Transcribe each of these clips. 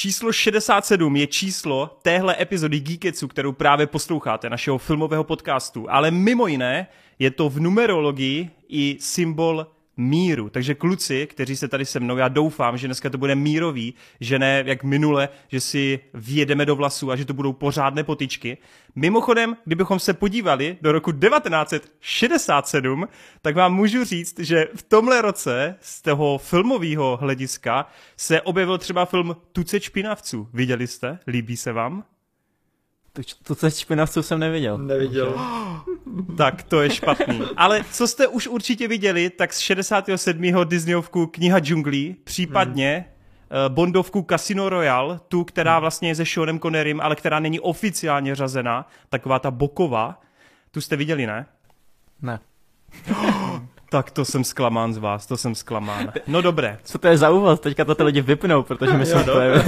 Číslo 67 je číslo téhle epizody Geeketsu, kterou právě posloucháte, našeho filmového podcastu. Ale mimo jiné je to v numerologii i symbol míru. Takže kluci, kteří se tady se mnou, já doufám, že dneska to bude mírový, že ne jak minule, že si vjedeme do vlasů a že to budou pořádné potičky. Mimochodem, kdybychom se podívali do roku 1967, tak vám můžu říct, že v tomhle roce z toho filmového hlediska se objevil třeba film Tuce špinavců. Viděli jste? Líbí se vám? To se špinavců jsem neviděl. Neviděl. tak to je špatný. Ale co jste už určitě viděli, tak z 67. Disneyovku Kniha džunglí, případně hmm. Bondovku Casino Royale, tu, která hmm. vlastně je se Seanem Connerym, ale která není oficiálně řazena, taková ta boková. Tu jste viděli, ne? Ne. Tak to jsem zklamán z vás, to jsem zklamán. No dobré. Co to je za úvod? Teďka to ty lidi vypnou, protože my jsme to je...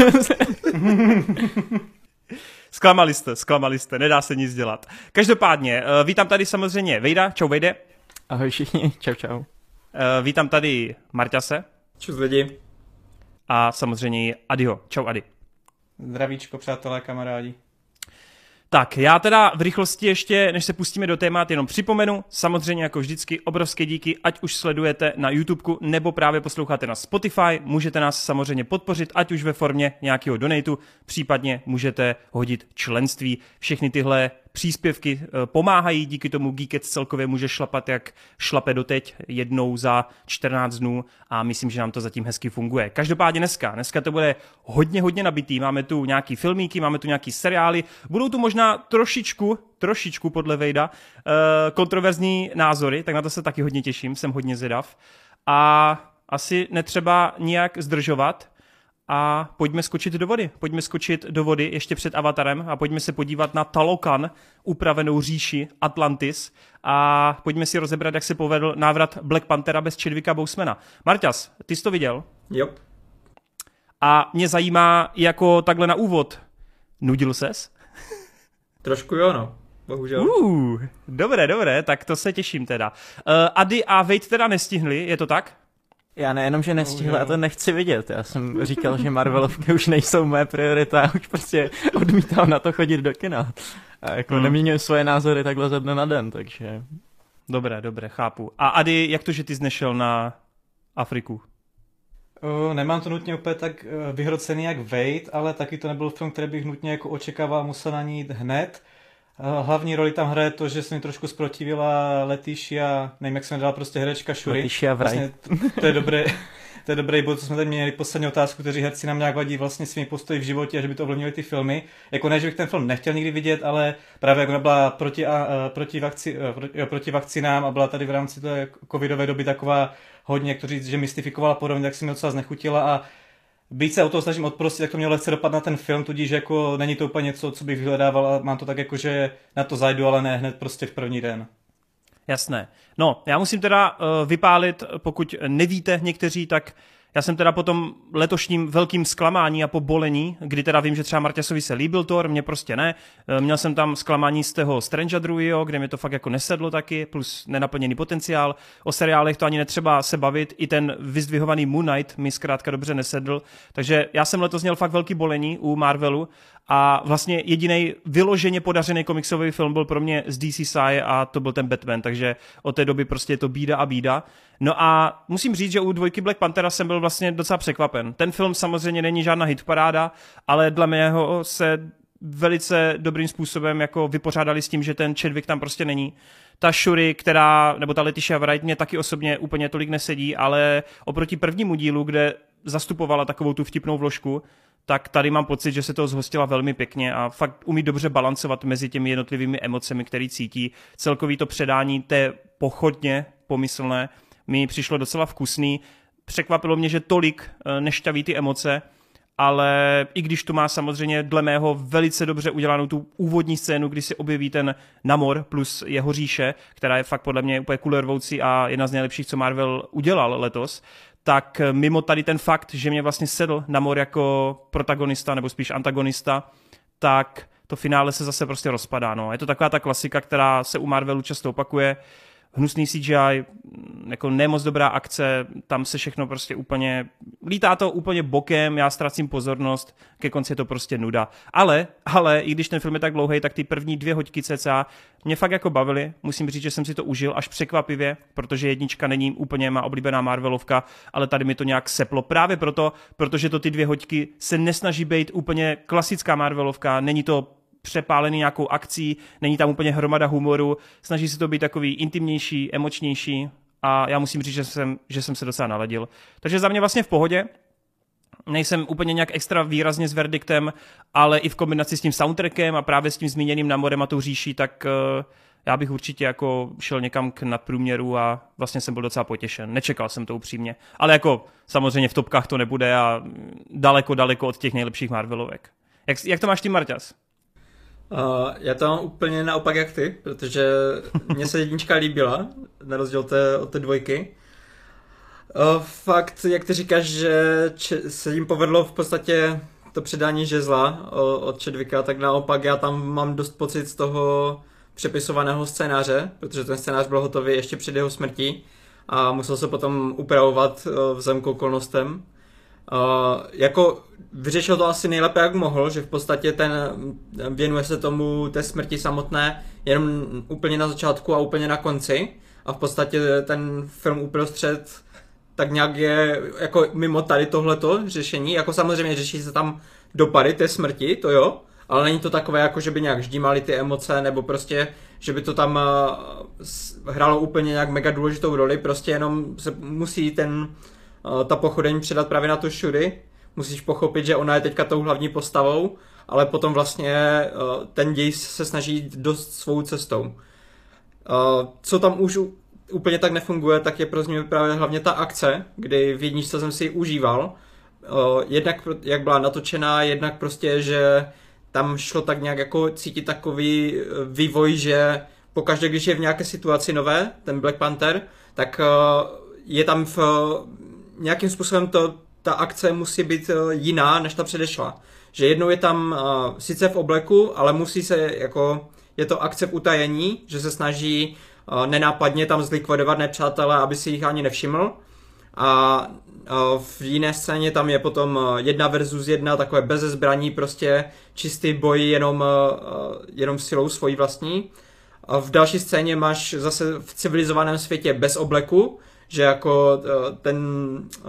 Zklamali jste, zklamali jste, nedá se nic dělat. Každopádně, uh, vítám tady samozřejmě Vejda, čau Vejde. Ahoj všichni, čau čau. Uh, vítám tady Marťase. Čus lidi. A samozřejmě Adiho, čau Adi. Zdravíčko, přátelé, kamarádi. Tak, já teda v rychlosti ještě, než se pustíme do témat, jenom připomenu, samozřejmě jako vždycky obrovské díky, ať už sledujete na YouTube nebo právě posloucháte na Spotify, můžete nás samozřejmě podpořit, ať už ve formě nějakého donatu, případně můžete hodit členství. Všechny tyhle příspěvky eh, pomáhají, díky tomu Geekets celkově může šlapat, jak šlape doteď jednou za 14 dnů a myslím, že nám to zatím hezky funguje. Každopádně dneska, dneska to bude hodně, hodně nabitý, máme tu nějaký filmíky, máme tu nějaký seriály, budou tu možná trošičku, trošičku podle Vejda, eh, kontroverzní názory, tak na to se taky hodně těším, jsem hodně zvědav. A asi netřeba nijak zdržovat, a pojďme skočit do vody. Pojďme skočit do vody ještě před Avatarem a pojďme se podívat na Talokan, upravenou říši Atlantis a pojďme si rozebrat, jak se povedl návrat Black Panthera bez Chadwicka Bousmana. Marťas, ty jsi to viděl? Jo. A mě zajímá jako takhle na úvod, nudil ses? Trošku jo, no. Bohužel. Uh, dobré, dobré, tak to se těším teda. Uh, Ady a Wade teda nestihli, je to tak? Já nejenom, že nestihl, já to nechci vidět. Já jsem říkal, že Marvelovky už nejsou moje priorita a už prostě odmítám na to chodit do kina. A jako hmm. neměním svoje názory takhle ze dne na den, takže... Dobré, dobré, chápu. A Ady, jak to, že ty znešel na Afriku? Uh, nemám to nutně úplně tak uh, vyhrocený jak Wade, ale taky to nebyl film, který bych nutně jako očekával a musel na ní jít hned. Hlavní roli tam hraje to, že se mi trošku zprotivila Letišia, nevím, jak se jmenila prostě herečka Shuri. Letišia vlastně, to je dobré, to je dobrý bod, co jsme tady měli poslední otázku, kteří herci nám nějak vadí vlastně svými postoji v životě a že by to ovlivnili ty filmy. Jako ne, že bych ten film nechtěl nikdy vidět, ale právě jako byla proti, a, proti, vakci, proti, proti vakcinám a byla tady v rámci té covidové doby taková hodně, jak to říct, že mystifikovala podobně, tak si mi docela znechutila a Byť se o toho snažím odprostit, tak to mělo lehce dopad na ten film, tudíž jako není to úplně něco, co bych vyhledával a mám to tak jako, že na to zajdu, ale ne hned prostě v první den. Jasné. No, já musím teda uh, vypálit, pokud nevíte někteří, tak já jsem teda po tom letošním velkým zklamání a pobolení, kdy teda vím, že třeba Marťasovi se líbil Thor, mě prostě ne. Eh, měl jsem tam zklamání z toho Strange druhého, kde mi to fakt jako nesedlo taky, plus nenaplněný potenciál. O seriálech to ani netřeba se bavit, i ten vyzdvihovaný Moon Knight mi zkrátka dobře nesedl. Takže já jsem letos měl fakt velký bolení u Marvelu a vlastně jediný vyloženě podařený komiksový film byl pro mě z DC Sci a to byl ten Batman, takže od té doby prostě je to bída a bída. No a musím říct, že u dvojky Black Panthera jsem byl vlastně docela překvapen. Ten film samozřejmě není žádná hitparáda, ale dle mého se velice dobrým způsobem jako vypořádali s tím, že ten Chadwick tam prostě není. Ta Shuri, která, nebo ta Letitia Wright mě taky osobně úplně tolik nesedí, ale oproti prvnímu dílu, kde zastupovala takovou tu vtipnou vložku, tak tady mám pocit, že se to zhostila velmi pěkně a fakt umí dobře balancovat mezi těmi jednotlivými emocemi, které cítí. Celkový to předání té pochodně pomyslné mi přišlo docela vkusný. Překvapilo mě, že tolik eh, nešťaví ty emoce, ale i když tu má samozřejmě dle mého velice dobře udělanou tu úvodní scénu, kdy se objeví ten Namor plus jeho říše, která je fakt podle mě úplně kulervoucí a jedna z nejlepších, co Marvel udělal letos, tak mimo tady ten fakt, že mě vlastně sedl Namor jako protagonista, nebo spíš antagonista, tak to finále se zase prostě rozpadá. No. Je to taková ta klasika, která se u Marvelu často opakuje. Hnusný CGI, jako nemoc dobrá akce, tam se všechno prostě úplně, lítá to úplně bokem, já ztracím pozornost, ke konci je to prostě nuda. Ale, ale, i když ten film je tak dlouhý, tak ty první dvě hoďky cca mě fakt jako bavily, musím říct, že jsem si to užil až překvapivě, protože jednička není úplně má oblíbená Marvelovka, ale tady mi to nějak seplo právě proto, protože to ty dvě hoďky se nesnaží být úplně klasická Marvelovka, není to přepálený nějakou akcí, není tam úplně hromada humoru, snaží se to být takový intimnější, emočnější a já musím říct, že jsem, že jsem se docela naladil. Takže za mě vlastně v pohodě, nejsem úplně nějak extra výrazně s verdiktem, ale i v kombinaci s tím soundtrackem a právě s tím zmíněným Namorem a tou říší, tak uh, já bych určitě jako šel někam k nadprůměru a vlastně jsem byl docela potěšen. Nečekal jsem to upřímně. Ale jako samozřejmě v topkách to nebude a daleko, daleko od těch nejlepších Marvelovek. Jak, jak to máš ty, Marťas? Uh, já to mám úplně naopak jak ty, protože mně se jednička líbila, na rozdíl té, od té dvojky. Uh, fakt, jak ty říkáš, že se jim povedlo v podstatě to předání žezla od Čedvika, tak naopak já tam mám dost pocit z toho přepisovaného scénáře, protože ten scénář byl hotový ještě před jeho smrtí a musel se potom upravovat vzhledem k okolnostem. Uh, jako vyřešil to asi nejlépe, jak mohl, že v podstatě ten věnuje se tomu té smrti samotné jenom úplně na začátku a úplně na konci. A v podstatě ten film uprostřed tak nějak je jako mimo tady tohleto řešení, jako samozřejmě řeší se tam dopady té smrti, to jo, ale není to takové, jako že by nějak ždímali ty emoce, nebo prostě, že by to tam uh, hrálo úplně nějak mega důležitou roli, prostě jenom se musí ten, ta pochodeň předat právě na tu šury, musíš pochopit, že ona je teďka tou hlavní postavou, ale potom vlastně uh, ten děj se snaží jít dost svou cestou. Uh, co tam už úplně tak nefunguje, tak je pro mě právě hlavně ta akce, kdy v jedničce jsem si ji užíval. Jednak jak byla natočená, jednak prostě, že tam šlo tak nějak jako cítit takový vývoj, že pokaždé, když je v nějaké situaci nové, ten Black Panther, tak je tam v nějakým způsobem to ta akce musí být eh, jiná než ta předešla. Že jednou je tam uh, sice v obleku, ale musí se jako, je to akce v utajení, že se snaží uh, nenápadně tam zlikvidovat nepřátelé, aby si jich ani nevšiml. A v jiné scéně tam je potom jedna versus jedna, takové bez zbraní, prostě čistý boj jenom, jenom silou svojí vlastní. A v další scéně máš zase v civilizovaném světě bez obleku, že jako eh, ten eh,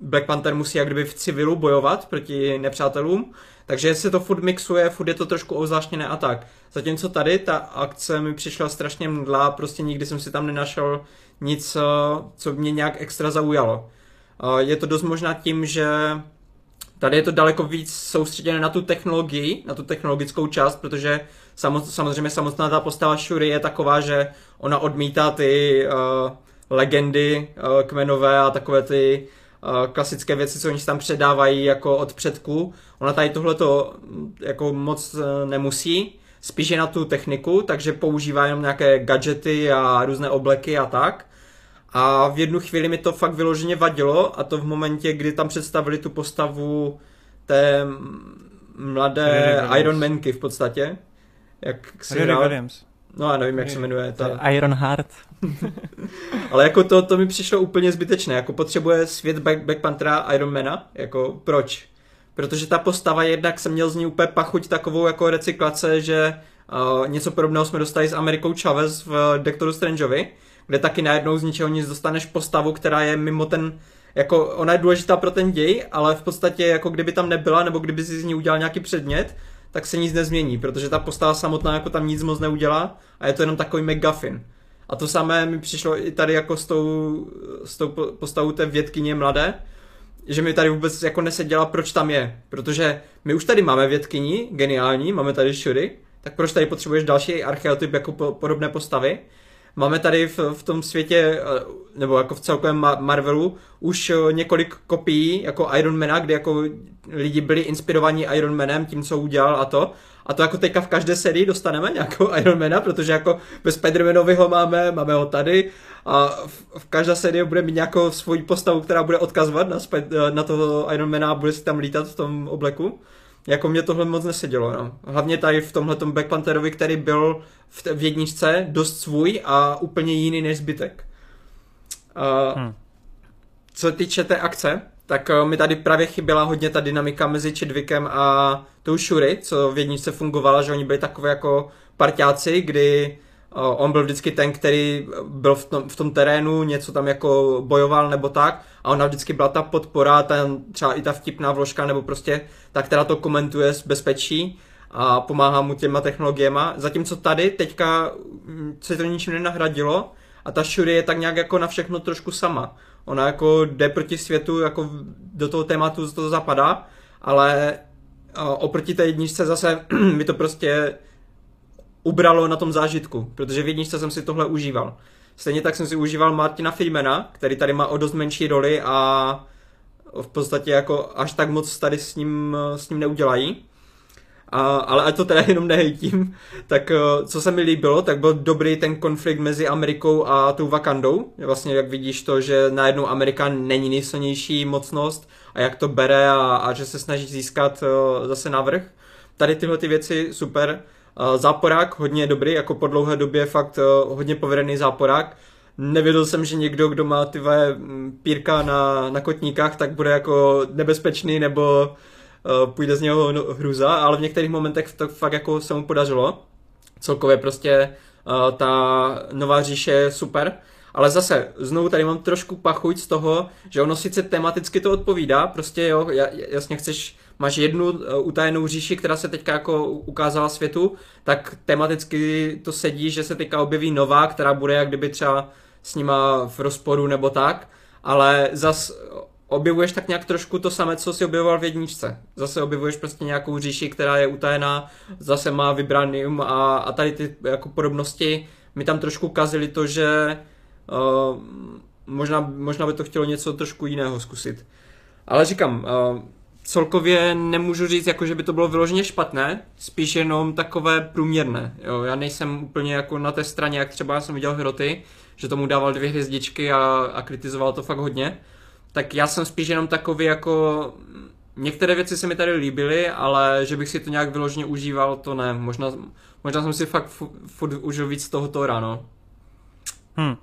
Black Panther musí jak kdyby v civilu bojovat proti nepřátelům, takže se to furt mixuje, furt je to trošku ozvláštněné a tak. Zatímco tady ta akce mi přišla strašně mdlá, prostě nikdy jsem si tam nenašel nic, eh, co mě nějak extra zaujalo. Je to dost možná tím, že tady je to daleko víc soustředěné na tu technologii, na tu technologickou část, protože samozřejmě samotná ta postava Shuri je taková, že ona odmítá ty uh, legendy uh, kmenové a takové ty uh, klasické věci, co oni tam předávají jako od předků. Ona tady tohleto mm, jako moc uh, nemusí, spíš je na tu techniku, takže používá jenom nějaké gadgety a různé obleky a tak. A v jednu chvíli mi to fakt vyloženě vadilo a to v momentě, kdy tam představili tu postavu té mladé Iron Manky v podstatě. Jak si Williams. No já nevím, jak se jmenuje. Ta... Iron Heart. Ale jako to, to mi přišlo úplně zbytečné. Jako potřebuje svět Black, Black Panthera Ironmana? Jako proč? Protože ta postava jednak jsem měl z ní úplně pachuť takovou jako recyklace, že uh, něco podobného jsme dostali s Amerikou Chavez v Doctoru Strangeovi, kde taky najednou z ničeho nic dostaneš postavu, která je mimo ten jako ona je důležitá pro ten děj, ale v podstatě jako kdyby tam nebyla, nebo kdyby si z ní udělal nějaký předmět, tak se nic nezmění, protože ta postava samotná jako tam nic moc neudělá a je to jenom takový McGuffin. A to samé mi přišlo i tady jako s tou, s tou postavou té vědkyně mladé, že mi tady vůbec jako neseděla, proč tam je. Protože my už tady máme vědkyni, geniální, máme tady Shuri, tak proč tady potřebuješ další archeotyp jako po, podobné postavy? Máme tady v, v tom světě, eh, nebo jako v celkovém Marvelu, už eh, několik kopií jako Iron Mana, kde jako lidi byli inspirovaní Iron Manem tím, co udělal a to. A to jako teďka v každé sérii dostaneme nějakou Iron Mana, protože jako ve Spider-Manovi ho máme, máme ho tady a v, v každé sérii bude mít nějakou svoji postavu, která bude odkazovat na, na toho Iron Mana a bude si tam lítat v tom obleku. jako mě tohle moc nesedělo, no. Hlavně tady v tomhle Black Pantherovi, který byl v, t- v jedničce dost svůj a úplně jiný než zbytek. Uh, hmm. Co týče té akce, tak uh, mi tady právě chyběla hodně ta dynamika mezi Chidwickem a tou Shuri, co v jedničce fungovala, že oni byli takové jako parťáci, kdy uh, on byl vždycky ten, který byl v tom, v tom terénu, něco tam jako bojoval nebo tak a ona vždycky byla ta podpora, ten, třeba i ta vtipná vložka nebo prostě ta, která to komentuje z bezpečí a pomáhá mu těma technologiema. Zatímco tady teďka mm, se to ničím nenahradilo a ta Shuri je tak nějak jako na všechno trošku sama. Ona jako jde proti světu, jako do toho tématu to zapadá, ale oproti té jedničce zase mi to prostě ubralo na tom zážitku, protože v jedničce jsem si tohle užíval. Stejně tak jsem si užíval Martina Freemana, který tady má o dost menší roli a v podstatě jako až tak moc tady s ním, s ním neudělají. A, ale ať to teda jenom nehejtím, tak eh, co se mi líbilo, tak byl dobrý ten konflikt mezi Amerikou a tou Wakandou. Vlastně jak vidíš to, že najednou Amerika není nejsilnější mocnost a jak to bere a, a že se snaží získat uh, zase navrh. Tady tyhle ty věci super. Uh, záporák hodně dobrý, jako po dlouhé době fakt hodně povedený záporák. Nevěděl jsem, že někdo, kdo má ty pírka na, na kotníkách, tak bude jako nebezpečný nebo půjde z něho hruza, ale v některých momentech to fakt jako se mu podařilo. Celkově prostě uh, ta nová říše je super, ale zase, znovu tady mám trošku pachuť z toho, že ono sice tematicky to odpovídá, prostě jo, jasně chceš, máš jednu uh, utajenou říši, která se teďka jako ukázala světu, tak tematicky to sedí, že se teďka objeví nová, která bude jak kdyby třeba s nima v rozporu nebo tak, ale zas objevuješ tak nějak trošku to samé, co si objevoval v jedničce. Zase objevuješ prostě nějakou říši, která je utajená, zase má vibranium a, a tady ty jako podobnosti mi tam trošku kazily to, že uh, možná, možná by to chtělo něco trošku jiného zkusit. Ale říkám, uh, celkově nemůžu říct, jako že by to bylo vyloženě špatné, spíš jenom takové průměrné. Jo, já nejsem úplně jako na té straně, jak třeba jsem viděl Hroty, že tomu dával dvě hvězdičky a, a kritizoval to fakt hodně tak já jsem spíš jenom takový jako... Některé věci se mi tady líbily, ale že bych si to nějak vyloženě užíval, to ne. Možná, možná jsem si fakt furt užil víc toho ráno. Hmm,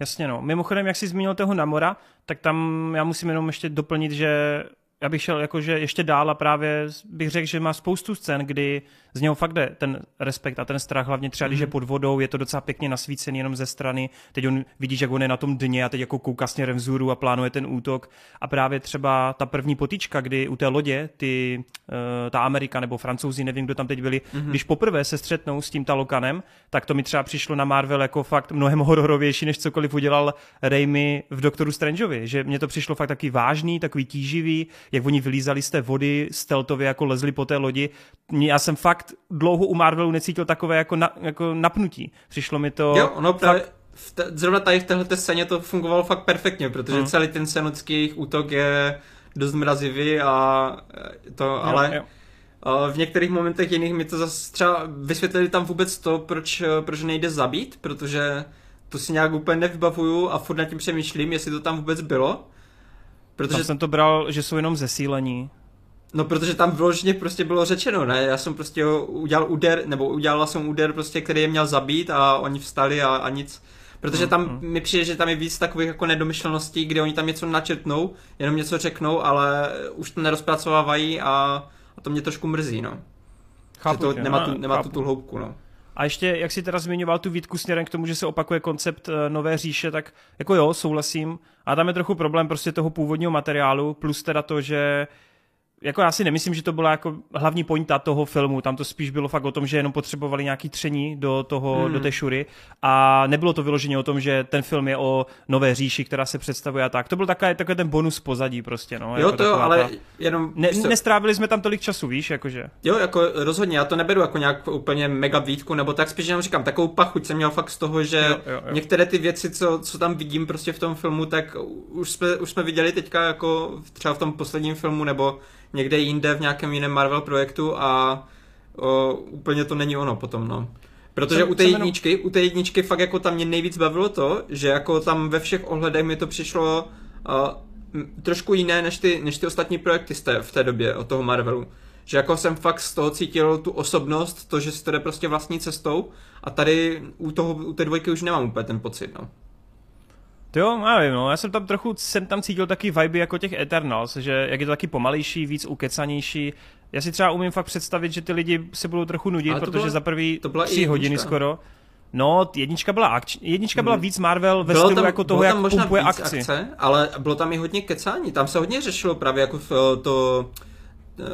jasně no. Mimochodem, jak jsi zmínil toho Namora, tak tam já musím jenom ještě doplnit, že já bych šel jakože ještě dál a právě bych řekl, že má spoustu scén, kdy z něho fakt jde ten respekt a ten strach, hlavně třeba, mm. když je mhm. pod vodou, je to docela pěkně nasvícený jenom ze strany, teď on vidíš, jak on je na tom dně a teď jako kouká směrem vzhůru a plánuje ten útok a právě třeba ta první potička, kdy u té lodě ty, uh, ta Amerika nebo Francouzi, nevím, kdo tam teď byli, mm. když poprvé se střetnou s tím Talokanem, tak to mi třeba přišlo na Marvel jako fakt mnohem hororovější, než cokoliv udělal Raimi v Doktoru Strangeovi, že mně to přišlo fakt takový vážný, takový tíživý, jak oni vylízali z té vody, steltově jako lezli po té lodi. Já jsem fakt dlouho u Marvelu necítil takové jako, na, jako napnutí. Přišlo mi to... Jo, ono právě v te, zrovna tady v téhle scéně to fungovalo fakt perfektně, protože hmm. celý ten scénický útok je dost mrazivý a to, jo, ale... Jo. V některých momentech jiných mi to zase třeba vysvětlili tam vůbec to, proč, proč nejde zabít, protože to si nějak úplně nevybavuju a furt nad tím přemýšlím, jestli to tam vůbec bylo. Protože tam jsem to bral, že jsou jenom zesílení. No, protože tam vložně prostě bylo řečeno, ne? Já jsem prostě udělal úder, nebo udělala jsem úder prostě, který je měl zabít a oni vstali a, a nic. Protože tam mm-hmm. mi přijde, že tam je víc takových jako nedomyšleností, kde oni tam něco načetnou, jenom něco řeknou, ale už to nerozpracovávají a, a to mě trošku mrzí, no. Chápu že to tě, nemá, tu, nemá tu, tu hloubku, no. A ještě, jak si teda zmiňoval tu výtku směrem k tomu, že se opakuje koncept eh, nové říše, tak jako jo, souhlasím. A tam je trochu problém prostě toho původního materiálu, plus teda to, že jako já si nemyslím, že to byla jako hlavní pointa toho filmu, tam to spíš bylo fakt o tom, že jenom potřebovali nějaký tření do toho, hmm. do té šury a nebylo to vyloženě o tom, že ten film je o nové říši, která se představuje a tak. To byl takový, takový ten bonus pozadí prostě, no. Jo, jako to jo, ale ta... jenom... Ne, nestrávili jsme tam tolik času, víš, jakože. Jo, jako rozhodně, já to neberu jako nějak úplně mega výtku, nebo tak spíš jenom říkám, takovou pachuť jsem měl fakt z toho, že jo, jo, jo. některé ty věci, co, co tam vidím prostě v tom filmu, tak už jsme, už jsme viděli teďka jako třeba v tom posledním filmu, nebo někde jinde v nějakém jiném Marvel projektu a o, úplně to není ono potom, no. Protože u té jedničky, u té jedničky fakt jako tam mě nejvíc bavilo to, že jako tam ve všech ohledech mi to přišlo uh, trošku jiné než ty, než ty ostatní projekty z té, v té době od toho Marvelu. Že jako jsem fakt z toho cítil tu osobnost, to, že si to jde prostě vlastní cestou a tady u, toho, u té dvojky už nemám úplně ten pocit, no. To jo, já nevím, no, já jsem tam trochu, jsem tam cítil taky vibe jako těch Eternals, že jak je to taky pomalejší, víc ukecanější. Já si třeba umím fakt představit, že ty lidi se budou trochu nudit, protože bylo- za prvý byla tři hodiny skoro. No, jednička byla akční, jednička byla Mhm. víc Marvel ve Bylo stylu jako toho, jak tam možná pumpuje akci. akce, ale bylo tam i hodně kecání. Tam se hodně řešilo právě jako to,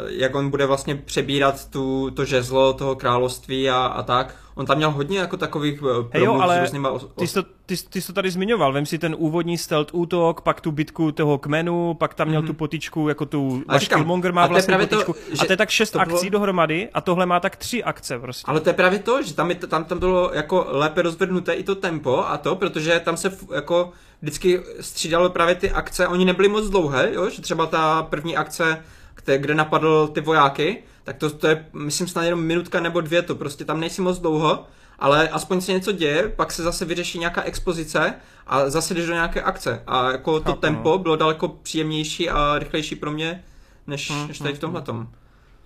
jak on bude vlastně přebírat tu, to žezlo toho království a, a tak. On tam měl hodně jako takových eh, Hej jo, promluv s ale různýma os, Ty jsi, to, ty, jsi- ty jsi to tady zmiňoval, vem si ten úvodní stealth útok, pak tu bitku toho kmenu, pak tam měl Mhm. tu potičku, jako tu, Ale Vaš říkám, Killmonger a má to je vlastně právě to, potičku. a že to je tak šest to bylo- akcí dohromady a tohle má tak tři akce prostě. Ale to je právě to, že tam, je, tam, tam bylo jako lépe rozvednuté i to tempo a to, protože tam se jako vždycky střídalo právě ty akce, oni nebyly moc dlouhé, jo? že třeba ta první akce, kde, kde napadl ty vojáky, tak to, to je, myslím, snad jenom minutka nebo dvě, to prostě tam nejsi moc dlouho, ale aspoň se něco děje, pak se zase vyřeší nějaká expozice a zase jdeš do nějaké akce. A jako to Chápu, tempo bylo daleko příjemnější a rychlejší pro mě, než, Hmm, než tady v tomhletom.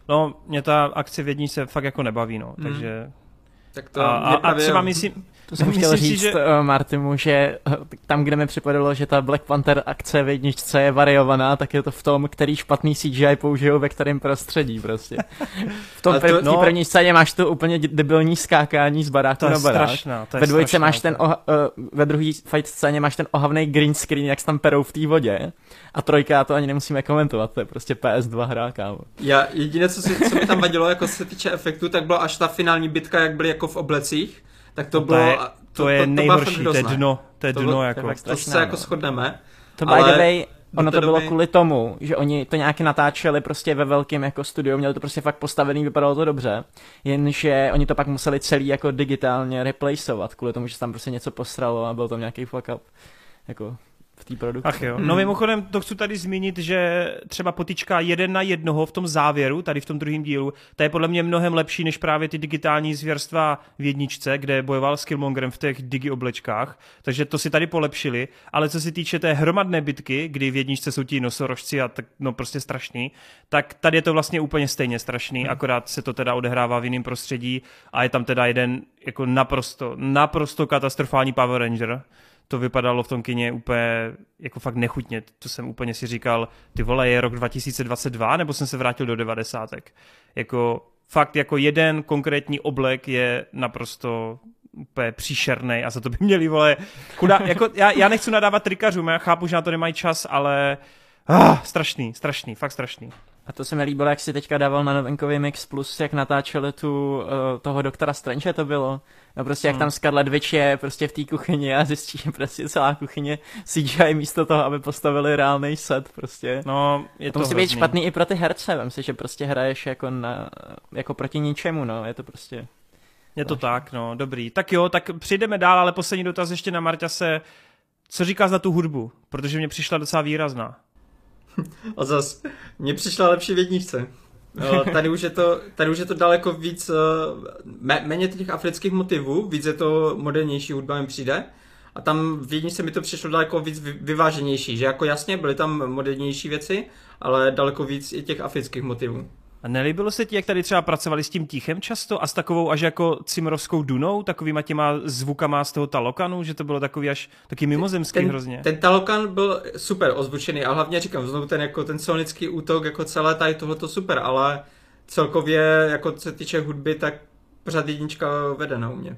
No, mě ta akce v jedničce fakt jako nebaví, no, Mhm. takže... Tak to A, a, a třeba myslím, To jsem Myslím chtěl si, říct že- že... Martimu, že eh, tam, kde mi připadalo, že ta Black Panther akce v jedničce je variovaná, tak je to v tom, který špatný CGI použijou ve kterém prostředí prostě. V tom to- prv, no- první scéně máš to úplně debilní skákání z baráku to je na barák. strašná, to je Ve dvojce strašná máš ten, oha, uh, ve druhé fight scéně máš ten ohavný green screen, jak se tam perou v té vodě. A trojka, já to ani nemusíme komentovat, to je prostě PS2 hra, kámo. Já jediné, co, si, co mi tam vadilo, jako se týče efektu, tak byla až ta finální bitka, jak byly jako v oblecích, tak to To bylo... je, a- to je byla nejhorší, to je dno, to je To dno jako. to To se jako shodneme. To by Ale the way, ono to bylo doby- kvůli tomu, že oni to nějak natáčeli prostě ve velkém jako studiu, měli to prostě fakt postavený, vypadalo to dobře, jenže oni to pak museli celý jako digitálně replaceovat, kvůli tomu, že se tam prostě něco posralo a byl tam nějaký fuck up, jako v té produkci. Ach jo. Hmm. No mimochodem, to chci tady zmínit, že třeba potička jeden na jednoho v tom závěru, tady v tom druhém dílu, ta je podle mě mnohem lepší než právě ty digitální zvěrstva v jedničce, kde bojoval s Killmongerem v těch digi oblečkách, takže to si tady polepšili, ale co se týče té hromadné bitky, kdy v jedničce jsou ti nosorožci a tak, no prostě strašný, tak tady je to vlastně úplně stejně strašný, akorát se to teda odehrává v jiném prostředí a je tam teda jeden jako naprosto, naprosto katastrofální Power Ranger, to vypadalo v tom kině úplně jako fakt nechutně. To jsem úplně si říkal, ty vole, je rok 2022, nebo jsem se vrátil do devadesátek. Jako fakt jako jeden konkrétní oblek je naprosto úplně příšerný a za to by měli, vole, kuda, jako já, já nechci nadávat trikařům, já chápu, že na to nemají čas, ale ah, strašný, strašný, fakt strašný. A to se mi líbilo, jak si teďka dával na novinkový Mix Plus, jak natáčeli tu, uh, toho doktora Strange to bylo. No prostě jak Hmm. tam Scarlet Witch je prostě v té kuchyni a zjistí, že prostě celá kuchyně CGI místo toho, aby postavili reálný set prostě. No, je To, to, musí být hrozný. špatný i pro ty herce, vem si, že prostě hraješ jako, na, jako proti ničemu, no, je to prostě... Je to tak, no, dobrý. Tak jo, tak přijdeme dál, ale poslední dotaz ještě na Marťase. Co říkáš na tu hudbu? Protože mě přišla docela výrazná. A zas, mně přišla lepší v jedničce. Jo, tady, už je to, tady už je to daleko víc, eh, mé, méně těch afrických motivů, víc je to modernější hudba mi přijde. A tam v jedničce mi to přišlo daleko víc vy- vyváženější, že jako jasně byly tam modernější věci, ale daleko víc i těch afrických motivů. A nelíbilo se ti, jak tady třeba pracovali s tím tichem často a s takovou až jako cimrovskou dunou, takovýma těma zvukama z toho talokanu, že to bylo takový až taky mimozemský ten, hrozně. Ten Talokan byl super ozvučený a hlavně říkám, znovu ten, jako ten sonický útok, jako celé tady tohleto super, ale celkově, jako co se týče hudby, tak pořád jednička vede u mě.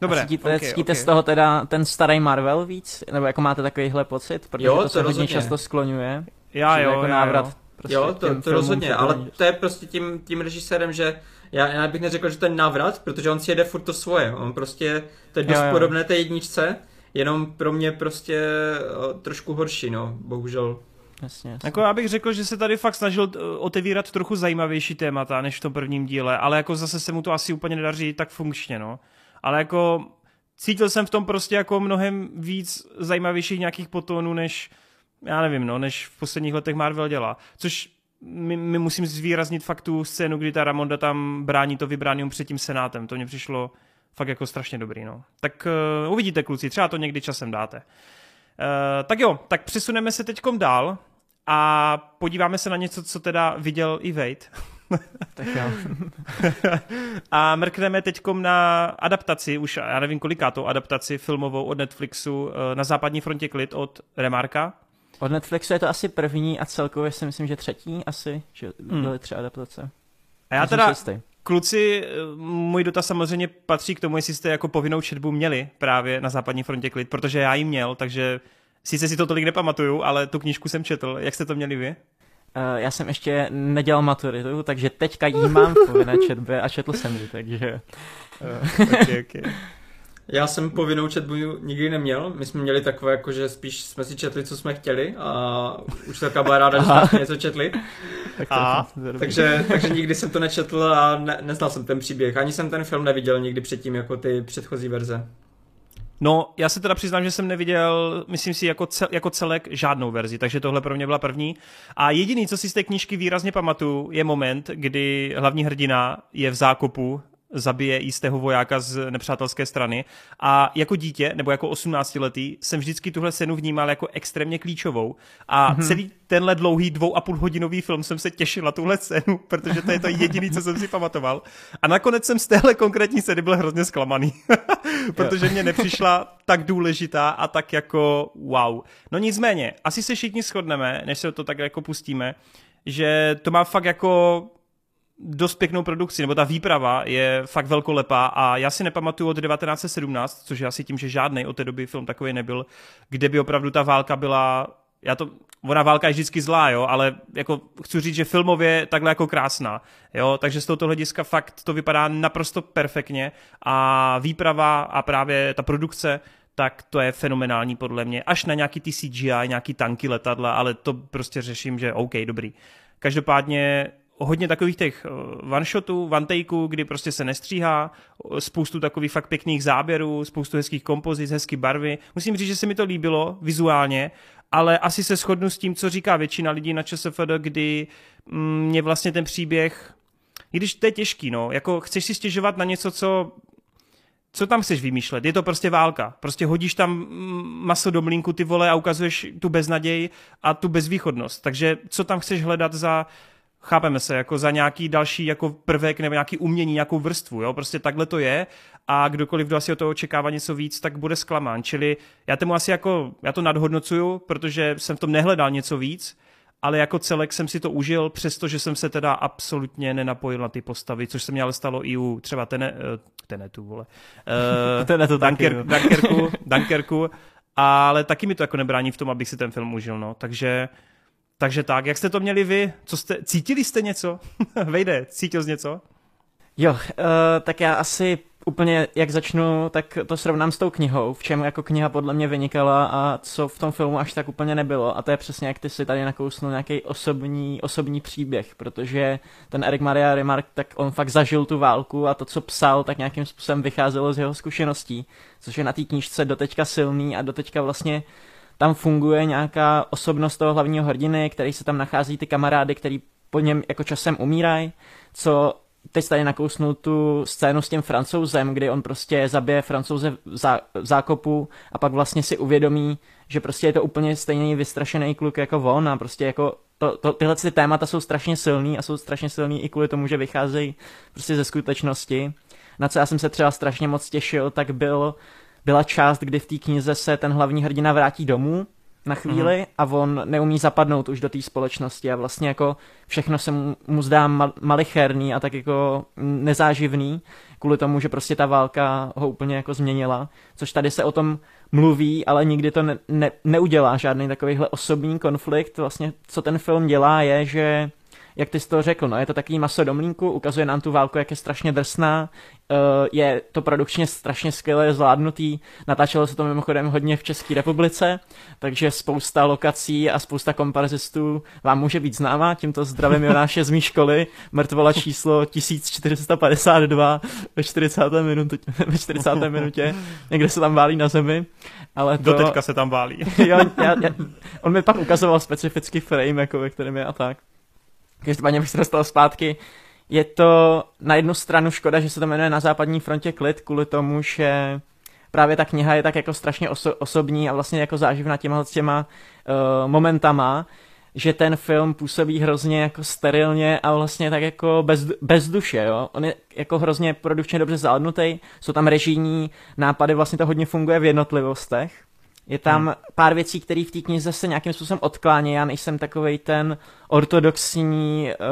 Dobré, a cítíte, okay, cítíte okay. z toho teda ten starý Marvel víc? Nebo jako máte takovýhle pocit? Protože Jo, to, to se hodně rozhodně. často skloňuje. Já jo, jako já návrat jo. Prostě jo, to, to rozhodně, ale to je prostě tím, tím režisérem, že já, já bych neřekl, že to je návrat, protože on si jede furt to svoje. On prostě, to je dost Jo, jo. podobné té jedničce, jenom pro mě prostě o, trošku horší, no, bohužel. Jasně, jasně. Jako já bych řekl, že se tady fakt snažil eh, otevírat trochu zajímavější témata než v tom prvním díle, ale jako zase se mu to asi úplně nedaří tak funkčně, no. Ale jako cítil jsem v tom prostě jako mnohem víc zajímavějších nějakých potónů, než já nevím, no, než v posledních letech Marvel dělá. Což my, my musím zvýraznit fakt tu scénu, kdy ta Ramonda tam brání to vybránium před tím senátem. To mě přišlo fakt jako strašně dobrý, no. Tak uh, uvidíte, kluci, třeba to někdy časem dáte. Uh, tak jo, tak přesuneme se teďkom dál a podíváme se na něco, co teda viděl i Wade. tak jo. a mrkneme teď na adaptaci, už já nevím kolikátou adaptaci filmovou od Netflixu eh, na západní frontě klid od Remarka. Od Netflixu je to asi první a celkově si myslím, že třetí asi, že hmm. byly tři adaptace. A já teda, kluci, eh, můj dotaz samozřejmě patří k tomu, jestli jste jako povinnou četbu měli právě na západní frontě klid, protože já ji měl, takže sice si to tolik nepamatuju, ale tu knížku jsem četl. Jak jste to měli vy? Uh, já jsem ještě nedělal maturitu, takže teďka jí mám v povinné četbě a četl jsem ji, takže... Uh, okay, okay. Já jsem povinnou četbu nikdy neměl. My jsme měli takové, jako že spíš jsme si četli, co jsme chtěli a už taková byla ráda, že jsme něco četli. tak a, takže, takže nikdy jsem to nečetl a ne, neznal jsem ten příběh. Ani jsem ten film neviděl nikdy předtím, jako ty předchozí verze. No, já se teda přiznám, že jsem neviděl, myslím si, jako, cel, jako celek žádnou verzi, takže tohle pro mě byla první. A jediný, co si z té knížky výrazně pamatuju, je moment, kdy hlavní hrdina je v zákopu zabije jistého vojáka z nepřátelské strany. A jako dítě, nebo jako 18-letý, jsem vždycky tuhle scénu vnímal jako extrémně klíčovou. A mm-hmm. celý tenhle dlouhý dvou a půl hodinový film jsem se těšil na tuhle scénu, protože to je to jediný, co jsem si pamatoval. A nakonec jsem z téhle konkrétní scény byl hrozně zklamaný, protože mě nepřišla tak důležitá a tak jako wow. No nicméně, asi se všichni shodneme, než se to tak jako pustíme, že to má fakt jako dost pěknou produkci, nebo ta výprava je fakt velkolepá a já si nepamatuju od 1917, což je asi tím, že žádný od té doby film takový nebyl, kde by opravdu ta válka byla, já to, ona válka je vždycky zlá, jo, ale jako chci říct, že filmově takhle jako krásná, jo, takže z tohoto hlediska fakt to vypadá naprosto perfektně a výprava a právě ta produkce tak to je fenomenální podle mě. Až na nějaký ty CGI, nějaký tanky, letadla, ale to prostě řeším, že OK, dobrý. Každopádně hodně takových těch eh, one-shotů, one-takeů, kdy prostě se nestříhá, spoustu takových fakt pěkných záběrů, spoustu hezkých kompozic, hezký barvy. Musím říct, že se mi to líbilo vizuálně, ale asi se shodnu s tím, co říká většina lidí na ČSFD, kdy mm, mě vlastně ten příběh, i když to je těžký, no, jako chceš si stěžovat na něco, co co tam chceš vymýšlet? Je to prostě válka. Prostě hodíš tam mm, maso do mlínku ty vole a ukazuješ tu beznaděj a tu bezvýchodnost. Takže co tam chceš hledat za, chápeme se, jako za nějaký další jako prvek nebo nějaký umění, nějakou vrstvu, jo, prostě takhle to je a kdokoliv, kdo asi o toho očekává něco víc, tak bude zklamán, čili já tomu asi jako, já to nadhodnocuju, protože jsem v tom nehledal něco víc, ale jako celek jsem si to užil, přestože jsem se teda absolutně nenapojil na ty postavy, což se mě ale stalo i u třeba tene, uh, Tenetu, vole. Uh, Tenetu Dunker, Dunkerku, Dunkerku, ale taky mi to jako nebrání v tom, abych si ten film užil, no, takže takže tak, jak jste to měli vy? Co jste, cítili jste něco? Vejde, cítil jsi něco? Jo, uh, tak já asi úplně, jak začnu, tak to srovnám s tou knihou, v čem jako kniha podle mě vynikala a co v tom filmu až tak úplně nebylo. A to je přesně, jak ty si tady nakousnul nějaký osobní, osobní příběh, protože ten Erik Maria Remark, tak on fakt zažil tu válku a to, co psal, tak nějakým způsobem vycházelo z jeho zkušeností, což je na té knížce doteďka silný a doteďka vlastně tam funguje nějaká osobnost toho hlavního hrdiny, který se tam nachází ty kamarády, který po něm jako časem umírají, co teď tady nakousnul tu scénu s tím francouzem, kdy on prostě zabije francouze v, zá, v zákopu a pak vlastně si uvědomí, že prostě je to úplně stejný vystrašený kluk jako on a prostě jako to, to, tyhle ty témata jsou strašně silný a jsou strašně silný i kvůli tomu, že vycházejí prostě ze skutečnosti. Na co já jsem se třeba strašně moc těšil, tak byl byla část, kdy v té knize se ten hlavní hrdina vrátí domů na chvíli mm-hmm. a on neumí zapadnout už do té společnosti a vlastně jako všechno se mu, mu zdá mal, malicherný a tak jako nezáživný kvůli tomu, že prostě ta válka ho úplně jako změnila, což tady se o tom mluví, ale nikdy to ne, ne, neudělá žádný takovýhle osobní konflikt. Vlastně co ten film dělá je, že jak ty jsi to řekl, no, je to takový maso do mlínku, ukazuje nám tu válku, jak je strašně drsná, uh, je to produkčně strašně skvěle zvládnutý, natáčelo se to mimochodem hodně v České republice, takže spousta lokací a spousta komparzistů vám může být známá, tímto zdravím Jonáše z mý školy, mrtvola číslo 1452 ve 40. minutě, ve 40. minutě, někde se tam válí na zemi, ale to... Doteďka se tam válí. jo, já, já, on mi pak ukazoval specifický frame, jako ve kterém je a tak. Každopádně bych se dostal zpátky. Je to na jednu stranu škoda, že se to jmenuje Na západní frontě klid, kvůli tomu, že právě ta kniha je tak jako strašně oso- osobní a vlastně jako záživná těma těma uh, momentama. že ten film působí hrozně jako sterilně a vlastně tak jako bez, bez duše, jo. On je jako hrozně produkčně dobře zvládnutý, jsou tam režijní nápady, vlastně to hodně funguje v jednotlivostech. Je tam hmm. pár věcí, které v té knize se nějakým způsobem odklání. Já nejsem takovej ten ortodoxní, uh,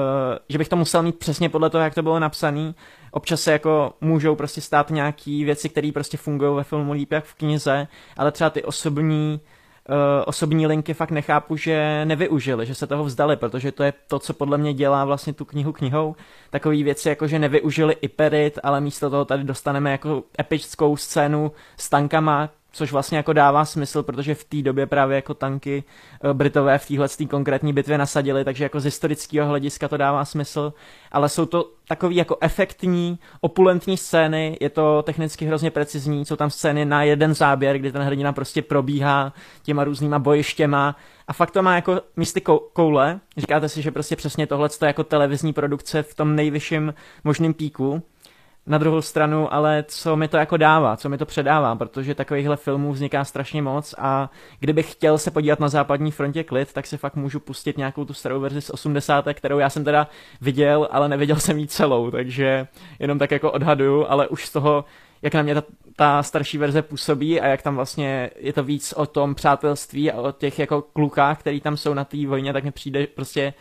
že bych to musel mít přesně podle toho, jak to bylo napsané. Občas se jako můžou prostě stát nějaký věci, které prostě fungují ve filmu líp jak v knize, ale třeba ty osobní uh, osobní linky fakt nechápu, že nevyužili, že se toho vzdali, protože to je to, co podle mě dělá vlastně tu knihu knihou. Takové věci, jako že nevyužili Iperit, ale místo toho tady dostaneme jako epickou scénu s tankama, což vlastně jako dává smysl, protože v té době právě jako tanky eh, Britové v téhle konkrétní bitvě nasadili, takže jako z historického hlediska to dává smysl, ale jsou to takový jako efektní, opulentní scény, je to technicky hrozně precizní, jsou tam scény na jeden záběr, kdy ten hrdina prostě probíhá těma různýma bojištěma. A fakt to má jako místy koule, říkáte si, že prostě přesně tohle je jako televizní produkce v tom nejvyšším možným píku, na druhou stranu, ale co mi to jako dává, co mi to předává, protože takovýchhle filmů vzniká strašně moc a kdybych chtěl se podívat na západní frontě klid, tak si fakt můžu pustit nějakou tu starou verzi z 80. kterou já jsem teda viděl, ale neviděl jsem ji celou, takže jenom tak jako odhaduju, ale už z toho, jak na mě ta, ta starší verze působí a jak tam vlastně je to víc o tom přátelství a o těch jako klukách, který tam jsou na té vojně, tak mi přijde prostě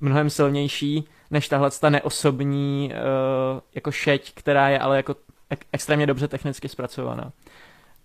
mnohem silnější než tahle ta neosobní uh, jako šeť, která je ale jako ek- extrémně dobře technicky zpracovaná.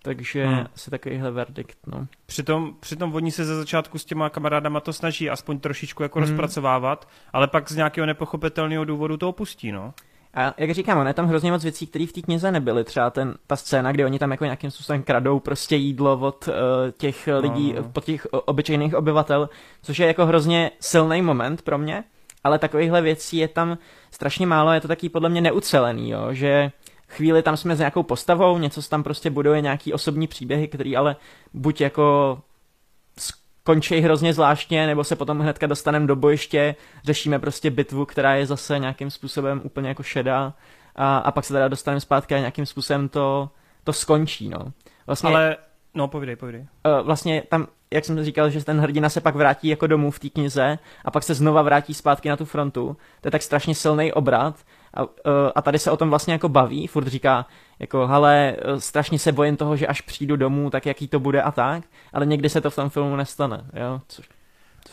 Takže hmm. asi takovýhle verdikt, no. Přitom, přitom oni se ze začátku s těma kamarádama to snaží aspoň trošičku jako hmm. rozpracovávat, ale pak z nějakého nepochopitelného důvodu to opustí, no. A jak říkám, ono je tam hrozně moc věcí, které v té knize nebyly. Třeba ten, ta scéna, kdy oni tam jako nějakým způsobem kradou prostě jídlo od uh, těch lidí, no, no. od těch obyčejných obyvatel, což je jako hrozně silný moment pro mě, ale takovýchhle věcí je tam strašně málo, je to taky podle mě neucelený, jo, že chvíli tam jsme s nějakou postavou, něco tam prostě buduje, nějaký osobní příběhy, který ale buď jako končí hrozně zvláštně, nebo se potom hnedka dostaneme do bojiště, řešíme prostě bitvu, která je zase nějakým způsobem úplně jako šedá a, a pak se teda dostaneme zpátky a nějakým způsobem to, to skončí, no. Vlastně, ale, no povídej, povídej. Uh, vlastně tam jak jsem říkal, že ten hrdina se pak vrátí jako domů v té knize a pak se znova vrátí zpátky na tu frontu. To je tak strašně silný obrat a, e, a tady se o tom vlastně jako baví, furt říká jako, hele, e, strašně se bojím toho, že až přijdu domů, tak jaký to bude a tak, ale někdy se to v tom filmu nestane, jo, což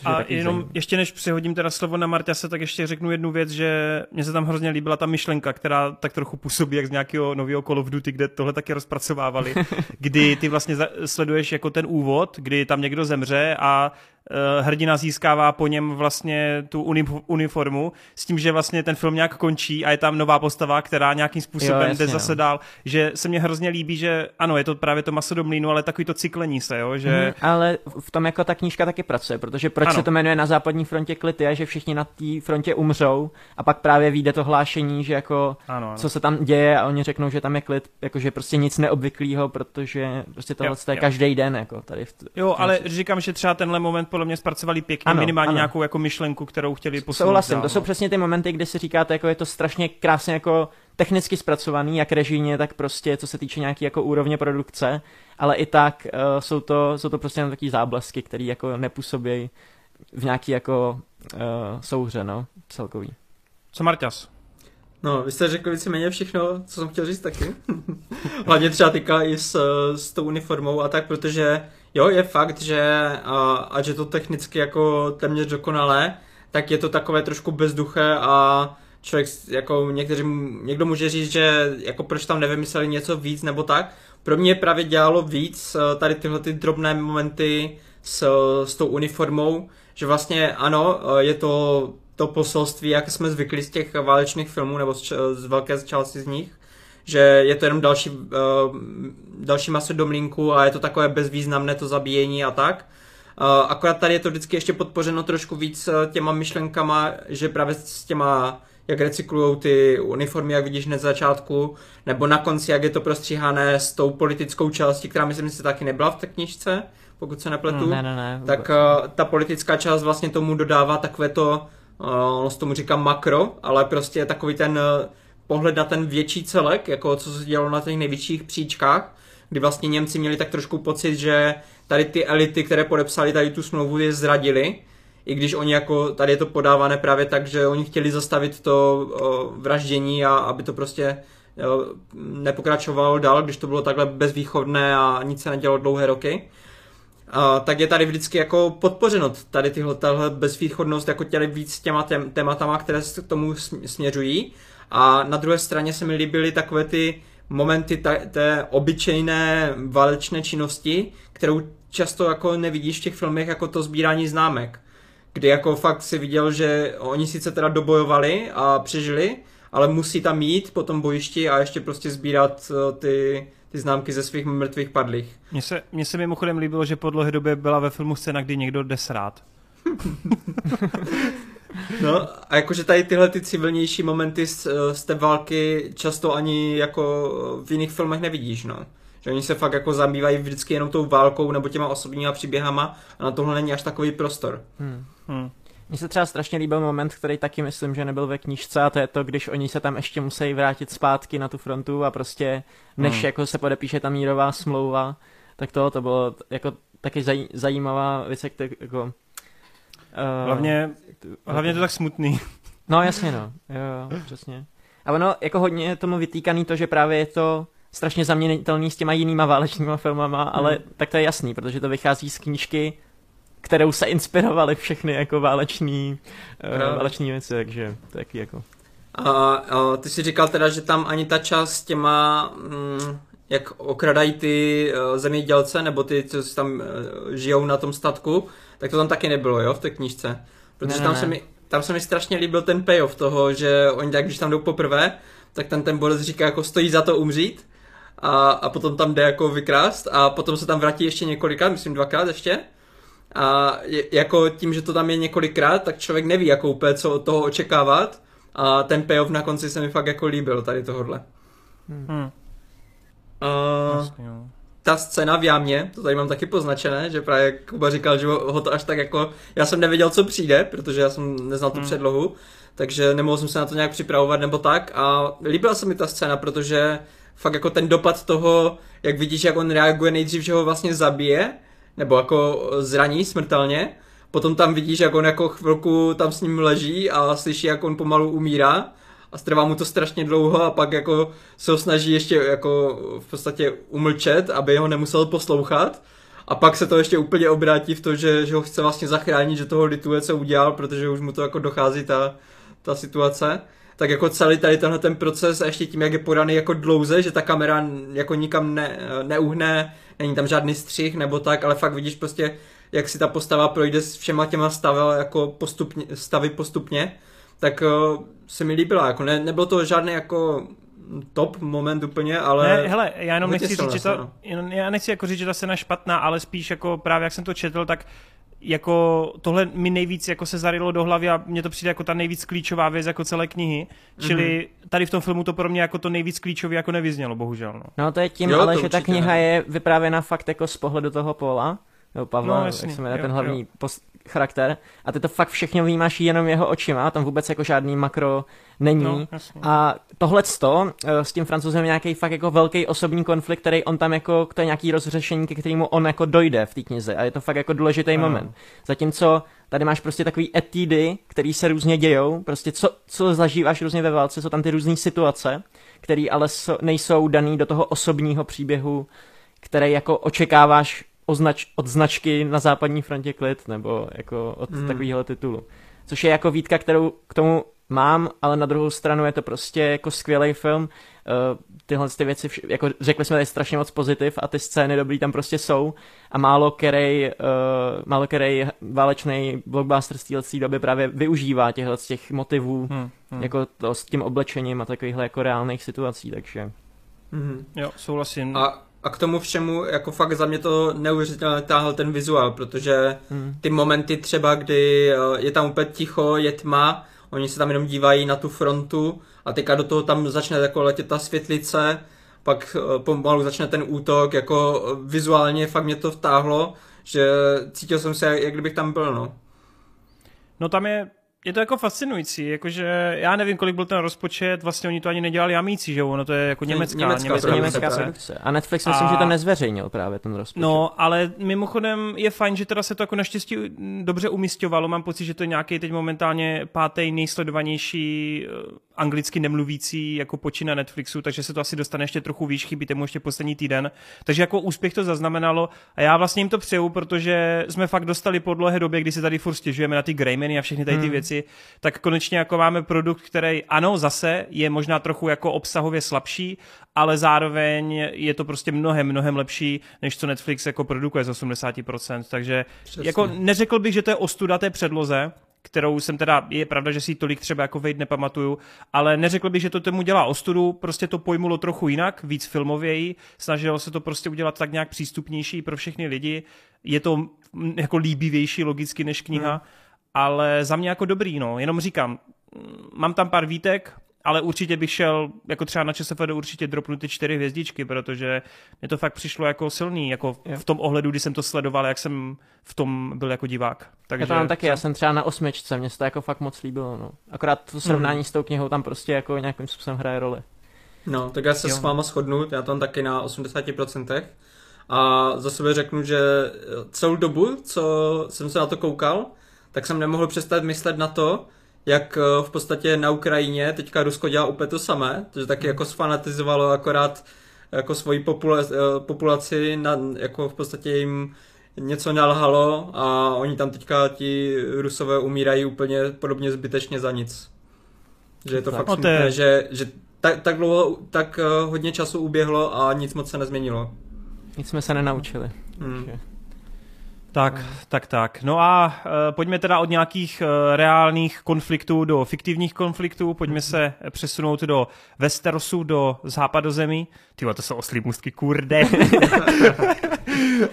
a jenom zajímavé. ještě než přihodím teda slovo na Marťase, tak ještě řeknu jednu věc, že mně se tam hrozně líbila ta myšlenka, která tak trochu působí jak z nějakého nového Call of Duty, kde tohle taky rozpracovávali, kdy ty vlastně sleduješ jako ten úvod, kdy tam někdo zemře a hrdina získává po něm vlastně tu uniformu s tím, že vlastně ten film nějak končí a je tam nová postava, která nějakým způsobem jo, jasně, jde zase no. dál, že se mně hrozně líbí, že ano, je to právě to maso do mlínu, ale takový to cyklení se, jo, že... Mm, ale v tom jako ta knížka taky pracuje, protože proč ano. se to jmenuje na západní frontě klid je, že všichni na té frontě umřou a pak právě vyjde to hlášení, že jako ano, ano. co se tam děje a oni řeknou, že tam je klid, jakože prostě nic neobvyklého, protože prostě tohle je každý den, jako tady v t- Jo, ale říkám, že třeba tenhle moment podle mě zpracovali pěkně, ano, minimálně ano. nějakou jako myšlenku, kterou chtěli posunout. Souhlasím, dál, to jsou no. přesně ty momenty, kdy si říkáte, jako je to strašně krásně jako technicky zpracovaný, jak režijně, tak prostě co se týče nějaký jako úrovně produkce, ale i tak uh, jsou, to, jsou to prostě jen takové záblesky, které jako nepůsobí v nějaký jako uh, souhře, no, celkový. Co Marťas? No, vy jste řekli víceméně všechno, co jsem chtěl říct taky. Hlavně třeba týká i s, s tou uniformou a tak, protože jo, je fakt, že a, že to technicky jako téměř dokonalé, tak je to takové trošku bezduché a člověk, jako někteří, někdo může říct, že jako proč tam nevymysleli něco víc nebo tak. Pro mě právě dělalo víc eh, tady tyhle ty drobné momenty s, s tou uniformou, že vlastně ano, eh, je to to poselství, jak jsme zvykli z těch válečných filmů, nebo z, z velké části z nich, že je to jenom další, uh, další maso do mlínku a je to takové bezvýznamné to zabíjení a tak. Uh, akorát tady je to vždycky ještě podpořeno trošku víc těma myšlenkama, že právě s těma jak recyklují ty uniformy, jak vidíš na začátku, nebo na konci, jak je to prostříhané s tou politickou částí, která myslím, se taky nebyla v té knižce, pokud se nepletu. Ne, ne, ne. Tak uh, ta politická část vlastně tomu dodává takové to ono se tomu říká makro, ale prostě takový ten eh, pohled na ten větší celek, jako co se dělalo na těch největších příčkách, kdy vlastně Němci měli tak trošku pocit, že tady ty elity, které podepsali tady tu smlouvu, je zradili, i když oni jako, tady je to podávané právě tak, že oni chtěli zastavit to vraždění a aby to prostě nepokračovalo dál, když to bylo takhle bezvýchodné a nic se nedělo dlouhé roky. A, tak je tady vždycky jako podpořeno tady tyhle, tahle bezvýchodnost jako těli víc těma tém, tématama, které se k tomu směřují. A na druhé straně se mi líbily takové ty momenty ta, té obyčejné válečné činnosti, kterou často jako nevidíš v těch filmech jako to sbírání známek. Kdy jako fakt si viděl, že oni sice teda dobojovali a přežili, ale musí tam jít po tom bojišti a ještě prostě sbírat eh, ty, ty známky ze svých mrtvých padlých. Mně se, mně se mimochodem líbilo, že po dlouhé době byla ve filmu scéna, kdy někdo jde srát. no a jakože tady tyhle ty civilnější momenty z, eh, z té války často ani jako v jiných filmech nevidíš, no. Že oni se fakt jako zabývají vždycky jenom tou válkou nebo těma osobníma příběhama a na tohle není až takový prostor. Hmm. Hmm. Mně se třeba strašně líbil moment, který taky myslím, že nebyl ve knížce a to je to, když oni se tam ještě musí vrátit zpátky na tu frontu a prostě než hmm. jako se podepíše ta mírová smlouva, tak to, to bylo jako taky zaj, zajímavá věc, jak to jako... Uh, hlavně, hlavně to tak smutný. No jasně no, jo, přesně. A ono jako hodně tomu vytýkaný to, že právě je to strašně zaměnitelný s těma jinýma válečnýma filmama, hmm. ale tak to je jasný, protože to vychází z knížky, kterou se inspirovaly všechny jako váleční, uh, váleční věci, takže to je jako... A, a ty jsi říkal teda, že tam ani ta část s těma, mm, jak okradají ty uh, zemědělce, nebo ty, co tam uh, žijou na tom statku, tak to tam taky nebylo, jo, v té knížce. Protože ne, tam, ne. Se mi, tam se mi strašně líbil ten payoff toho, že oni tak, když tam jdou poprvé, tak ten ten borec říká, jako stojí za to umřít, a, a potom tam jde jako vykrást a potom se tam vrátí ještě několikrát, myslím dvakrát ještě. A je, jako tím, že to tam je několikrát, tak člověk neví jako úplně, co od toho očekávat. A ten payoff na konci se mi fakt jako líbil, tady tohle. Hmm. Uh, ta scéna v jámě, to tady mám taky poznačené, že právě Kuba říkal, že ho to až tak jako, já jsem nevěděl, co přijde, protože já jsem neznal tu hmm. předlohu, takže nemohl jsem se na to nějak připravovat nebo tak a líbila se mi ta scéna, protože fakt jako ten dopad toho, jak vidíš, jak on reaguje nejdřív, že ho vlastně zabije, nebo jako zraní smrtelně, potom tam vidíš, jak on jako chvilku tam s ním leží a slyší, jak on pomalu umírá a strvá mu to strašně dlouho a pak jako se ho snaží ještě jako v podstatě umlčet, aby ho nemusel poslouchat. A pak se to ještě úplně obrátí v to, že, že ho chce vlastně zachránit, že toho lituje, co udělal, protože už mu to jako dochází ta, ta situace. Tak jako celý tady tenhle ten proces a ještě tím, jak je podaný jako dlouze, že ta kamera jako nikam ne, neuhne, není tam žádný střih nebo tak, ale fakt vidíš prostě, jak si ta postava projde s všema těma stavy, jako postupně, stavy postupně, tak uh, se mi líbila, jako ne, nebylo to žádný jako top moment úplně, ale... Ne, hele, já jenom nechci říct, že to, no. já nechci jako říct, že ta scéna je špatná, ale spíš jako právě jak jsem to četl, tak jako tohle mi nejvíc jako se zarilo do hlavy a mně to přijde jako ta nejvíc klíčová věc jako celé knihy, čili mm-hmm. tady v tom filmu to pro mě jako to nejvíc klíčové jako nevyznělo, bohužel. No, no to je tím, jo, ale že ta kniha ne. je vyprávěna fakt jako z pohledu toho Pola, nebo Pavla, no, jasný, jak se jmenuje ten hlavní post, charakter a ty to fakt všechno vnímáš jenom jeho očima, tam vůbec jako žádný makro není. No, a tohle eh, s tím francouzem nějaký fakt jako velký osobní konflikt, který on tam jako, to je nějaký rozřešení, ke kterému on jako dojde v té knize a je to fakt jako důležitý no. moment. Zatímco tady máš prostě takový etidy, který se různě dějou, prostě co, co zažíváš různě ve válce, jsou tam ty různé situace, které ale so, nejsou daný do toho osobního příběhu, který jako očekáváš označ, od značky na západní frontě klid, nebo jako od mm. takového titulu. Což je jako výtka, kterou k tomu mám, ale na druhou stranu je to prostě jako skvělý film. Uh, tyhle ty věci, vš- jako řekli jsme tady strašně moc pozitiv a ty scény dobrý tam prostě jsou a málo který, uh, málo který válečný blockbuster z téhle doby právě využívá těchto z těch motivů, hmm, hmm. jako to s tím oblečením a takovýchhle jako reálných situací, takže... Mm-hmm. Jo, souhlasím. A a k tomu všemu, jako fakt za mě to neuvěřitelně táhl ten vizuál, protože hmm. ty momenty třeba, kdy eh, je tam úplně ticho, je tma, oni se tam jenom dívají na tu frontu a teďka do toho tam začne jako letět ta světlice, pak eh, pomalu začne ten útok, jako eh, vizuálně fakt mě to vtáhlo, že cítil jsem se, jak kdybych tam byl, no. No tam je je to jako fascinující, jakože já nevím, kolik byl ten rozpočet, vlastně oni to ani nedělali amící, že ono to je jako německá, německá německá, produkce. německá Německá produkce. A Netflix myslím, A- že to nezveřejnil právě ten rozpočet. No, ale mimochodem je fajn, že teda se to jako naštěstí dobře umistovalo. Mám pocit, že to je nějaký teď momentálně pátý nejsledovanější eh, anglicky nemluvící jako počin na Netflixu, takže se to asi dostane ještě trochu výš, chybí tomu ještě poslední týden. Takže jako úspěch to zaznamenalo a já vlastně jim to přeju, protože jsme fakt dostali po dlouhé době, kdy si tady furt stěžujeme na ty Greymany a všechny tady ty Hmm. věci, tak konečně jako máme produkt, který ano, zase je možná trochu jako obsahově slabší, ale zároveň je to prostě mnohem, mnohem lepší, než co Netflix jako produkuje z 80%, takže Přesně. jako neřekl bych, že to je ostuda té předloze, kterou jsem teda, je pravda, že si tolik třeba jako vejď nepamatuju, ale neřekl bych, že to tomu dělá ostudu, prostě to pojmulo trochu jinak, víc filmověji, snažilo se to prostě udělat tak nějak přístupnější pro všechny lidi, je to jako líbivější logicky než kniha, hmm. ale za mě jako dobrý, no, jenom říkám, mám tam pár výtek, ale určitě bych šel, jako třeba na ČSFD určitě dropnu ty čtyři hvězdičky, protože mě to fakt přišlo jako silný, jako v tom ohledu, kdy jsem to sledoval, jak jsem v tom byl jako divák. Takže Já to mám taky, já jsem třeba na osmičce, mně se to jako fakt moc líbilo, no. Akorát to srovnání Hmm. s tou knihou tam prostě jako nějakým způsobem hraje roli. No, tak já se Jo. s váma shodnu, já mám taky na 80%. A za sebe řeknu, že celou dobu, co jsem se na to koukal, tak jsem nemohl přestat myslet na to, jak eh, v podstatě na Ukrajině teďka Rusko dělá úplně to samé, že taky jako sfanatizovalo akorát jako svoji popula- eh, populaci, na, jako v podstatě jim něco nalhalo a oni tam teďka ti Rusové umírají úplně podobně zbytečně za nic. Že je to Tak. fakt No to je- smutné, že, že tak, tak dlouho, tak eh, hodně času uběhlo a nic moc se nezměnilo. Nic jsme se nenaučili. Hmm. Takže- Tak, tak, tak. No a uh, pojďme teda od nějakých uh, reálných konfliktů do fiktivních konfliktů, pojďme se přesunout do Westerosu, do západozemí. Ty to jsou oslí můstky, kurde.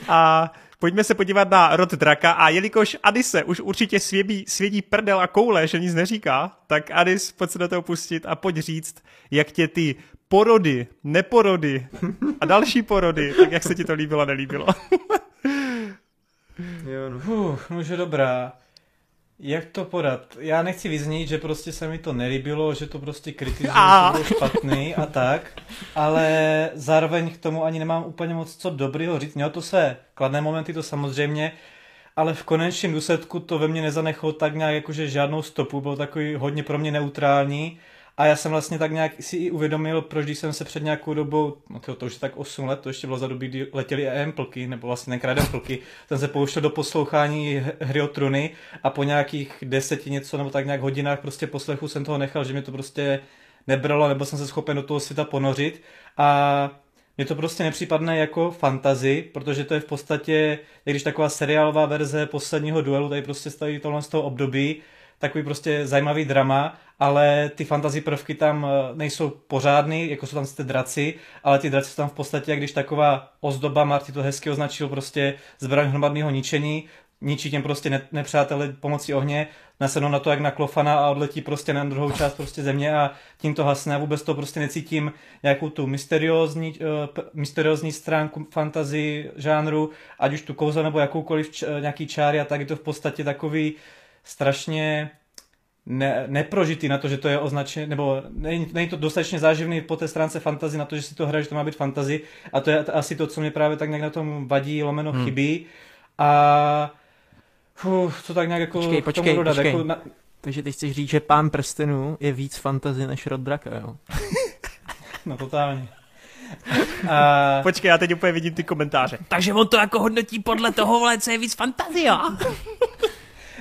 a pojďme se podívat na rod draka a jelikož Adise už určitě svědí, svědí prdel a koule, že nic neříká, tak Adis, pojď se do toho pustit a pojď říct, jak tě ty porody, neporody a další porody, tak jak se ti to líbilo a nelíbilo. Jo, no. Uh, no že dobrá. Jak to podat? Já nechci vyznít, že prostě se mi to nelíbilo, že to prostě kritizuju, A. že bylo špatný a tak, ale zároveň k tomu ani nemám úplně moc co dobrýho říct. Mělo to se kladné momenty, to samozřejmě, ale v konečném důsledku to ve mně nezanechalo tak nějak jakože žádnou stopu, bylo takový hodně pro mě neutrální a já jsem vlastně tak nějak si i uvědomil, proč když jsem se před nějakou dobou, no to, to už je tak 8 let, to ještě bylo za doby, kdy letěly EM plky, nebo vlastně tenkrát plky, jsem se pouštěl do poslouchání hry o truny a po nějakých deseti něco nebo tak nějak hodinách prostě poslechu jsem toho nechal, že mě to prostě nebralo, nebo jsem se schopen do toho světa ponořit. A mně to prostě nepřípadne jako fantazy, protože to je v podstatě, když taková seriálová verze posledního duelu, tady prostě staví tohle z toho období, takový prostě zajímavý drama, ale ty fantasy prvky tam eh, nejsou pořádný, jako jsou tam ty draci, ale ty draci jsou tam v podstatě, jak když taková ozdoba, Marty to hezky označil, prostě zbraň hromadného ničení, ničí těm prostě ne- nepřátele pomocí ohně, nasednou na to jak na klofana a odletí prostě na druhou část prostě země a tím to hasne. A vůbec to prostě necítím nějakou tu mysteriózní, uh, mysteriózní stránku fantasy žánru, ať už tu kouzel nebo jakoukoliv č- eh, nějaký čáry a tak je to v podstatě takový strašně ne, neprožitý na to, že to je označené, nebo není, není to dostatečně záživný po té stránce fantazy na to, že si to hraje, že to má být fantazy a to je t- asi to, co mě právě tak nějak na tom vadí, lomeno Hmm. chybí a Uf, co tak nějak jako Počkej, k tomu počkej, dodat, počkej. Jako na, Takže ty chceš říct, že pán prstenů je víc fantazy než rod draka, jo? no totálně. A, Počkej, já teď úplně vidím ty komentáře. Takže on to jako hodnotí podle toho, vole, co je víc fantazia.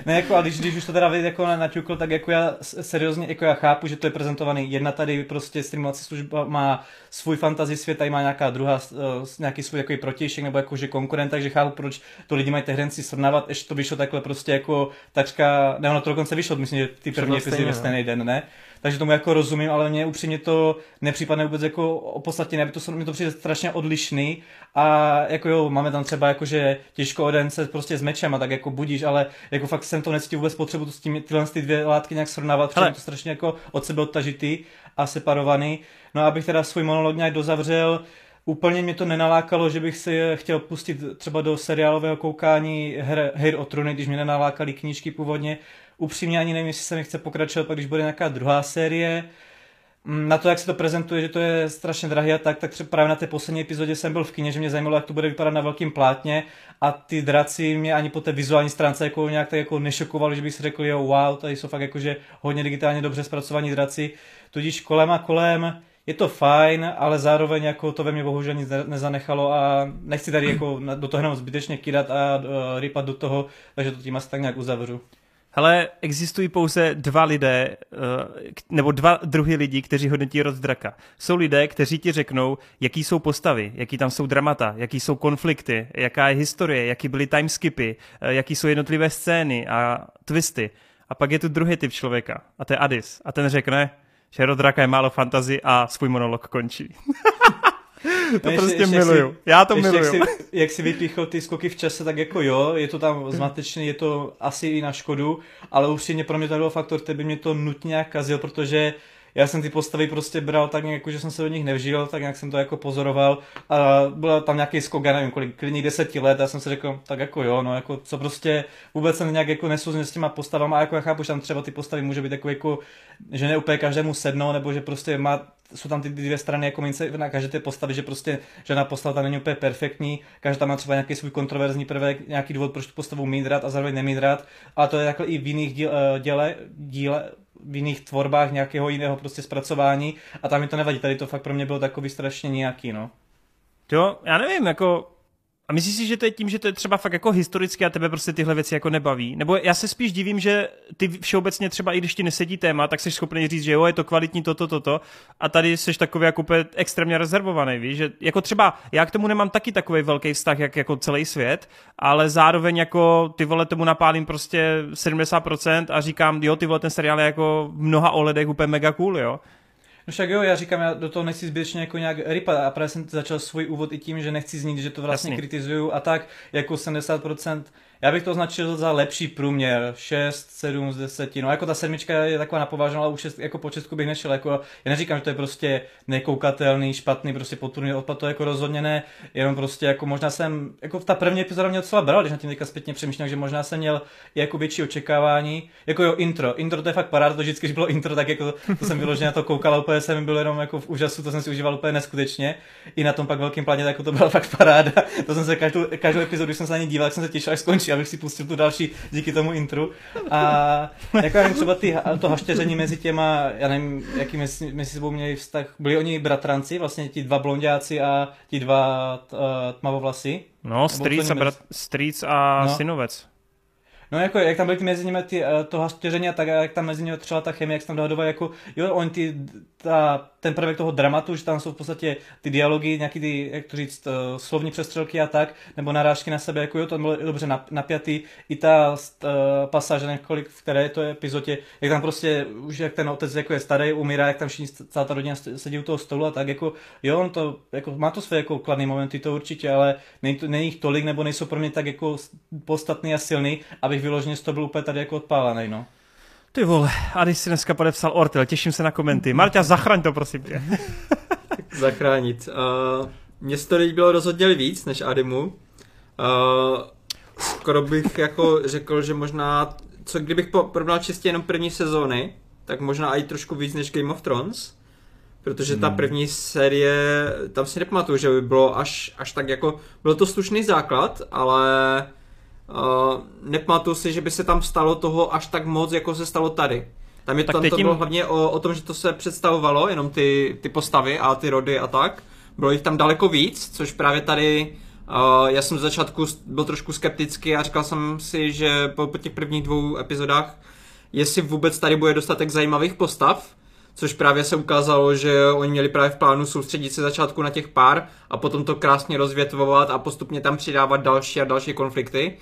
Ne, jako, ale když, když už to teda jako naťukl, tak jako já seriózně, jako já chápu, že to je prezentovaný. Jedna tady prostě streamovací služba má svůj fantasy svět, tady má nějaká druhá, uh, nějaký svůj takový protějšek nebo jakože konkurent, takže chápu, proč to lidi mají hrenci srovnávat, ještě to vyšlo takhle prostě jako takřka, ne, ono to dokonce vyšlo, myslím, že ty první epizody ve no. stejný den, ne? Takže tomu jako rozumím, ale mně upřímně to nepřípadne vůbec jako opodstatně, aby to, se- mi to přijde strašně odlišný a jako jo, máme tam třeba jakože těžko oden se prostě s mečem a tak jako budíš, ale jako fakt jsem to necítil vůbec potřebu to s tím, tyhle ty dvě látky nějak srovnávat, protože to strašně jako od sebe odtažitý a separovaný. No a abych teda svůj monolog nějak dozavřel, Úplně mě to nenalákalo, že bych si chtěl pustit třeba do seriálového koukání her, her o trůny, když mě nenalákaly knížky původně. Upřímně ani nevím, jestli se mi chce pokračovat, pak když bude nějaká druhá série. Mm, na to, jak se to prezentuje, že to je strašně drahé a tak, tak třeba právě na té poslední epizodě jsem byl v kině, že mě zajímalo, jak to bude vypadat na velkém plátně a ty draci mě ani po té vizuální stránce jako nějak tak jako nešokovali, že bych si řekl, jo, wow, tady jsou fakt jakože hodně digitálně dobře zpracovaní draci, tudíž kolem a kolem je to fajn, ale zároveň jako to ve mně bohužel nic nezanechalo a nechci tady jako do toho jenom zbytečně kidat a uh, rypat do toho, takže to tím asi tak nějak uzavřu. Ale existují pouze dva lidé, eh, nebo dva druhy lidí, kteří hodnotí rod draka. Jsou lidé, kteří ti řeknou, jaký jsou postavy, jaký tam jsou dramata, jaký jsou konflikty, jaká je historie, jaký byly timeskipy, eh, jaký jsou jednotlivé scény a twisty. A pak je tu druhý typ člověka, a to je Adis. A ten řekne, že rod draka je málo fantazy a svůj monolog končí. to ještě, prostě ještě miluju. Si, Já to miluju. Jak si, jak si vypíchl ty skoky v čase, tak jako jo, je to tam zmatečný, je to asi i na škodu, ale upřímně pro mě to byl faktor, který by mě to nutně nějak kazil, protože já jsem ty postavy prostě bral tak nějak, že jsem se do nich nevžil, tak nějak jsem to jako pozoroval a byl tam nějaký skok, já nevím, kolik, klidně deseti let a já jsem si řekl, tak jako jo, no jako co prostě vůbec jsem nějak jako nesouzně s těma postavama a jako já chápu, že tam třeba ty postavy může být jako, jako že ne úplně každému sednou, nebo že prostě má jsou tam ty dvě strany jako mince na každé té postavy, že prostě žádná postava tam není úplně perfektní, každá má třeba nějaký svůj kontroverzní prvek, nějaký důvod, proč tu postavu mít rád a zároveň nemít rád, ale to je takhle i v jiných díle, eh, díle, díle v jiných tvorbách nějakého jiného prostě zpracování a tam mi to nevadí, tady to fakt pro mě bylo takový strašně nějaký, no. Jo, já nevím, jako a myslíš si, že to je tím, že to je třeba fakt jako historicky a tebe prostě tyhle věci jako nebaví? Nebo já se spíš divím, že ty všeobecně třeba i když ti nesedí téma, tak jsi schopný říct, že jo, je to kvalitní toto, toto. A tady jsi takový jako extrémně rezervovaný, víš? Že jako třeba já k tomu nemám taky takový velký vztah, jak jako celý svět, ale zároveň jako ty vole tomu napálím prostě 70% a říkám, jo, ty vole ten seriál je jako v mnoha ohledech úplně mega cool, jo. No však jo, já říkám, já do toho nechci zbytečně jako nějak rypat a právě jsem začal svůj úvod i tím, že nechci znít, že to vlastně Jasně. kritizuju a tak, jako 70% já bych to označil za lepší průměr, 6, 7 z 10. No jako ta sedmička je taková napovážená, ale už jako po Česku bych nešel. Jako, já neříkám, že to je prostě nekoukatelný, špatný, prostě potůrný odpad, to jako rozhodně ne. Jenom prostě jako možná jsem, jako ta první epizoda mě docela bral, když na tím teďka zpětně přemýšlel, že možná jsem měl jako větší očekávání. Jako jo, intro. Intro to je fakt paráda, to vždycky, když bylo intro, tak jako to jsem vyloženě na to koukal, ale úplně jsem byl jenom jako v úžasu, to jsem si užíval úplně neskutečně. I na tom pak velkým pláně, tak jako to byla fakt paráda. To jsem se každou, každou epizodu, když jsem se na ně díval, jsem se těšil, až skončí, abych si pustil tu další díky tomu intru. A jako nevím, třeba ty, to hašteření mezi těma, já nevím, jaký mezi, mezi sebou měli vztah, byli oni bratranci, vlastně ti dva blondiáci a ti dva uh, tmavovlasy? No, strýc a, brat, strýc a no. synovec. No jako, jak tam byly ty mezi nimi ty, uh, to hašteření a tak, jak tam mezi nimi třeba ta chemie, jak se tam dohadovali, jako, jo, oni ty, ta, ten prvek toho dramatu, že tam jsou v podstatě ty dialogy, nějaký ty, jak to říct, uh, slovní přestřelky a tak, nebo narážky na sebe, jako jo, to bylo dobře napjatý, i ta uh, pasáž, několik, v které to je epizodě, jak tam prostě, už jak ten otec jako je starý, umírá, jak tam všichni, celá ta rodina sedí u toho stolu a tak, jako, jo, on to, jako, má to své jako kladné momenty, to určitě, ale není, to, není jich tolik, nebo nejsou pro mě tak jako podstatný a silný, abych vyloženě z toho byl úplně tady jako odpálený, no. Ty vole, Ady si dneska podepsal Ortel, těším se na komenty. Marta, zachraň to, prosím tě. Zachránit. Uh, mně se to líbilo rozhodně víc než Adimu. Uh, skoro bych jako řekl, že možná, co kdybych porovnal čistě jenom první sezóny, tak možná i trošku víc než Game of Thrones. Protože hmm. ta první série, tam si nepamatuju, že by bylo až, až tak jako, byl to slušný základ, ale Uh, nepamatuju si, že by se tam stalo toho až tak moc, jako se stalo tady. Tam, je, tak tam to tím... bylo hlavně o, o tom, že to se představovalo, jenom ty, ty postavy a ty rody a tak. Bylo jich tam daleko víc, což právě tady uh, já jsem z začátku byl trošku skeptický a říkal jsem si, že po, po těch prvních dvou epizodách jestli vůbec tady bude dostatek zajímavých postav, což právě se ukázalo, že oni měli právě v plánu soustředit se začátku na těch pár a potom to krásně rozvětvovat a postupně tam přidávat další a další konflikty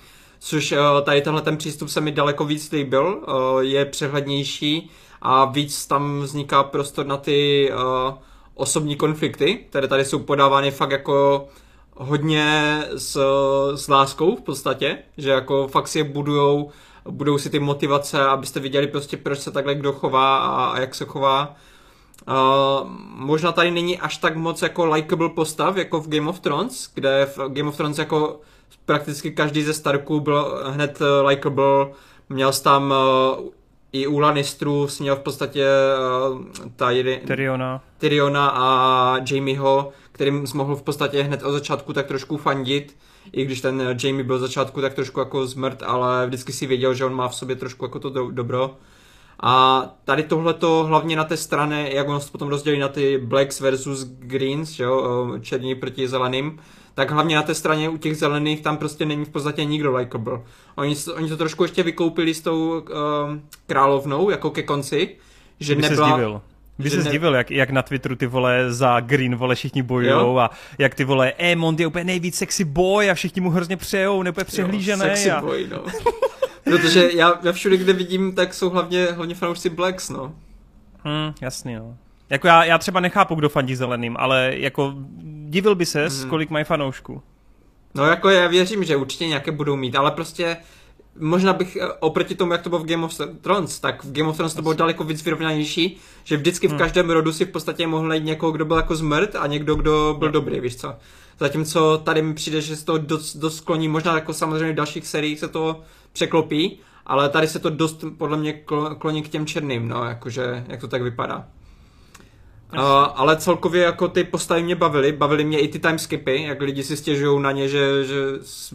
což eh, tady tenhle ten přístup se mi daleko víc líbil, eh, je přehlednější a víc tam vzniká prostor na ty eh, osobní konflikty, které tady jsou podávány fakt jako hodně s, s láskou v podstatě, že jako fakt si je budujou, budou si ty motivace, abyste viděli prostě proč se takhle kdo chová a, a jak se chová. Uh, možná tady není až tak moc jako likable postav jako v Game of Thrones, kde v Game of Thrones jako prakticky každý ze Starků byl hned eh, likable, měl jsi tam uh, i u Lannisterů jsi měl v podstatě uh, ta jedy, Tyriona. Tyriona a Jamieho, kterým jsi mohl v podstatě hned od začátku tak trošku fandit, i když ten Jamie byl od začátku tak trošku jako zmrt, ale vždycky si věděl, že on má v sobě trošku jako to do, dobro. A tady tohleto hlavně na té straně, jak on se potom rozdělí na ty blacks versus greens, že jo, černí proti zeleným, tak hlavně na té straně u těch zelených tam prostě není v podstatě nikdo likable. Oni, oni to trošku ještě vykoupili s tou uh, královnou, jako ke konci, že By nebyla... By se ne- zdivil, jak, jak na Twitteru ty vole za Green vole všichni bojujou Jo. a jak ty vole Emond je úplně nejvíc sexy boy a všichni mu hrozně přejou, nebo je přehlížený. Sexy a... boy, no. Protože já, já všude, kde vidím, tak jsou hlavně, hlavně fanoušci Blacks, no. Hm, jasný, no. Jako já, já třeba nechápu, kdo fandí zeleným, ale jako divil by ses, Mhm. kolik mají fanoušků. No jako já věřím, že určitě nějaké budou mít, ale prostě možná bych eh, oproti tomu, jak to bylo v Game of Thrones, tak v Game of Thrones to bylo daleko víc vyrovnanější, že vždycky v Hmm. každém rodu si v podstatě mohl najít někoho, kdo byl jako zmrt a někdo, kdo byl dobrý, víš co. Zatímco tady mi přijde, že se to dost, dost skloní, možná jako samozřejmě v dalších seriích se to překlopí, ale tady se to dost podle mě klo- kloní k těm černým, no, jakože, jak to tak vypadá. Uh, ale celkově jako ty postavy mě bavily, bavily mě i ty timeskipy, jak lidi si stěžují na ně, že, že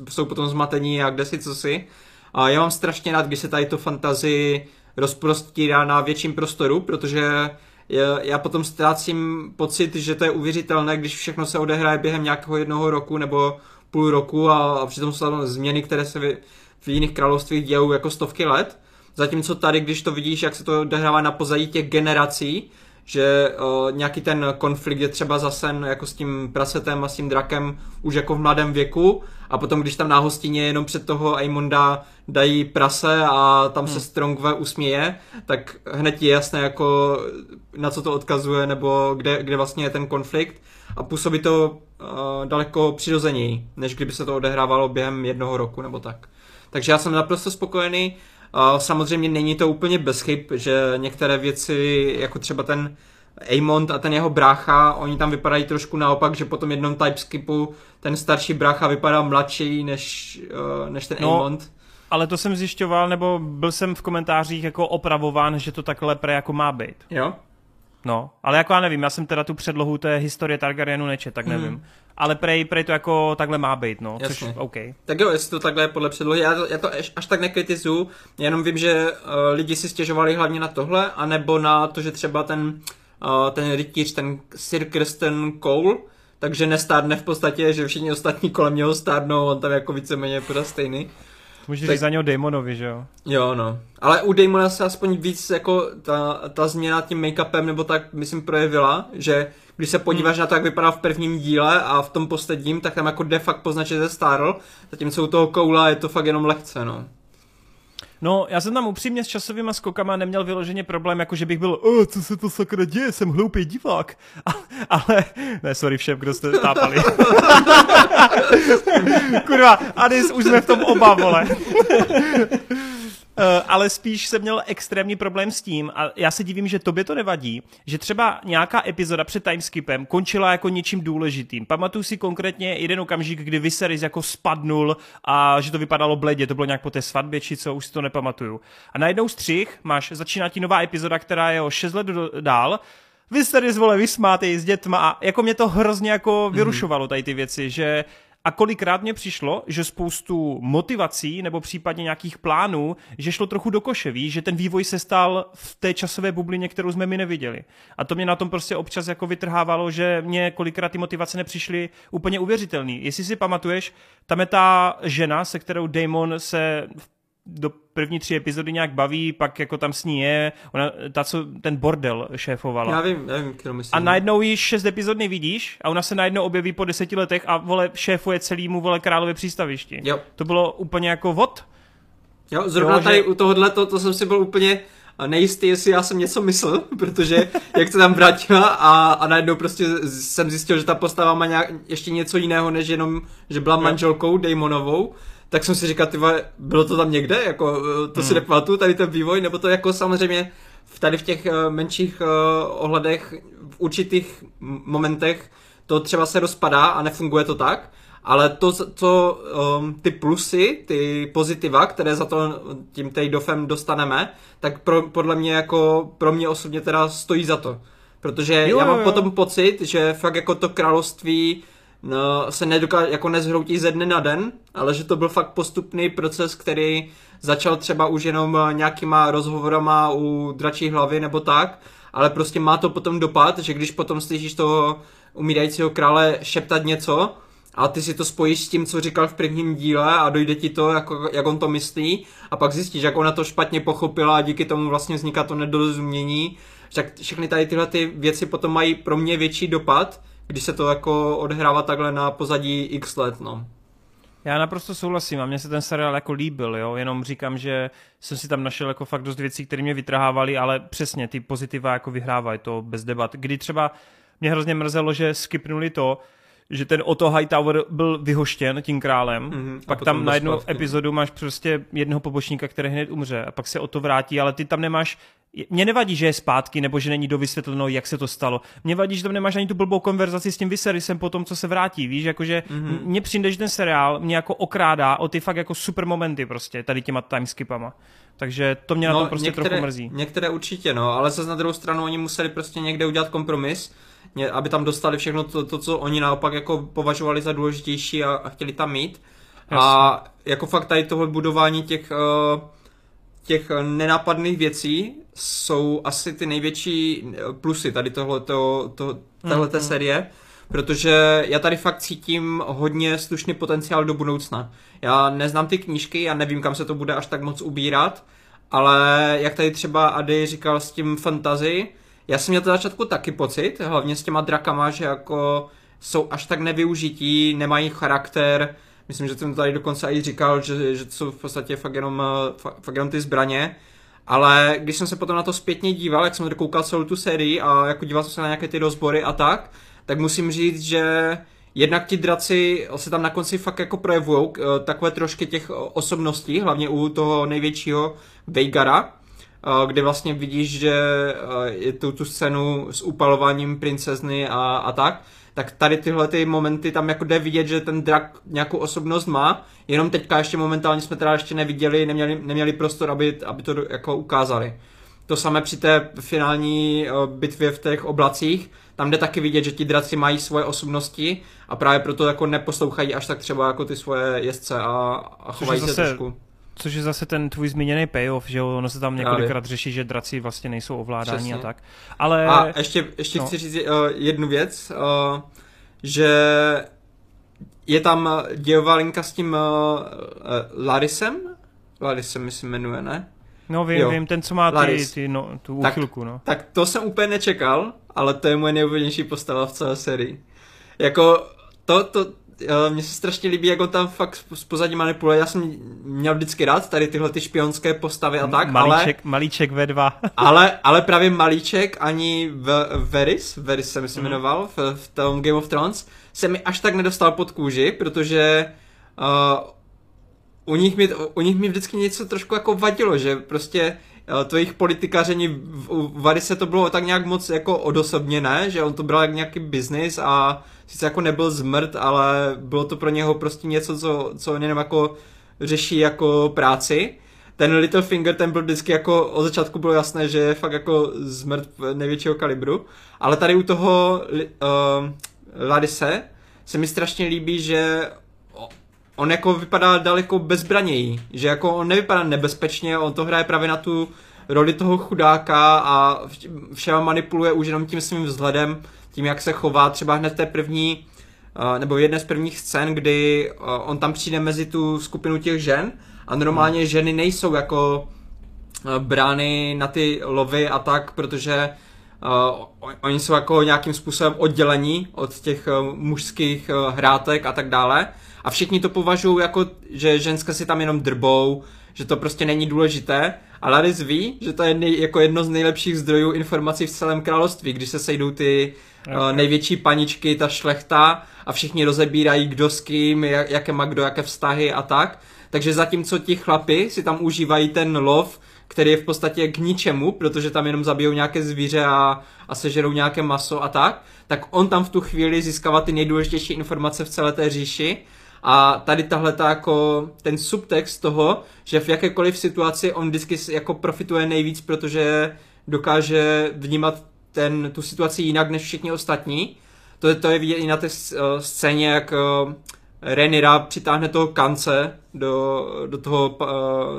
jsou potom zmatení a kde si co si. A já mám strašně rád, když se tady to fantazy rozprostírá na větším prostoru, protože já, já potom ztrácím pocit, že to je uvěřitelné, když všechno se odehraje během nějakého jednoho roku nebo půl roku a, a přitom jsou tam změny, které se v, v jiných královstvích dějou jako stovky let. Zatímco tady, když to vidíš, jak se to odehrává na pozadí těch generací, že uh, nějaký ten konflikt je třeba zasen jako s tím prasetem a s tím drakem už jako v mladém věku a potom když tam na hostině jenom před toho Aimonda dají prase a tam se Strongve usměje, tak hned je jasné jako na co to odkazuje nebo kde, kde vlastně je ten konflikt a působí to uh, daleko přirozeněji, než kdyby se to odehrávalo během jednoho roku nebo tak. Takže já jsem naprosto spokojený. Samozřejmě není to úplně bez chyb, že některé věci, jako třeba ten Amond a ten jeho brácha, oni tam vypadají trošku naopak, že po tom jednom typeskipu ten starší brácha vypadá mladší než, uh, než ten No, Amond. Ale to jsem zjišťoval, nebo byl jsem v komentářích jako opravován, že to takhle pre jako má být. Jo? No, ale jako já nevím, já jsem teda tu předlohu té historie Targaryenu nečet, tak nevím. Hmm. Ale prej, prej to jako takhle má být, no, což Jasně. OK. Tak jo, jestli to takhle je podle předlohy, já to, já to až, až tak nekritizuju, jenom vím, že uh, lidi si stěžovali hlavně na tohle, anebo na to, že třeba ten, uh, ten rytíř, ten Sir Kristen Cole, takže nestárne v podstatě, že všichni ostatní kolem něho stárnou, on tam jako víceméně pořád stejný. Můžeš Tak- říct za něho Damonovi, že jo? Jo, no. Ale u Damona se aspoň víc jako ta, ta změna tím make-upem nebo tak, myslím, projevila, že když se podíváš na to, jak vypadá v prvním díle a v tom posledním, tak tam jako de facto pozná, že zestárl, zatímco u toho koula je to fakt jenom lehce, no. No, já jsem tam upřímně s časovými skokama neměl vyloženě problém, jako že bych byl, o, co se to sakra děje, jsem hloupý divák. A, ale, ne, sorry všem, kdo jste tápali. Kurva, Adis, už jsme v tom oba, vole. Uh, ale spíš jsem měl extrémní problém s tím a já se divím, že tobě to nevadí, že třeba nějaká epizoda před timeskipem končila jako něčím důležitým. Pamatuju si konkrétně jeden okamžik, kdy Viserys jako spadnul a že to vypadalo bledě, to bylo nějak po té svatbě či co, už si to nepamatuju. A najednou střih, máš, začíná ti nová epizoda, která je o 6 let dál, Viserys, vole, vysmátej s dětma a jako mě to hrozně jako vyrušovalo tady ty věci, že a kolikrát mě přišlo, že spoustu motivací nebo případně nějakých plánů, že šlo trochu do koše, víš, že ten vývoj se stal v té časové bublině, kterou jsme my neviděli. A to mě na tom prostě občas jako vytrhávalo, že mě kolikrát ty motivace nepřišly úplně uvěřitelný. Jestli si pamatuješ, tam je ta žena, se kterou Damon se v do první tři epizody nějak baví, pak jako tam s ní je, ona, ta, co ten bordel šéfovala. Já vím, já vím, kterou myslím. A najednou již šest epizod nevidíš a ona se najednou objeví po deseti letech a vole šéfuje celýmu vole králově přístavišti. Jo, To bylo úplně jako vod. jo zrovna Jo, že- tady u tohohle, to, to jsem si byl úplně nejistý, jestli já jsem něco myslel, protože jak se tam vrátila a, a najednou prostě jsem zjistil, že ta postava má nějak, ještě něco jiného, než jenom, že byla manželkou Damonovou, tak jsem si říkal, ty bylo to tam někde, jako eh, to si Hmm. nepamatuju, tady ten vývoj, nebo to jako samozřejmě v tady v těch eh, menších eh, ohledech, v určitých momentech to třeba se rozpadá a nefunguje to tak, ale to, to um, ty plusy, ty pozitiva, které za to tím trade-offem dostaneme, tak pro, podle mě jako, pro mě osobně teda stojí za to. Protože jo, já mám jo, jo. potom pocit, že fakt jako to království no, se nedokáže, jako nezhroutí ze dne na den, ale že to byl fakt postupný proces, který začal třeba už jenom nějakýma rozhovorama u dračí hlavy nebo tak, ale prostě má to potom dopad, že když potom slyšíš toho umírajícího krále šeptat něco, a ty si to spojíš s tím, co říkal v prvním díle a dojde ti to, jako, jak on to myslí a pak zjistíš, jak ona to špatně pochopila a díky tomu vlastně vzniká to nedorozumění. Tak všechny tady tyhle ty věci potom mají pro mě větší dopad, když se to jako odhrává takhle na pozadí x let, no. Já naprosto souhlasím a mně se ten seriál jako líbil, jo, jenom říkám, že jsem si tam našel jako fakt dost věcí, které mě vytrhávaly, ale přesně ty pozitiva jako vyhrávají to bez debat. Kdy třeba mě hrozně mrzelo, že skipnuli to, že ten Otto Hightower byl vyhoštěn tím králem, mm-hmm, pak tam na jednu epizodu máš prostě jednoho pobočníka, který hned umře a pak se o to vrátí, ale ty tam nemáš mě nevadí, že je zpátky, nebo že není dovysvětleno, jak se to stalo. Mě vadí, že tam nemáš ani tu blbou konverzaci s tím Viserysem po tom, co se vrátí. Víš, jakože mm-hmm. mně přijde, že ten seriál mě jako okrádá o ty fakt jako super momenty prostě, tady těma timeskipama. Takže to mě no, na tom prostě některé, trochu mrzí. Některé určitě, no, ale zase na druhou stranu oni museli prostě někde udělat kompromis, aby tam dostali všechno to, to co oni naopak jako považovali za důležitější a, a chtěli tam mít. Jasně. A jako fakt tady tohle budování těch, uh, těch nenápadných věcí jsou asi ty největší plusy tady tohleto, to, tohleto mm-hmm. série, protože já tady fakt cítím hodně slušný potenciál do budoucna. Já neznám ty knížky, já nevím, kam se to bude až tak moc ubírat, ale jak tady třeba Ady říkal s tím fantazy, já jsem měl to začátku taky pocit, hlavně s těma drakama, že jako jsou až tak nevyužití, nemají charakter, myslím, že jsem tady dokonce i říkal, že, že jsou v podstatě fakt jenom, fakt, fakt jenom ty zbraně, ale když jsem se potom na to zpětně díval, jak jsem dokoukal celou tu sérii a jako díval jsem se na nějaké ty rozbory a tak, tak musím říct, že jednak ti draci se tam na konci fakt jako projevují eh, takové trošky těch osobností, hlavně u toho největšího Veigara, eh, kde vlastně vidíš, že eh, je tu, tu scénu s upalováním princezny a, a tak, tak tady tyhle ty momenty tam jako jde vidět, že ten drak nějakou osobnost má, jenom teďka ještě momentálně jsme teda ještě neviděli, neměli, neměli prostor, aby, aby to jako ukázali. To samé při té finální bitvě v těch oblacích, tam jde taky vidět, že ti draci mají svoje osobnosti a právě proto jako neposlouchají až tak třeba jako ty svoje jezdce a, a chovají se trošku. Což je zase ten tvůj zmíněný payoff, že ono se tam několikrát řeší, že draci vlastně nejsou ovládání Přesně. a tak. Ale... A ještě, ještě no. chci říct uh, jednu věc, uh, že je tam dějová linka s tím uh, uh, Larisem, Larisem mi se jmenuje, ne? No vím, jo. vím, ten, co má ty, ty no, tu úchylku, no. Tak to jsem úplně nečekal, ale to je moje nejoblíbenější postava v celé sérii. Jako, to, to, mně se strašně líbí, jak on tam fakt z pozadí manipuluje. Já jsem měl vždycky rád tady tyhle ty špionské postavy a tak, malíček, ale... Malíček V2. ale, ale právě Malíček ani v Veris, Veris se mi mm. jmenoval v, v tom Game of Thrones, se mi až tak nedostal pod kůži, protože uh, u nich, mi, u nich mi vždycky něco trošku jako vadilo, že prostě Eh, to jejich politikaření u Vary se to bylo tak nějak moc jako odosobněné, že on to bral jak nějaký biznis a sice jako nebyl zmrt, ale bylo to pro něho prostě něco, co, co on jenom jako řeší jako práci. Ten Littlefinger, ten byl vždycky jako, od začátku bylo jasné, že je fakt jako zmrt největšího kalibru, ale tady u toho uh, Ladise se mi strašně líbí, že on jako vypadá daleko bezbraněji, že jako on nevypadá nebezpečně, on to hraje právě na tu roli toho chudáka a všema manipuluje už jenom tím svým vzhledem, tím jak se chová, třeba hned té první, nebo jedné z prvních scén, kdy on tam přijde mezi tu skupinu těch žen a normálně hmm. ženy nejsou jako brány na ty lovy a tak, protože uh, oni jsou jako nějakým způsobem oddělení od těch uh, mužských uh, hrátek a tak dále a všichni to považují jako, že ženské si tam jenom drbou, že to prostě není důležité. A Laris ví, že to je nej, jako jedno z nejlepších zdrojů informací v celém království, když se sejdou ty okay. uh, největší paničky, ta šlechta a všichni rozebírají, kdo s kým, jak, jaké má kdo, jaké vztahy a tak. Takže zatímco ti chlapi si tam užívají ten lov, který je v podstatě k ničemu, protože tam jenom zabijou nějaké zvíře a, a sežerou nějaké maso a tak, tak on tam v tu chvíli získává ty nejdůležitější informace v celé té říši a tady tahle ta jako ten subtext toho, že v jakékoliv situaci on vždycky jako profituje nejvíc, protože dokáže vnímat ten, tu situaci jinak než všichni ostatní. To to je vidět i na té scéně, jak Renira přitáhne toho kance do, do toho uh,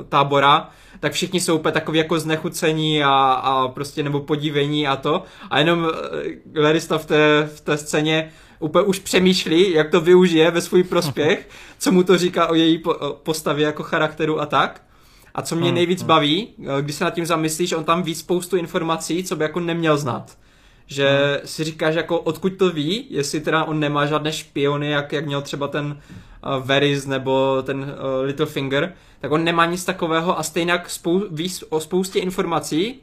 tábora, tak všichni jsou úplně takový jako znechucení a, a prostě nebo podívení a to. A jenom uh, Larista v té, v té scéně úplně už přemýšlí, jak to využije ve svůj prospěch, co mu to říká o její postavě jako charakteru a tak. A co mě hmm, nejvíc hmm. baví, eh, když se nad tím zamyslíš, on tam ví spoustu informací, co by jako neměl znát. Že hmm. si říkáš jako odkud to ví, jestli teda on nemá žádné špiony, jak, jak měl třeba ten uh, Varys nebo ten uh, Littlefinger, tak on nemá nic takového a stejně spou- ví o spoustě informací,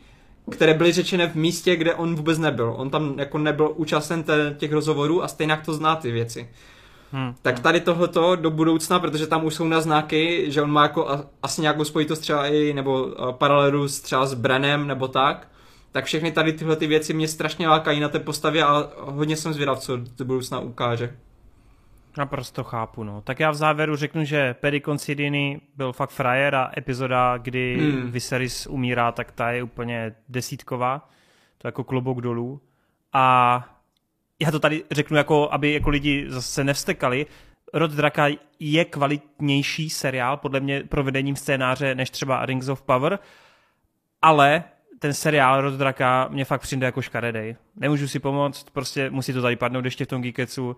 které byly řečené v místě, kde on vůbec nebyl. On tam jako nebyl účasten těch rozhovorů a stejně to zná ty věci. Hmm. Tak tady tohleto do budoucna, protože tam už jsou naznaky, že on má jako asi nějakou spojitost třeba i, nebo uh, paralelu třeba s Brenem nebo tak, tak všechny tady tyhle ty věci mě strašně lákají na té postavě a hodně jsem zvědav, co do budoucna ukáže. Naprosto chápu, no. Tak já v závěru řeknu, že Perry Considini byl fakt frajer a epizoda, kdy hmm. Viserys umírá, tak ta je úplně desítková. To jako klobouk dolů. A já to tady řeknu, jako, aby jako lidi zase nevstekali. Rod Draka je kvalitnější seriál, podle mě provedením scénáře, než třeba Rings of Power, ale ten seriál Rod Draka mě fakt přijde jako škaredej. Nemůžu si pomoct, prostě musí to tady padnout ještě v tom Geeketsu.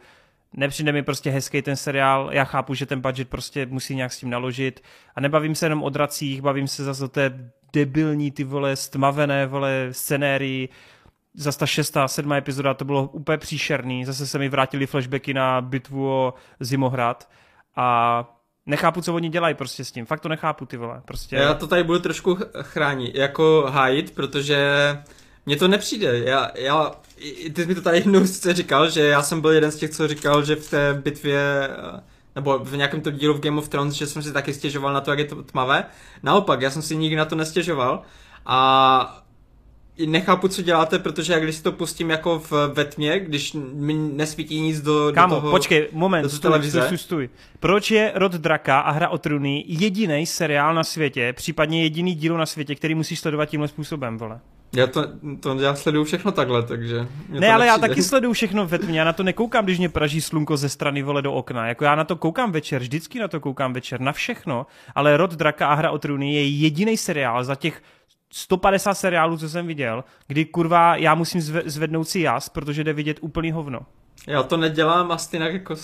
Nepřijde mi prostě hezký ten seriál, já chápu, že ten budget prostě musí nějak s tím naložit a nebavím se jenom o dracích, bavím se zase o té debilní ty vole stmavené vole scenérii, zase ta šestá, sedmá epizoda, to bylo úplně příšerný, zase se mi vrátili flashbacky na bitvu o Zimohrad a nechápu, co oni dělají prostě s tím. Fakt to nechápu, ty vole. Prostě... Já to tady budu trošku chránit, jako hájit, protože mně to nepřijde. Já, já, ty jsi mi to tady jednou říkal, že já jsem byl jeden z těch, co říkal, že v té bitvě nebo v nějakém to dílu v Game of Thrones, že jsem si taky stěžoval na to, jak je to tmavé. Naopak, já jsem si nikdy na to nestěžoval a nechápu, co děláte, protože jak když si to pustím jako v, ve tmě, když mi nesvítí nic do, Kámo, do toho, počkej, moment, stůj, televize. Stůj, stůj, Proč je Rod Draka a Hra o trůny jediný seriál na světě, případně jediný díl na světě, který musíš sledovat tímhle způsobem, vole? Já to, to já sleduju všechno takhle, takže... Ne, ale já taky sleduju všechno ve tmě, já na to nekoukám, když mě praží slunko ze strany vole do okna. Jako já na to koukám večer, vždycky na to koukám večer, na všechno, ale Rod Draka a Hra o trůny je jediný seriál za těch 150 seriálů, co jsem viděl, kdy kurva já musím zvednout si jas, protože jde vidět úplný hovno. Já to nedělám a stejně jako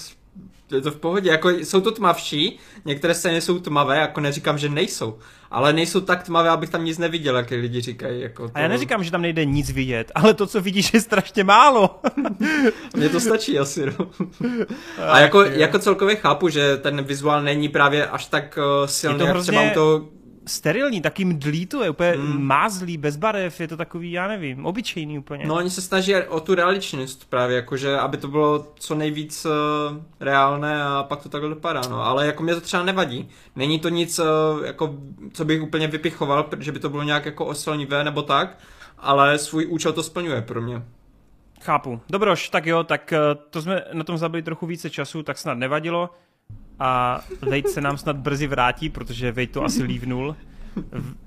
je to v pohodě, jako jsou to tmavší, některé scény jsou tmavé, jako neříkám, že nejsou, ale nejsou tak tmavé, abych tam nic neviděl, jak lidi říkají. Jako to... A já neříkám, že tam nejde nic vidět, ale to, co vidíš, je strašně málo. Mně to stačí asi, no. A jako, jako celkově chápu, že ten vizuál není právě až tak uh, silný, jak hrozně... třeba u toho sterilní, taky mdlí to je úplně mm. mázlý, bez barev, je to takový, já nevím, obyčejný úplně. No oni se snaží o tu realičnost právě, jakože, aby to bylo co nejvíc uh, reálné a pak to takhle dopadá, no, ale jako mě to třeba nevadí. Není to nic, uh, jako, co bych úplně vypichoval, že by to bylo nějak jako osilnivé nebo tak, ale svůj účel to splňuje pro mě. Chápu. Dobroš, tak jo, tak eh, to jsme na tom zabili trochu více času, tak snad nevadilo a Vejt se nám snad brzy vrátí, protože Vejt to asi lívnul.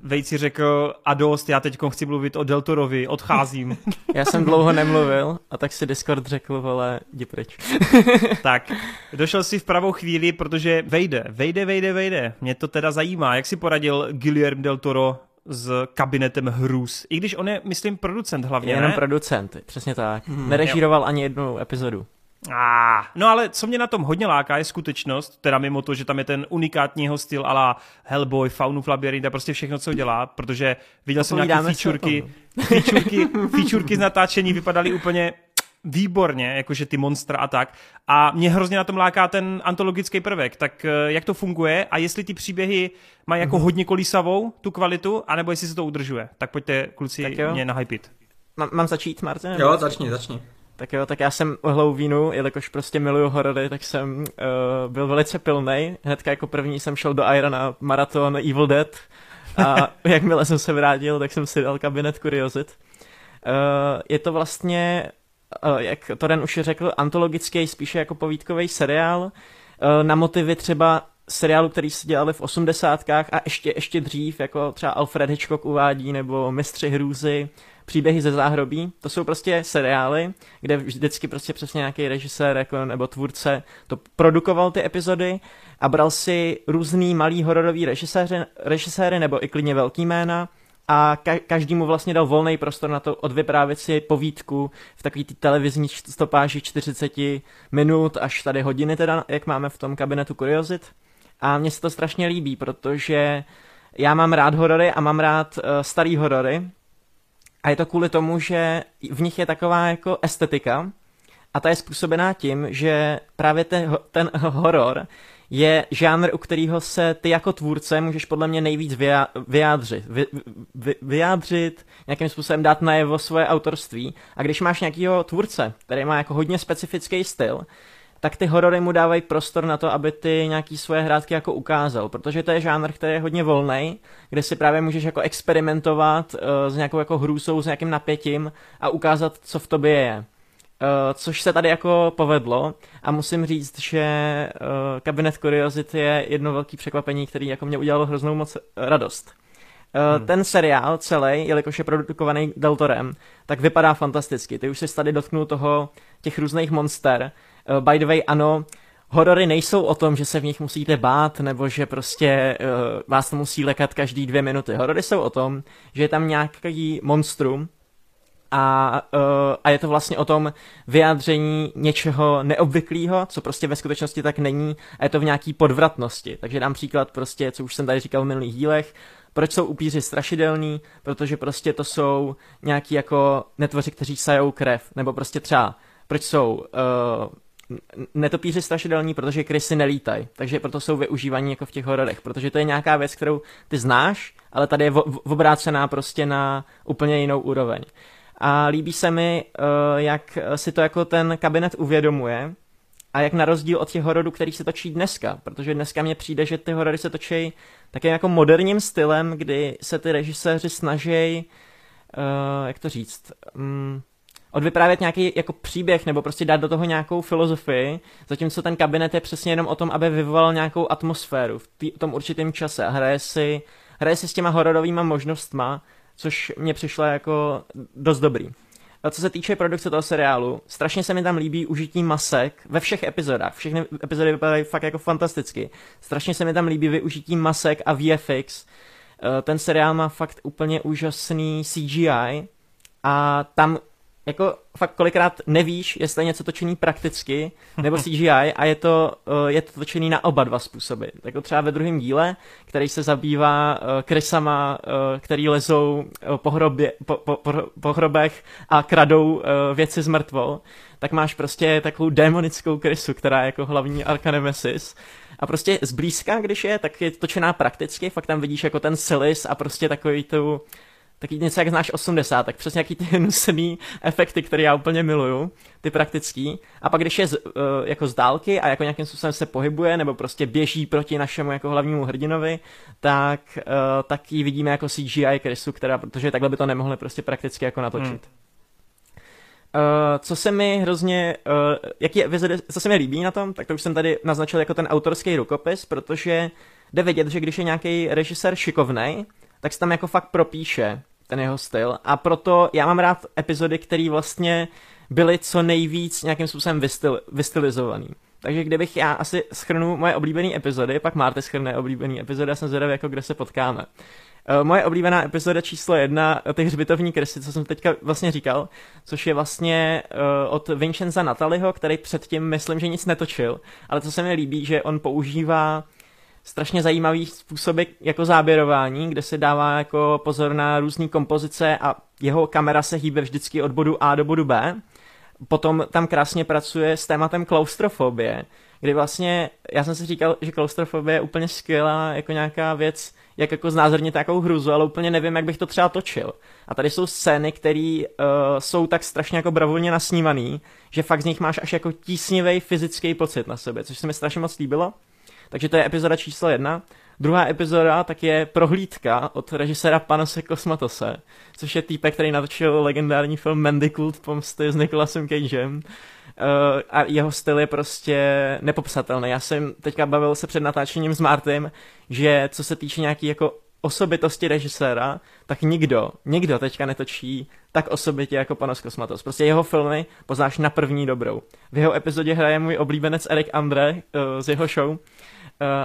Vejt si řekl, a dost, já teď chci mluvit o Deltorovi, odcházím. Já jsem dlouho nemluvil a tak si Discord řekl, vole, jdi pryč. tak, došel si v pravou chvíli, protože vejde, vejde, vejde, vejde. Mě to teda zajímá, jak si poradil Guillermo del Toro s kabinetem hrůz. I když on je, myslím, producent hlavně, je jenom producent, přesně tak. Hmm, Nerežíroval jo. ani jednu epizodu. Ah, no ale co mě na tom hodně láká je skutečnost, teda mimo to, že tam je ten unikátního styl ala Hellboy, Faunu Labyrinth a prostě všechno, co dělá, protože viděl jsem nějaké featurky, featurky, featurky z natáčení vypadaly úplně výborně, jakože ty monstra a tak. A mě hrozně na tom láká ten antologický prvek. Tak eh, jak to funguje a jestli ty příběhy mají jako mm-hmm. hodně kolísavou tu kvalitu, anebo jestli se to udržuje. Tak pojďte kluci mě nahypit. Mám, mám začít, Martin? Jo, začni, začni. Tak jo, tak já jsem ohlou vínu, jelikož prostě miluju horory, tak jsem uh, byl velice pilnej. Hnedka jako první jsem šel do Iron na maraton Evil Dead. A jakmile jsem se vrátil, tak jsem si dal kabinet kuriozit. Uh, je to vlastně, uh, jak Toren už řekl, antologický, spíše jako povídkový seriál uh, na motivy třeba seriálu, který se dělali v osmdesátkách a ještě, ještě dřív, jako třeba Alfred Hitchcock uvádí, nebo Mistři hrůzy, příběhy ze záhrobí. To jsou prostě seriály, kde vždycky prostě přesně nějaký režisér jako, nebo tvůrce to produkoval ty epizody a bral si různý malý hororový režiséři, režiséry nebo i klidně velký jména a ka- každý mu vlastně dal volný prostor na to odvyprávět si povídku v takový té televizní stopáži 40 minut až tady hodiny teda, jak máme v tom kabinetu kuriozit. A mně se to strašně líbí, protože já mám rád horory a mám rád uh, starý horory. A je to kvůli tomu, že v nich je taková jako estetika a ta je způsobená tím, že právě ten, ten horor je žánr, u kterého se ty jako tvůrce můžeš podle mě nejvíc vyjádřit. Vy, vy, vyjádřit, nějakým způsobem dát najevo svoje autorství. A když máš nějakého tvůrce, který má jako hodně specifický styl, tak ty horory mu dávají prostor na to, aby ty nějaký svoje hrátky jako ukázal, protože to je žánr, který je hodně volný, kde si právě můžeš jako experimentovat uh, s nějakou jako hrůzou, s nějakým napětím a ukázat, co v tobě je. Uh, což se tady jako povedlo a musím říct, že uh, Kabinet Curiosity je jedno velké překvapení, který jako mě udělalo hroznou moc radost. Hmm. Ten seriál celý, jelikož je produkovaný Deltorem, tak vypadá fantasticky. Ty už jsi tady dotknul toho těch různých monster, by the way, ano, horory nejsou o tom, že se v nich musíte bát, nebo že prostě uh, vás to musí lekat každý dvě minuty. Horory jsou o tom, že je tam nějaký monstrum, a, uh, a je to vlastně o tom vyjádření něčeho neobvyklého, co prostě ve skutečnosti tak není a je to v nějaký podvratnosti. Takže dám příklad prostě, co už jsem tady říkal v minulých dílech, proč jsou upíři strašidelní, protože prostě to jsou nějaký jako netvoři, kteří sajou krev, nebo prostě třeba proč jsou uh, netopíři strašidelní, protože krysy nelítají, takže proto jsou využívaní jako v těch hororech, protože to je nějaká věc, kterou ty znáš, ale tady je obrácená prostě na úplně jinou úroveň. A líbí se mi, uh, jak si to jako ten kabinet uvědomuje a jak na rozdíl od těch hororů, který se točí dneska, protože dneska mně přijde, že ty horory se točí také jako moderním stylem, kdy se ty režiséři snaží, uh, jak to říct, um, odvyprávět nějaký jako příběh nebo prostě dát do toho nějakou filozofii, zatímco ten kabinet je přesně jenom o tom, aby vyvolal nějakou atmosféru v tý, tom určitém čase a hraje si, hraje si s těma hororovými možnostma, což mě přišlo jako dost dobrý. A co se týče produkce toho seriálu, strašně se mi tam líbí užití masek ve všech epizodách. Všechny epizody vypadají fakt jako fantasticky. Strašně se mi tam líbí využití masek a VFX. Eh, ten seriál má fakt úplně úžasný CGI a tam jako fakt kolikrát nevíš, jestli je něco točený prakticky nebo CGI a je to, uh, je to točený na oba dva způsoby. Jako třeba ve druhém díle, který se zabývá uh, krysama, uh, který lezou po, hrobě, po, po, po, hrobech a kradou věci z mrtvol, tak máš prostě takovou démonickou krysu, která je jako hlavní arka Nemesis. A prostě zblízka, když je, tak je točená prakticky, fakt tam vidíš jako ten silis a prostě takový tu taky něco, jak znáš 80, tak přesně jaký ty nusený efekty, které já úplně miluju, ty praktický. A pak když je z, uh, jako z dálky a jako nějakým způsobem se pohybuje, nebo prostě běží proti našemu jako hlavnímu hrdinovi, tak, uh, tak ji vidíme jako CGI krysu, která, protože takhle by to nemohli prostě prakticky jako natočit. Hmm. Uh, co se mi hrozně, uh, jaký co se mi líbí na tom, tak to už jsem tady naznačil jako ten autorský rukopis, protože jde vidět, že když je nějaký režisér šikovnej, tak se tam jako fakt propíše ten jeho styl a proto já mám rád epizody, které vlastně byly co nejvíc nějakým způsobem vystyl, vystylizovaný. Takže kdybych já asi schrnu moje oblíbené epizody, pak máte schrné oblíbené epizody, já jsem zvědavý, jako kde se potkáme. Uh, moje oblíbená epizoda číslo jedna, ty hřbitovní krysy, co jsem teďka vlastně říkal, což je vlastně uh, od Vincenza Nataliho, který předtím myslím, že nic netočil, ale co se mi líbí, že on používá strašně zajímavý způsoby jako záběrování, kde se dává jako pozor na různé kompozice a jeho kamera se hýbe vždycky od bodu A do bodu B. Potom tam krásně pracuje s tématem klaustrofobie, kdy vlastně, já jsem si říkal, že klaustrofobie je úplně skvělá jako nějaká věc, jak jako znázornit takovou hruzu, ale úplně nevím, jak bych to třeba točil. A tady jsou scény, které uh, jsou tak strašně jako bravurně nasnívaný, že fakt z nich máš až jako tísnivý fyzický pocit na sobě, což se mi strašně moc líbilo. Takže to je epizoda číslo jedna. Druhá epizoda tak je prohlídka od režiséra Panose Kosmatose, což je týpek, který natočil legendární film Mandikult pomsty s Nicolasem Cagem. Uh, a jeho styl je prostě nepopsatelný. Já jsem teďka bavil se před natáčením s Martym, že co se týče nějaký jako osobitosti režiséra, tak nikdo, nikdo teďka netočí tak osobitě jako Panos Kosmatos. Prostě jeho filmy poznáš na první dobrou. V jeho epizodě hraje můj oblíbenec Erik Andre uh, z jeho show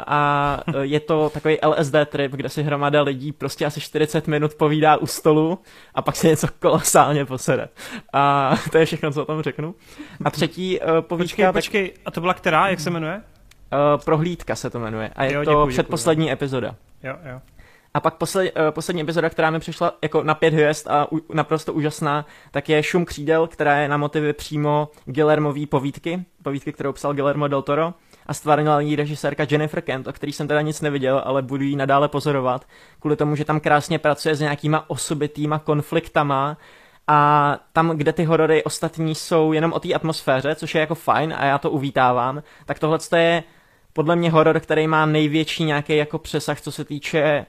a eh, je to takový LSD trip, kde si hromada lidí prostě asi 40 minut povídá u stolu a pak se něco kolosálně posede. A to je všechno, co o tom řeknu. A třetí uh, povídka... Počkej, počkej, a to byla která, jak se jmenuje? Prohlídka se to jmenuje a je jo, to děkuji, předposlední děkuji. epizoda. Jo, jo. A pak posled, poslední epizoda, která mi přišla jako na pět hvězd a u, naprosto úžasná, tak je Šum křídel, která je na motivy přímo Guillermový povídky, povídky, kterou psal Guillermo del Toro a stvárnila ji režisérka Jennifer Kent, o který jsem teda nic neviděl, ale budu ji nadále pozorovat, kvůli tomu, že tam krásně pracuje s nějakýma osobitýma konfliktama a tam, kde ty horory ostatní jsou jenom o té atmosféře, což je jako fajn a já to uvítávám, tak tohle je podle mě horor, který má největší nějaký jako přesah, co se týče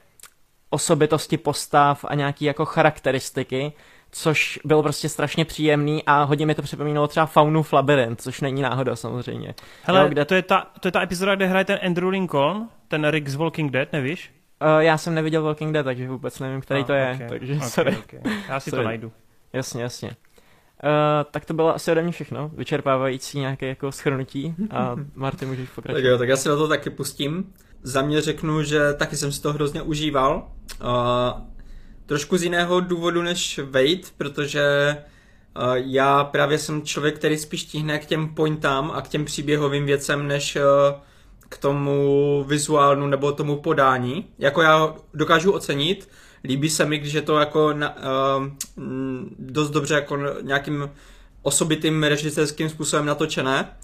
osobitosti postav a nějaký jako charakteristiky, což bylo prostě strašně příjemný a hodně mi to připomínalo třeba Faunu v Labyrinth, což není náhoda samozřejmě. Hele, jo, kde... to, je ta, to je ta epizoda, kde hraje ten Andrew Lincoln, ten Rick z Walking Dead, nevíš? Uh, já jsem neviděl Walking Dead, takže vůbec nevím, který ah, to je, okay. takže okay, sorry. Okay. Já si sorry. to najdu. Jasně, jasně. Uh, tak to bylo asi ode mě všechno, vyčerpávající nějaké jako schrnutí a Marty můžeš pokračovat. Tak jo, tak já si na to taky pustím. Za mě řeknu, že taky jsem si to hrozně užíval. Uh, trošku z jiného důvodu než Wade, protože uh, já právě jsem člověk, který spíš tíhne k těm pointám a k těm příběhovým věcem, než uh, k tomu vizuálnu nebo tomu podání. Jako já dokážu ocenit, líbí se mi, když je to jako na, uh, dost dobře jako nějakým osobitým režisérským způsobem natočené.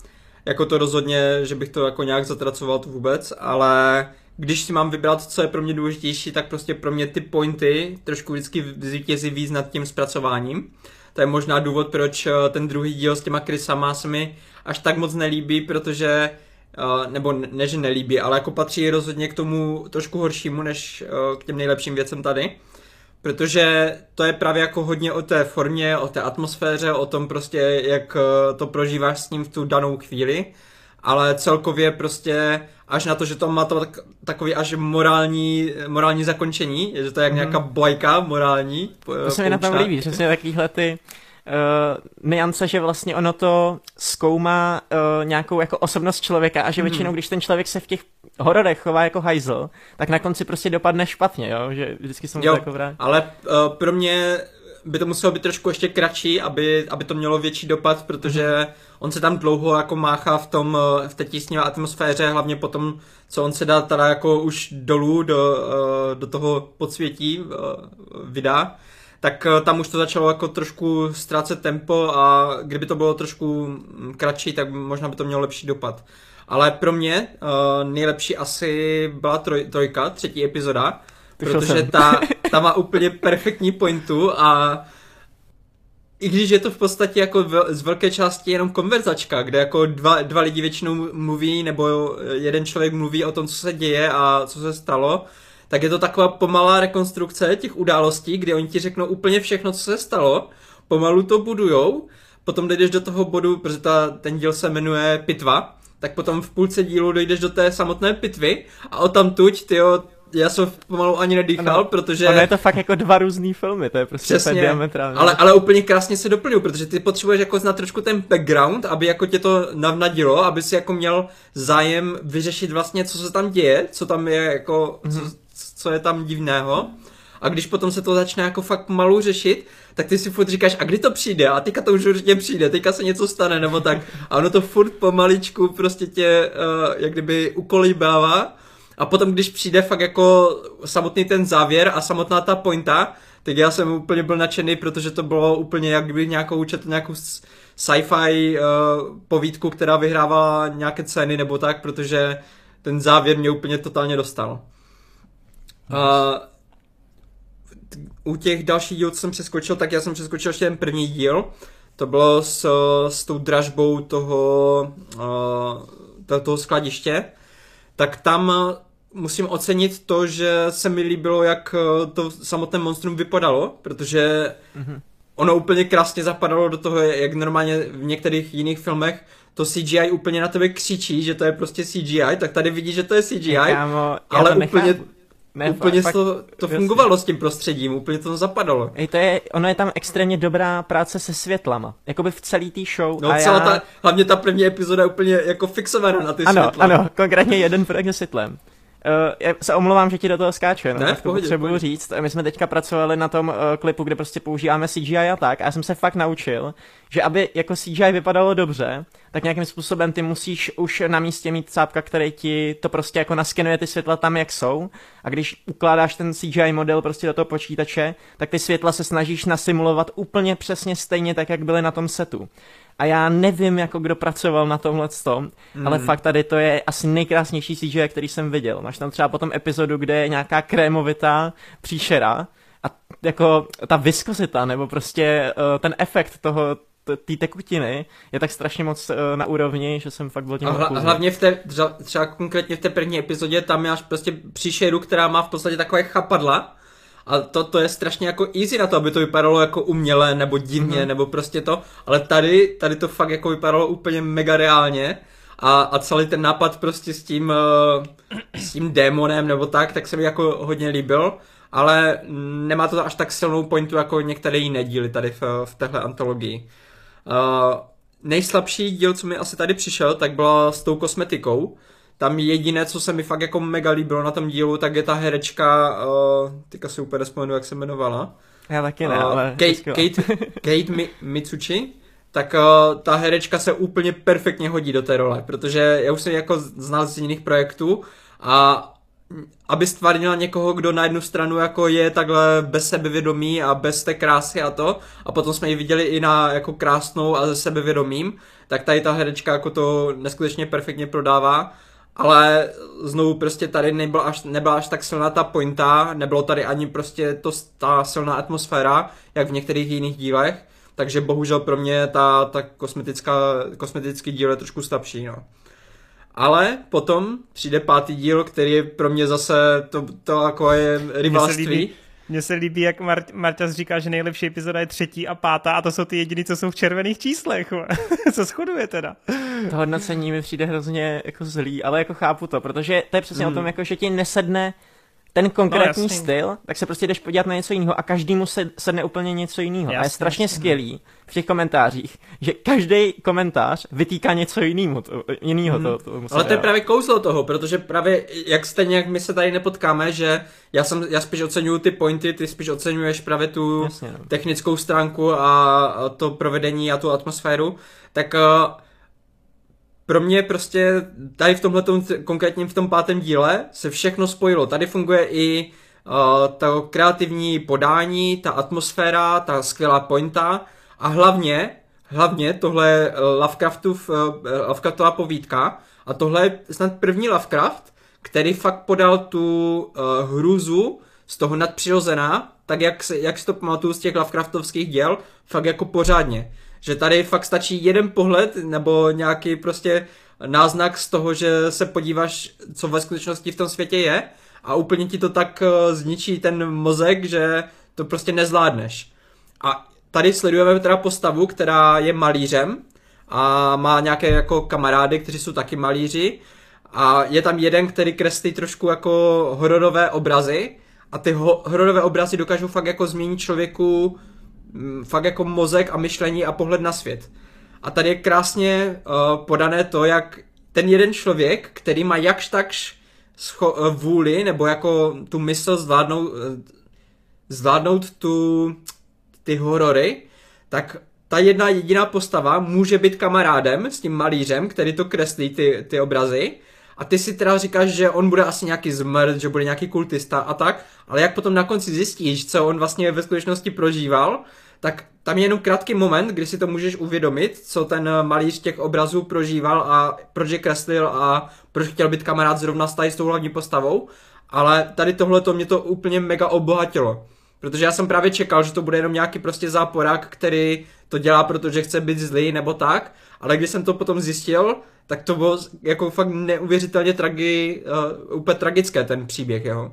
Jako to rozhodně, že bych to jako nějak zatracoval to vůbec, ale když si mám vybrat, co je pro mě důležitější, tak prostě pro mě ty pointy trošku vždycky zvítězí víc nad tím zpracováním. To je možná důvod, proč eh, ten druhý díl s těma Krysama se mi až tak moc nelíbí, protože eh, nebo ne, že nelíbí, ale jako patří rozhodně k tomu trošku horšímu, než eh, k těm nejlepším věcem tady. Protože to je právě jako hodně o té formě, o té atmosféře, o tom prostě, jak to prožíváš s ním v tu danou chvíli ale celkově prostě až na to, že to má to tak, takový až morální, morální zakončení, že to je jak mm. nějaká bojka morální. To se mi na tom líbí, přesně takovýhle ty uh, niance, že vlastně ono to zkoumá uh, nějakou jako osobnost člověka a že mm. většinou, když ten člověk se v těch hororech chová jako hajzl, tak na konci prostě dopadne špatně, jo? že vždycky jsem jo, to jako vrát. ale uh, pro mě by to muselo být trošku ještě kratší, aby, aby to mělo větší dopad, protože on se tam dlouho jako máchá v tom, eh, v té tísnivé atmosféře, hlavně potom, co on se dá teda jako už dolů do, eh, do toho podsvětí eh, vydá, tak tam už to začalo jako trošku ztrácet tempo a kdyby to bylo trošku mm, kratší, tak možná by to mělo lepší dopad. Ale pro mě nejlepší asi byla troj, trojka, třetí epizoda, protože ta, ta má úplně perfektní pointu a i když je to v podstatě jako z velké části jenom konverzačka, kde jako dva, dva lidi většinou mluví, nebo jeden člověk mluví o tom, co se děje a co se stalo, tak je to taková pomalá rekonstrukce těch událostí, kdy oni ti řeknou úplně všechno, co se stalo, pomalu to budujou, potom dojdeš do toho bodu, protože ta, ten díl se jmenuje Pitva, tak potom v půlce dílu dojdeš do té samotné pitvy a o tam tuď, tyjo, já jsem pomalu ani nedýchal, ano, protože... Ono je to fakt jako dva různý filmy, to je prostě Přesně, diametrálně. Ale, ale úplně krásně se doplňují, protože ty potřebuješ jako znát trošku ten background, aby jako tě to navnadilo, aby si jako měl zájem vyřešit vlastně, co se tam děje, co tam je jako, mm-hmm. co, mhm. co je tam divného. A když potom se to začne jako fakt malu řešit, tak ty si furt říkáš, a kdy to přijde? A teďka to už určitě přijde, teďka se něco stane, nebo tak. A ono to furt pomaličku prostě tě, uh, jak kdyby ukolíbává a potom, když přijde fakt jako samotný ten závěr a samotná ta pointa, tak já jsem úplně byl nadšený, protože to bylo úplně jak kdyby nějakou četl nějakou sci-fi uh, povídku, která vyhrává nějaké ceny nebo tak, protože ten závěr mě úplně totálně dostal. Uh, u těch dalších dílů, co jsem přeskočil, tak já jsem přeskočil ještě ten první díl. To bylo s, s tou dražbou toho, uh, toho skladiště tak tam musím ocenit to, že se mi líbilo, jak uh, to samotné monstrum vypadalo, protože mm-hmm. ono úplně krásně zapadalo do toho, jak normálně v některých jiných filmech to CGI úplně na tebe křičí, že to je prostě CGI, tak tady vidíš, že to je CGI, Kámo, ale to úplně, nechápu. ne, úplně fakt, to, to fungovalo s tím prostředím, úplně to zapadalo. Ej, to je, ono je tam extrémně dobrá práce se světlama, jakoby v celý té show. No a celá já... ta, hlavně ta první epizoda je úplně jako fixovaná na ty ano, světla. Ano, konkrétně jeden projekt se světlem. Uh, já se omlouvám, že ti do toho skáče, no, ne, tak to pohodě, potřebuji pohodě. říct. My jsme teďka pracovali na tom uh, klipu, kde prostě používáme CGI a tak a já jsem se fakt naučil, že aby jako CGI vypadalo dobře, tak nějakým způsobem ty musíš už na místě mít cápka, který ti to prostě jako naskenuje ty světla tam, jak jsou a když ukládáš ten CGI model prostě do toho počítače, tak ty světla se snažíš nasimulovat úplně přesně stejně tak, jak byly na tom setu. A já nevím, jako kdo pracoval na tomhle tom, mm. ale fakt tady to je asi nejkrásnější CGI, který jsem viděl. Máš tam třeba potom epizodu, kde je nějaká krémovitá příšera a jako ta viskozita, nebo prostě uh, ten efekt toho, té tekutiny je tak strašně moc uh, na úrovni, že jsem fakt byl tím a hla, hlavně v té, třeba, třeba konkrétně v té první epizodě, tam máš prostě příšeru, která má v podstatě takové chapadla, a to, to je strašně jako easy na to, aby to vypadalo jako umělé nebo divně, mm-hmm. nebo prostě to, ale tady, tady to fakt jako vypadalo úplně mega reálně a, a celý ten nápad prostě s tím, uh, s tím démonem nebo tak, tak se mi jako hodně líbil, ale nemá to až tak silnou pointu jako některé jiné díly tady v, v téhle antologii. Uh, nejslabší díl, co mi asi tady přišel, tak byla s tou kosmetikou, tam jediné, co se mi fakt jako mega líbilo na tom dílu, tak je ta herečka, uh, teďka si úplně nespomenu, jak se jmenovala. Já taky ne, uh, ale... Kate, Kate, Kate Mi, Mitsuchi, tak uh, ta herečka se úplně perfektně hodí do té role, protože já už jsem jako znal z jiných projektů a aby stvárnila někoho, kdo na jednu stranu jako je takhle bez sebevědomí a bez té krásy a to, a potom jsme ji viděli i na jako krásnou a ze sebevědomím, tak tady ta herečka jako to neskutečně perfektně prodává ale znovu prostě tady nebyla až, nebyla až tak silná ta pointa, nebylo tady ani prostě to, ta silná atmosféra, jak v některých jiných dílech, takže bohužel pro mě ta, ta kosmetická, kosmetický díl je trošku slabší, no. Ale potom přijde pátý díl, který je pro mě zase to, to jako je rivalství. Mně se líbí, jak Mar- Marťas říká, že nejlepší epizoda je třetí a pátá a to jsou ty jediný, co jsou v červených číslech. co shoduje teda? To hodnocení mi přijde hrozně jako zlý, ale jako chápu to, protože to je přesně hmm. o tom, jako, že ti nesedne ten konkrétní no, styl, tak se prostě jdeš podívat na něco jiného a každému se sedne úplně něco jiného. A je strašně jasný. skvělý v těch komentářích, že každý komentář vytýká něco jiného. To, jinýho hmm. to, to Ale to je právě kouzlo toho, protože právě jak stejně jak my se tady nepotkáme, že já, jsem, já spíš oceňuju ty pointy, ty spíš oceňuješ právě tu Jasně, no. technickou stránku a to provedení a tu atmosféru, tak uh, pro mě prostě tady v tomhle konkrétně v tom pátém díle se všechno spojilo. Tady funguje i uh, to kreativní podání, ta atmosféra, ta skvělá pointa a hlavně, hlavně tohle Lovecraftův, uh, Lovecraftová povídka a tohle je snad první Lovecraft, který fakt podal tu uh, hrůzu z toho nadpřirozená, tak jak, jak si to pamatuju z těch Lovecraftovských děl, fakt jako pořádně že tady fakt stačí jeden pohled nebo nějaký prostě náznak z toho, že se podíváš, co ve skutečnosti v tom světě je a úplně ti to tak eh, zničí ten mozek, že to prostě nezvládneš. A tady sledujeme teda postavu, která je malířem a má nějaké jako kamarády, kteří jsou taky malíři a je tam jeden, který kreslí trošku jako hororové obrazy a ty ho- hororové obrazy dokážou fakt jako změnit člověku fakt jako mozek a myšlení a pohled na svět. A tady je krásně uh, podané to, jak ten jeden člověk, který má jakž takž scho- uh, vůli, nebo jako tu mysl zvládnout, uh, zvládnout tu, ty horory, tak ta jedna jediná postava může být kamarádem s tím malířem, který to kreslí ty, ty obrazy. A ty si teda říkáš, že on bude asi nějaký zmrt, že bude nějaký kultista a tak, ale jak potom na konci zjistíš, co on vlastně ve skutečnosti prožíval, tak tam je jenom krátký moment, kdy si to můžeš uvědomit, co ten malíř těch obrazů prožíval a proč je kreslil a proč chtěl být kamarád zrovna s tou hlavní postavou, ale tady tohle to mě to úplně mega obohatilo. Protože já jsem právě čekal, že to bude jenom nějaký prostě záporák, který to dělá, protože chce být zlý nebo tak, ale když jsem to potom zjistil, tak to bylo jako fakt neuvěřitelně tragi, uh, úplně tragické ten příběh jeho.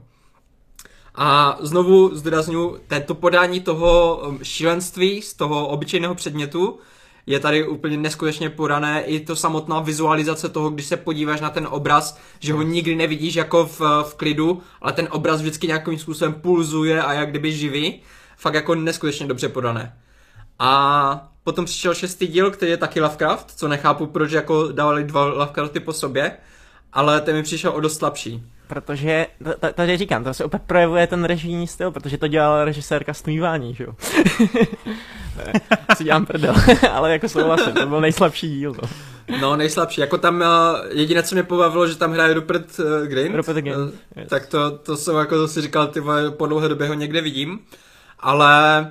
A znovu zdůraznuju, tento podání toho um, šílenství z toho obyčejného předmětu je tady úplně neskutečně podané. I to samotná vizualizace toho, když se podíváš na ten obraz, že ho nikdy nevidíš jako v, v klidu, ale ten obraz vždycky nějakým způsobem pulzuje a jak kdyby živý. Fakt jako neskutečně dobře podané. A potom přišel šestý díl, který je taky Lovecraft, co nechápu, proč jako dávali dva Lovecrafty po sobě, ale ten mi přišel o dost slabší. Protože, tady říkám, to se opět projevuje ten režijní styl, protože to dělala režisérka Stmívání, že jo. si dělám prdel, ale jako souhlasím, to byl nejslabší díl. No, no nejslabší, jako tam uh, jediné, co mě pobavilo, že tam hraje Rupert uh, Grint, Rupert Grint, uh, yes. tak to, to jsem jako si říkal, ty po dlouhé době ho někde vidím, ale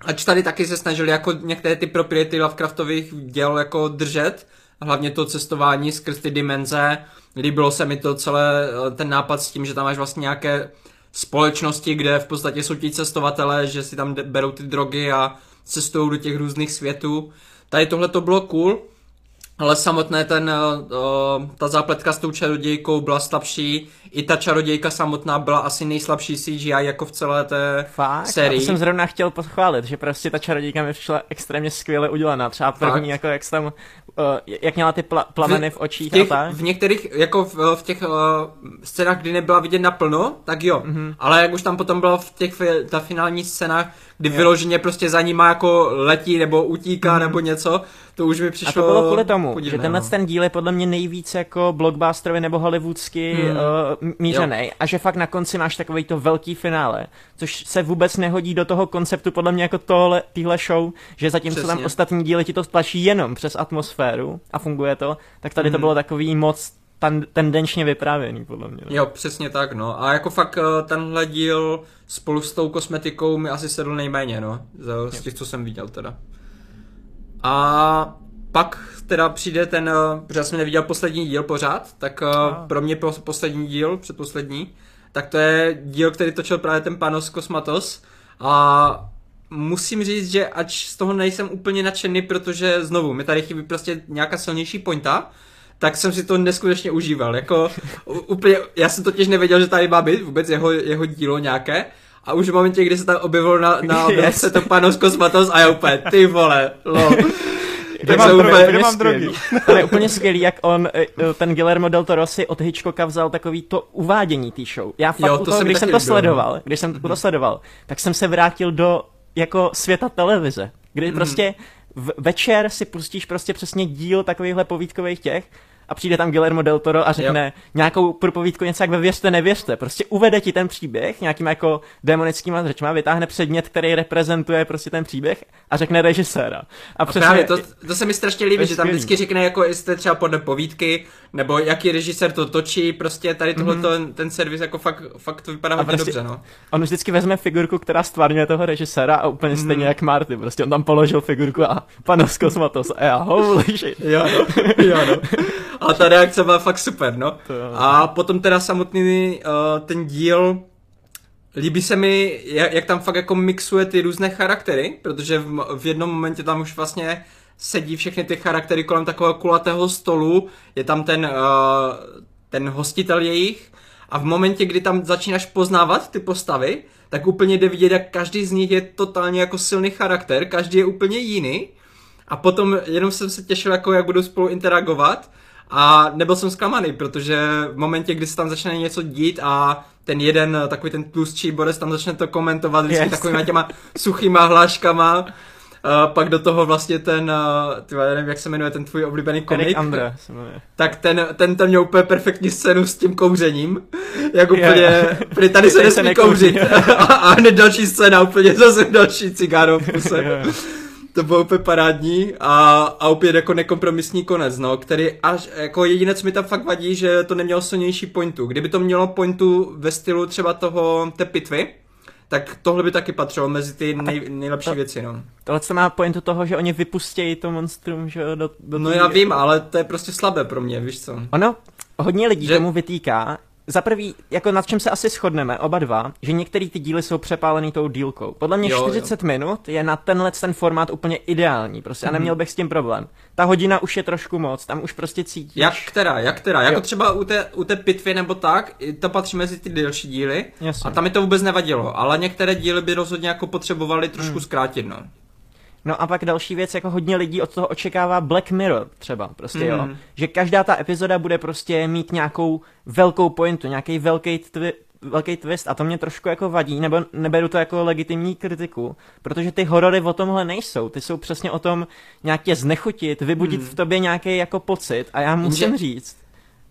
ač tady taky se snažili jako některé ty propriety Lovecraftových děl jako držet, hlavně to cestování skrz ty dimenze, líbilo se mi to celé, eh, ten nápad s tím, že tam máš vlastně nějaké společnosti, kde v podstatě jsou ti cestovatelé, že si tam berou ty drogy a cestují do těch různých světů. Tady tohle to bylo cool, ale samotné ten, uh, ta zápletka s tou čarodějkou byla slabší. I ta čarodějka samotná byla asi nejslabší CGI jako v celé té Fakt? sérii. to jsem zrovna chtěl pochválit, že prostě ta čarodějka mi přišla extrémně skvěle udělaná. Třeba první, Fakt? jako jak tam, uh, jak měla ty pla- plameny v, v očích v těch, a tak. V některých, jako v, v těch uh, scénách, kdy nebyla vidět naplno, tak jo. Mm-hmm. Ale jak už tam potom bylo v těch ta finální scénách, kdy jo. vyloženě prostě za jako letí nebo utíká mm-hmm. nebo něco, to už mi přišlo A to bylo kvůli tomu, podivné, že tenhle no. ten díl je podle mě nejvíc jako blockbusterový nebo hollywoodsky hmm. uh, mířený jo. a že fakt na konci máš takový to velký finále, což se vůbec nehodí do toho konceptu podle mě jako tohle, týhle show, že zatímco Přesně. tam ostatní díly ti to tlačí jenom přes atmosféru a funguje to, tak tady hmm. to bylo takový moc ten, tendenčně vyprávěný, podle mě. No. Jo, přesně tak, no. A jako fakt eh, tenhle díl spolu s tou kosmetikou mi asi sedl nejméně, no. Z těch, co jsem viděl teda. A pak teda přijde ten, eh, protože jsem neviděl poslední díl pořád, tak a. Eh, pro mě poslední díl, předposlední, tak to je díl, který točil právě ten Panos Kosmatos a musím říct, že ač z toho nejsem úplně nadšený, protože znovu, mi tady chybí prostě nějaká silnější pointa, tak jsem si to neskutečně užíval. Jako úplně, já jsem totiž nevěděl, že tady má být vůbec jeho, jeho dílo nějaké. A už v momentě, kdy se tam objevil na, na yes. to Panos Kosmatos a já úplně, ty vole, lo. Tak mám, drogy, úplně, mám drogy. To je úplně skvělý, jak on, eh, ten Guillermo del Toro si od Hitchcocka vzal takový to uvádění té show. Já fakt, jo, to toho, když jsem to líbil. sledoval, když jsem to mm-hmm. sledoval, tak jsem se vrátil do jako světa televize, kdy mm-hmm. prostě v, večer si pustíš prostě přesně díl takovýchhle povídkových těch a přijde tam Guillermo del Toro a řekne jo. nějakou propovídku něco jak ve věřte, nevěřte. Prostě uvede ti ten příběh nějakým jako demonickýma řečma, vytáhne předmět, který reprezentuje prostě ten příběh a řekne režiséra. A, a přesně, právě to, to, se mi strašně líbí, že tam vždycky řekne jako jestli třeba podle povídky, nebo jaký režisér to točí, prostě tady tohle mm-hmm. ten servis jako fakt, fakt to vypadá hodně prostě, dobře, no. On vždycky vezme figurku, která stvárňuje toho režiséra a úplně mm. stejně jak Marty, prostě on tam položil figurku a panos Kosmatos a já holy shit. jo, no, jo, no. A ta reakce byla fakt super, no. A potom teda samotný uh, ten díl, líbí se mi, jak, jak tam fakt jako mixuje ty různé charaktery, protože v, v jednom momentě tam už vlastně sedí všechny ty charaktery kolem takového kulatého stolu, je tam ten, uh, ten hostitel jejich a v momentě, kdy tam začínáš poznávat ty postavy, tak úplně jde vidět, jak každý z nich je totálně jako silný charakter, každý je úplně jiný. A potom jenom jsem se těšil, jako jak budou spolu interagovat a nebyl jsem zklamaný, protože v momentě, kdy se tam začne něco dít a ten jeden, takový ten tlustší Boris tam začne to komentovat vždycky yes. takovýma těma suchýma hláškama, Uh, pak do toho vlastně ten, uh, tyva, já nevím, jak se jmenuje ten tvůj oblíbený komik. Andra se jmenuje. Tak ten, ten tam měl úplně perfektní scénu s tím kouřením. Jak úplně, yeah. úplně tady se nesmí kouřit. a, a hned další scéna, úplně zase další cigáro v puse. To bylo úplně parádní a, a opět jako nekompromisní konec, no, který až, jako jediné, co mi tam fakt vadí, že to nemělo silnější pointu. Kdyby to mělo pointu ve stylu třeba toho, té pitvy, tak tohle by taky patřilo mezi ty nej, nejlepší to, věci, no. Tohle to má pointu toho, že oni vypustějí to monstrum, že do, do No já vím, ale to je prostě slabé pro mě, víš co. Ono, hodně lidí že... tomu vytýká, za prvý, jako nad čem se asi shodneme, oba dva, že některé ty díly jsou přepálený tou dílkou. Podle mě Jo, 40 minut je na tenhle ten formát úplně ideální, prostě a neměl bych s tím problém. Ta hodina už je trošku moc, tam už prostě cítíš. Jak která, jak která, jako Jo. třeba u té, u té pitvy nebo tak, to patří mezi ty delší díly Jasně. a tam mi to vůbec nevadilo, ale některé díly by rozhodně jako potřebovali trošku zkrátit, no. No a pak další věc, jako hodně lidí od toho očekává Black Mirror třeba, prostě jo. Mhm. Že každá ta epizoda bude prostě mít nějakou velkou pointu, nějaký velký twi- velký twist a to mě trošku jako vadí, nebo neberu to jako legitimní kritiku, protože ty horory o tomhle nejsou, ty jsou přesně o tom nějak tě znechutit, vybudit v tobě nějaký jako pocit a já musím Jenže- říct,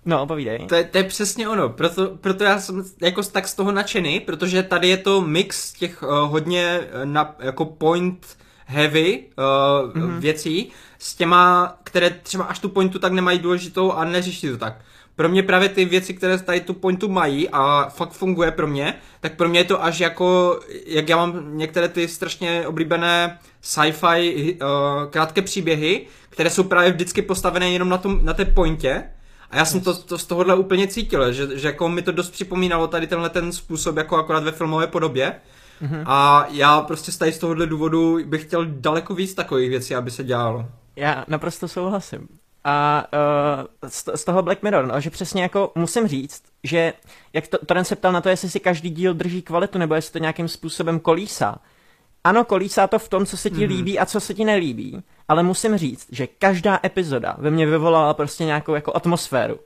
no povídej. To je, to je přesně ono, proto, proto já jsem jako tak z toho nadšený, protože tady je to mix těch uh, hodně eh, na, jako point heavy uh, Mhm. mm-hmm. věcí s těma, které třeba až tu pointu tak nemají důležitou a neřeší to tak. Pro mě právě ty věci, které tady tu pointu mají a fakt funguje pro mě, tak pro mě je to až jako, jak já mám některé ty strašně oblíbené sci-fi uh, krátké příběhy, které jsou právě vždycky postavené jenom na, tom, na té pointě, a já jsem to, to z tohohle úplně cítil, že, že jako mi to dost připomínalo tady tenhle ten způsob jako akorát ve filmové podobě. Mm-hmm. A já prostě z z tohohle důvodu bych chtěl daleko víc takových věcí, aby se dělalo. Já naprosto souhlasím. A uh, z, z toho Black Mirror, no, že přesně jako musím říct, že jak to, Toren se ptal na to, jestli si každý díl drží kvalitu, nebo jestli to nějakým způsobem kolísá. Ano, kolísá to v tom, co se ti mm. líbí a co se ti nelíbí, ale musím říct, že každá epizoda ve mně vyvolala prostě nějakou jako atmosféru.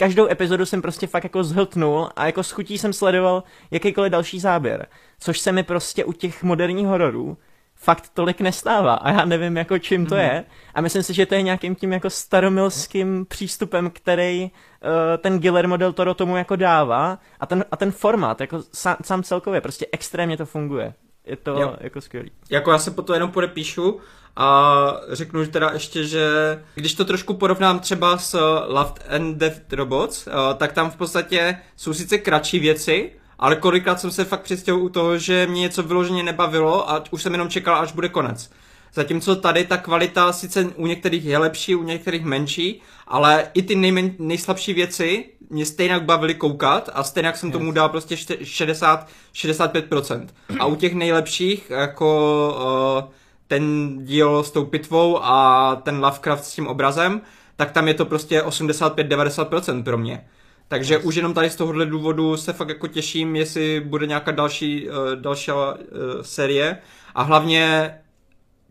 Každou epizodu jsem prostě fakt jako zhltnul a jako s chutí jsem sledoval jakýkoliv další záběr, což se mi prostě u těch moderních hororů fakt tolik nestává a já nevím jako čím to je a myslím si, že to je nějakým tím jako staromilským přístupem, který uh, ten Guillermo del Toro tomu jako dává a ten, a ten formát jako sám, sám celkově prostě extrémně to funguje. Je to Jo. jako skvělý. Jako já se po to jenom podepíšu a řeknu teda ještě, že když to trošku porovnám třeba s Love and Death Robots, eh, tak tam v podstatě jsou sice kratší věci, ale kolikrát jsem se fakt přistěl u toho, že mě něco vyloženě nebavilo a už jsem jenom čekal, až bude konec. Zatímco tady ta kvalita sice u některých je lepší, u některých menší, ale i ty nejmen, nejslabší věci mě stejně bavily koukat a stejně jsem tomu dal prostě šte- 60-65%. A u těch nejlepších, jako uh, ten díl s tou pitvou a ten Lovecraft s tím obrazem, tak tam je to prostě 85-90% pro mě. Takže už jenom tady z tohohle důvodu se fakt jako těším, jestli bude nějaká další, uh, další uh, série. A hlavně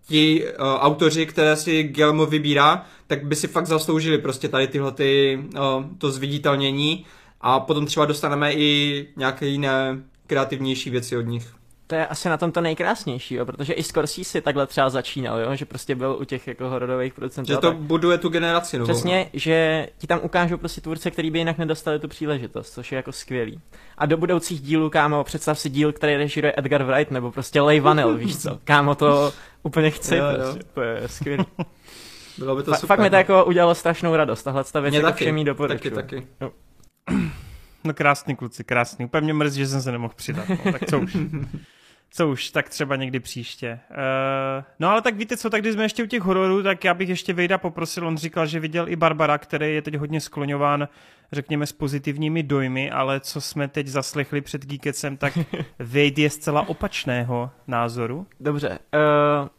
ti uh, autoři, které si Gelmo vybírá, tak by si fakt zasloužili prostě tady tyhle ty, uh, to zviditelnění a potom třeba dostaneme i nějaké jiné kreativnější věci od nich. To je asi na tom to nejkrásnější, jo, protože i Scorsese takhle třeba začínal, jo, že prostě byl u těch jako hororových producentů. Že to tak. buduje tu generaci novou. Přesně, že ti tam ukážou prostě tvůrce, který by jinak nedostali tu příležitost, což je jako skvělý. A do budoucích dílů, kámo, představ si díl, který režíruje Edgar Wright, nebo prostě Leigh Vanell, víš co? Kámo, to úplně chci, Jo, jo. prostě, to je skvělý. Bylo by to Fa- super. fakt mi to jako udělalo strašnou radost, tahle ta věc Mě jako taky, všem jí taky, doporučuju. taky. No krásný kluci, krásný. Úplně mě mrzí, že jsem se nemohl přidat. No, tak co už. Co už, tak třeba někdy příště. Uh, no ale tak víte co, tak když jsme ještě u těch hororů, tak já bych ještě Vejda poprosil, on říkal, že viděl i Barbara, který je teď hodně skloňován, řekněme, s pozitivními dojmy, ale co jsme teď zaslechli před Geekecem, tak Vejd je zcela opačného názoru. Dobře, uh,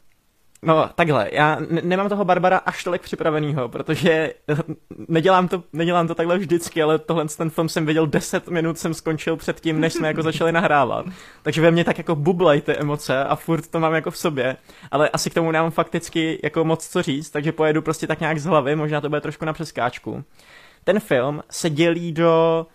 no takhle, já nemám toho Barbara až tolik připravenýho, protože nedělám to, nedělám to takhle vždycky, ale tohle ten film jsem viděl 10 minut, jsem skončil před tím, než jsme jako začali nahrávat. Takže ve mně tak jako bublej ty emoce a furt to mám jako v sobě, ale asi k tomu nemám fakticky jako moc co říct, takže pojedu prostě tak nějak z hlavy, možná to bude trošku na přeskáčku. Ten film se dělí do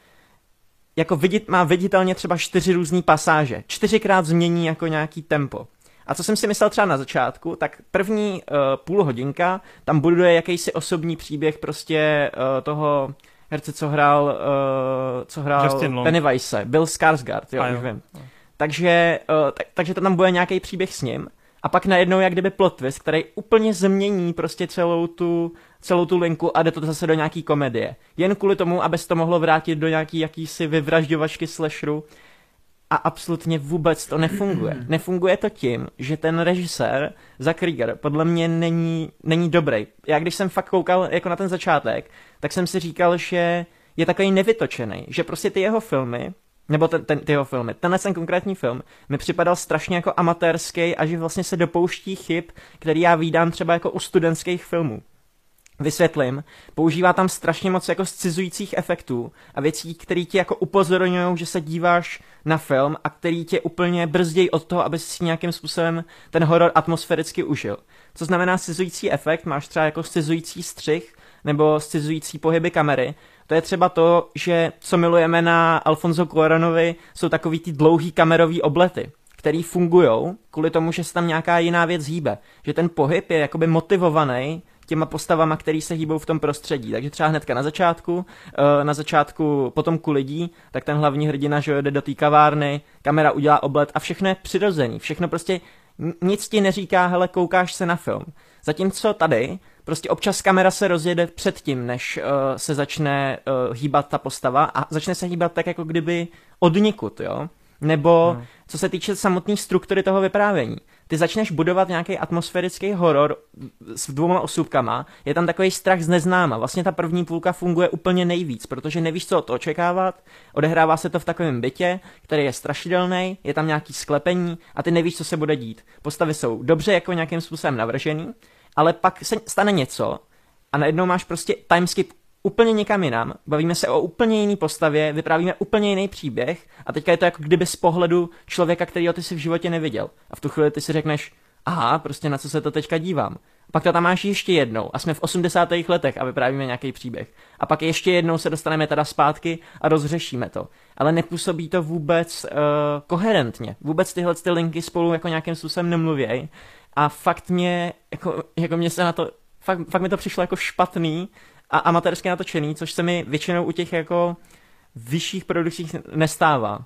jako vidit, má viditelně třeba čtyři různé pasáže. Čtyřikrát změní jako nějaký tempo. A co jsem si myslel třeba na začátku, tak první uh, půl hodinka tam buduje jakýsi osobní příběh prostě uh, toho herce, co hrál, uh, co hrál. Pennywise, Bill Skarsgård, jo, A už vím. Takže, uh, tak, takže to tam bude nějaký příběh s ním a pak najednou jak kdyby plot twist, který úplně změní prostě celou tu, celou tu linku a jde to zase do nějaký komedie. Jen kvůli tomu, aby se to mohlo vrátit do nějaký jakýsi vyvražďovačky slasheru a absolutně vůbec to nefunguje. Nefunguje to tím, že ten režisér Zack Krieger podle mě není, není dobrý. Já když jsem fakt koukal jako na ten začátek, tak jsem si říkal, že je takový nevytočený, že prostě ty jeho filmy, nebo ten, ten, ty jeho filmy, tenhle ten konkrétní film mi připadal strašně jako amatérský a že vlastně se dopouští chyb, který já vídám třeba jako u studentských filmů. Vysvětlím, používá tam strašně moc jako scizujících efektů a věcí, které ti jako upozorňují, že se díváš na film a který tě úplně brzdějí od toho, aby si nějakým způsobem ten horor atmosféricky užil. Co znamená scizující efekt, máš třeba jako scizující střih nebo scizující pohyby kamery, to je třeba to, že co milujeme na Alfonso Cuaronovi, jsou takový ty dlouhý kamerový oblety, který fungují kvůli tomu, že se tam nějaká jiná věc hýbe. Že ten pohyb je jakoby motivovaný těma postavama, který se hýbou v tom prostředí. Takže třeba hnedka na začátku, eh, na začátku potomku lidí, tak ten hlavní hrdina, že jde do té kavárny, kamera udělá oblet a všechno je přirozený. Všechno prostě nic ti neříká, hele, koukáš se na film. Zatímco tady prostě občas kamera se rozjede předtím, než uh, se začne uh, hýbat ta postava a začne se hýbat tak, jako kdyby odnikud, jo? Nebo hmm. co se týče samotné struktury toho vyprávění. Ty začneš budovat nějaký atmosférický horor s dvouma osůbkama, je tam takový strach z neznáma. Vlastně ta první půlka funguje úplně nejvíc, protože nevíš, co to očekávat. Odehrává se to v takovém bytě, který je strašidelný, je tam nějaký sklepení a ty nevíš, co se bude dít. Postavy jsou dobře jako nějakým způsobem navržený, ale pak se stane něco a najednou máš prostě timeskip úplně někam jinam, bavíme se o úplně jiný postavě, vyprávíme úplně jiný příběh a teďka je to jako kdyby z pohledu člověka, kterýho ty si v životě neviděl. A v tu chvíli ty si řekneš, aha, prostě na co se to teďka dívám. A pak to tam máš ještě jednou a jsme v 80. letech a vyprávíme nějaký příběh. A pak ještě jednou se dostaneme teda zpátky a rozřešíme to. Ale nepůsobí to vůbec uh, koherentně. Vůbec tyhle ty linky spolu jako nějakým způsobem nemluvějí. A fakt mě, jako, jako mě se na to, fakt, fakt mi to přišlo jako špatný a amatérsky natočený, což se mi většinou u těch jako vyšších produkcích nestává.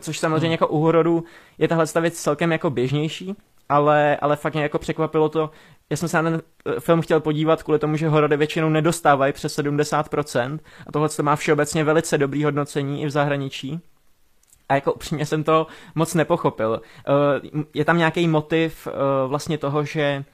Což samozřejmě hmm. jako u hororu je tahle věc celkem jako běžnější, ale, ale fakt mě jako překvapilo to, já jsem se na ten eh, film chtěl podívat kvůli tomu, že horory většinou nedostávají přes 70% a tohle to má všeobecně velice dobrý hodnocení i v zahraničí. A jako upřímně jsem to moc nepochopil. Eh, je tam nějaký motiv eh, vlastně toho, že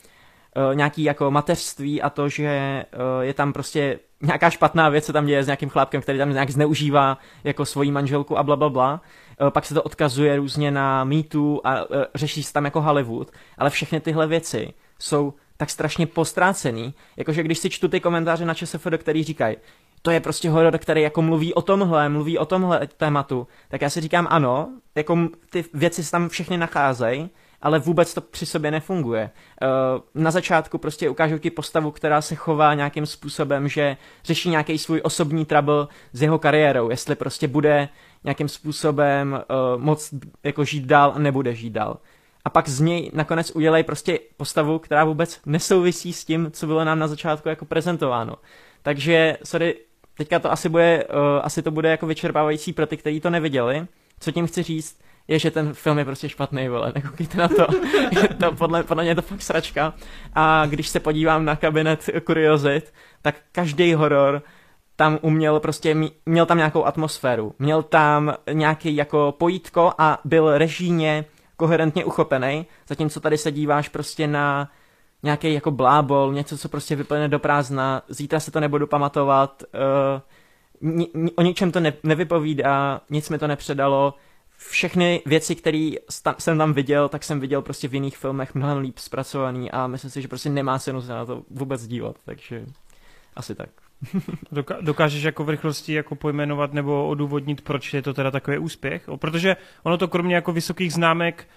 nějaký jako mateřství a to, že uh, je tam prostě nějaká špatná věc, co tam děje s nějakým chlápkem, který tam nějak zneužívá jako svoji manželku a bla, bla, bla. Uh, pak se to odkazuje různě na mýtu a řeší se tam jako Hollywood, ale všechny tyhle věci jsou tak strašně postrácený, jakože když si čtu ty komentáře na ČSFD, který říkají, to je prostě horor, který jako mluví o tomhle, mluví o tomhle tématu, tak já si říkám ano, jako ty věci se tam všechny nacházejí, ale vůbec to při sobě nefunguje. Eh, na začátku prostě ukážu ti postavu, která se chová nějakým způsobem, že řeší nějaký svůj osobní trouble s jeho kariérou, jestli prostě bude nějakým způsobem uh, moc jako žít dál a nebude žít dál. A pak z něj nakonec udělají prostě postavu, která vůbec nesouvisí s tím, co bylo nám na začátku jako prezentováno. Takže, sorry, teďka to asi bude, uh, asi to bude jako vyčerpávající pro ty, kteří to neviděli. Co tím chci říct, je, že ten film je prostě špatný, vole, nekoukejte na to. je to podle, podle mě je to fakt sračka. A když se podívám na kabinet kuriozit, tak každý horor tam uměl prostě, měl tam nějakou atmosféru, měl tam nějaký jako pojítko a byl režíně koherentně uchopený, zatímco tady se díváš prostě na nějaký jako blábol, něco, co prostě vyplne do prázdna, zítra se to nebudu pamatovat, uh, ni, ni, o ničem to ne, nevypovídá, nic mi to nepředalo, všechny věci, které jsem tam viděl, tak jsem viděl prostě v jiných filmech mnohem líp zpracovaný a myslím si, že prostě nemá cenu se na to vůbec dívat, takže asi tak. Dokážeš jako v rychlosti jako pojmenovat nebo odůvodnit, proč je to teda takový úspěch? Protože ono to kromě jako vysokých známek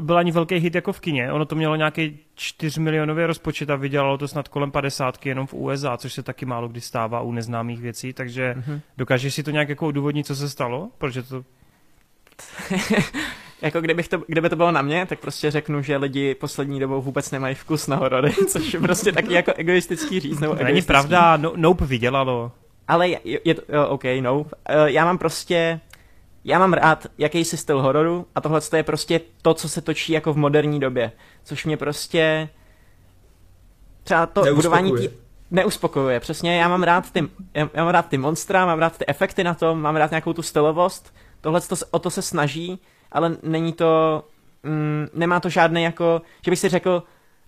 byl ani velký hit jako v kině. Ono to mělo nějaký 4 milionový rozpočet a vydělalo to snad kolem 50 jenom v USA, což se taky málo kdy stává u neznámých věcí, takže mm-hmm. dokážeš si to nějak jako odůvodnit, co se stalo? Proč je to jako kdybych to, kdyby to bylo na mě, tak prostě řeknu, že lidi poslední dobou vůbec nemají vkus na horory, což je prostě taky jako egoistický říct. Nebo to není pravda, no, Nope vydělalo. Ale je, je to, jo, OK, Nope. Uh, já mám prostě, já mám rád jakýsi styl hororu a tohle je prostě to, co se točí jako v moderní době, což mě prostě třeba to budování tí, neuspokojuje. Přesně, já mám rád ty, já, já mám rád ty monstra, mám rád ty efekty na tom, mám rád nějakou tu stylovost, Tohle to, o to se snaží, ale není to, mm, nemá to žádný jako, že bych si řekl,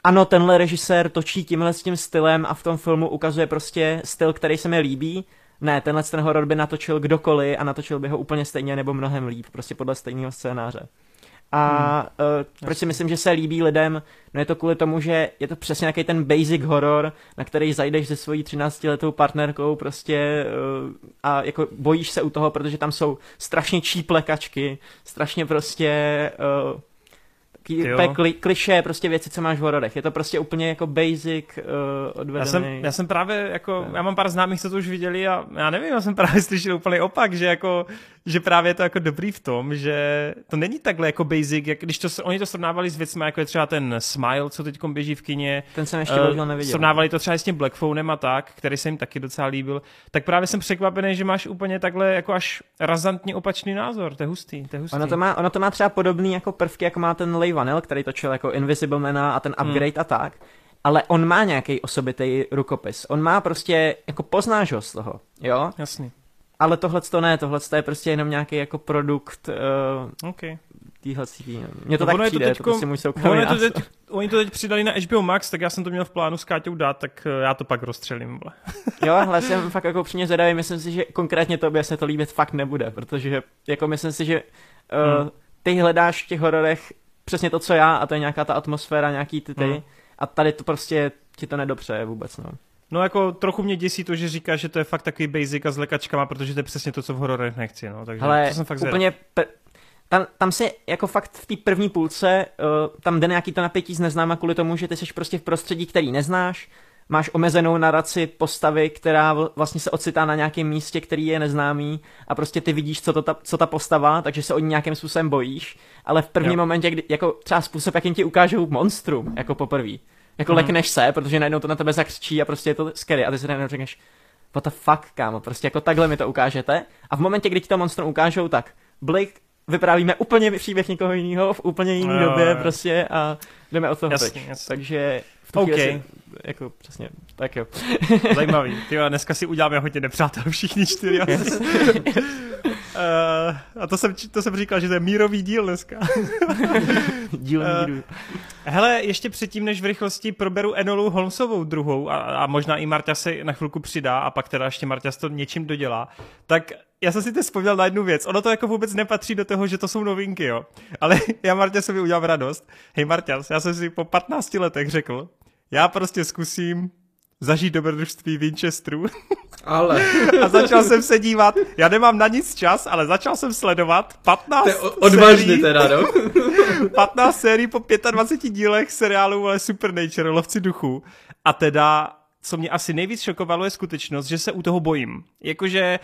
ano, tenhle režisér točí tímhle s tím stylem a v tom filmu ukazuje prostě styl, který se mi líbí, ne, tenhle ten horor by natočil kdokoliv a natočil by ho úplně stejně nebo mnohem líp, prostě podle stejného scénáře. A hmm. uh, proč si myslím, že se líbí lidem? No je to kvůli tomu, že je to přesně nějaký ten basic horor, na který zajdeš se svojí 13-letou partnerkou prostě uh, a jako bojíš se u toho, protože tam jsou strašně číplekačky, strašně prostě uh, takové kli, kliše, prostě věci, co máš v hororech. Je to prostě úplně jako basic uh, odvedený. Já jsem, já jsem právě jako, já mám pár známých, co to už viděli a já nevím, já jsem právě slyšel úplně opak, že jako, že právě je to jako dobrý v tom, že to není takhle jako basic, jak když to, oni to srovnávali s věcmi, jako je třeba ten Smile, co teď běží v kině. Ten jsem ještě uh, neviděl. Srovnávali to třeba s tím Blackphonem a tak, který se jim taky docela líbil. Tak právě jsem překvapený, že máš úplně takhle jako až razantně opačný názor. To je hustý, to je hustý. Ono to má, ono to má třeba podobný jako prvky, jako má ten Vanel, který točil jako Invisible Mana a ten hmm. Upgrade hmm. a tak. Ale on má nějaký osobitý rukopis. On má prostě, jako poznáš ho z toho, jo? Jasný. Ale tohle to ne, tohle je prostě jenom nějaký jako produkt uh, okay. Mně to no, tak přijde, to, teďko, to prostě můj soukromý to teď, Oni to teď přidali na HBO Max, tak já jsem to měl v plánu s Káťou dát, tak eh, já to pak rozstřelím. jo, ale jsem fakt jako upřímně zvědavý, myslím si, že konkrétně tobě se to líbit fakt nebude, protože jako myslím si, že uh, hmm. ty hledáš v těch hororech přesně to, co já, a to je nějaká ta atmosféra, nějaký ty ty, hmm. a tady to prostě ti to nedopřeje vůbec, no. No jako trochu mě děsí to, že říká, že to je fakt takový basic a s lekačkama, protože to je přesně to, co v hororech nechci, no. Takže Ale to jsem fakt úplně pe- tam, tam se jako fakt v té první půlce, uh, tam jde nějaký to napětí z neznáma kvůli tomu, že ty jsi prostě v prostředí, který neznáš, máš omezenou naraci postavy, která vlastně se ocitá na nějakém místě, který je neznámý a prostě ty vidíš, co, to ta, co ta postava, takže se o ní nějakým způsobem bojíš, ale v prvním jo. momentě, kdy, jako třeba způsob, jakým ti ukážou monstrum, jako poprvé, jako mm. lekneš se, protože najednou to na tebe zakřičí a prostě je to scary a ty si najednou řekneš, what the fuck, kámo, prostě jako takhle mi to ukážete a v momentě, kdy ti to monstrum ukážou, tak Blake vyprávíme úplně příběh někoho jiného v úplně jiné době prostě a jdeme od toho jasně, Jasně. Takže v tu okay. si, jako přesně, tak jo. Zajímavý. Ty dneska si uděláme hodně nepřátel všichni čtyři. Yes. Uh, a to jsem, to jsem říkal, že to je mírový díl dneska. díl uh, míru. Hele, ještě předtím, než v rychlosti proberu Enolu Holmesovou druhou a, a možná i Marta se na chvilku přidá a pak teda ještě Marta to něčím dodělá, tak já jsem si teď vzpomněl na jednu věc. Ono to jako vůbec nepatří do toho, že to jsou novinky, jo. Ale já Martě jsem udělal radost. Hej Marta, já jsem si po 15 letech řekl, já prostě zkusím zažít dobrodružství Winchesteru. Ale. A začal jsem se dívat, já nemám na nic čas, ale začal jsem sledovat 15 to je odvážný teda, no. 15 sérií po 25 dílech seriálu ale Supernature, lovci duchu. A teda, co mě asi nejvíc šokovalo, je skutečnost, že se u toho bojím. Jakože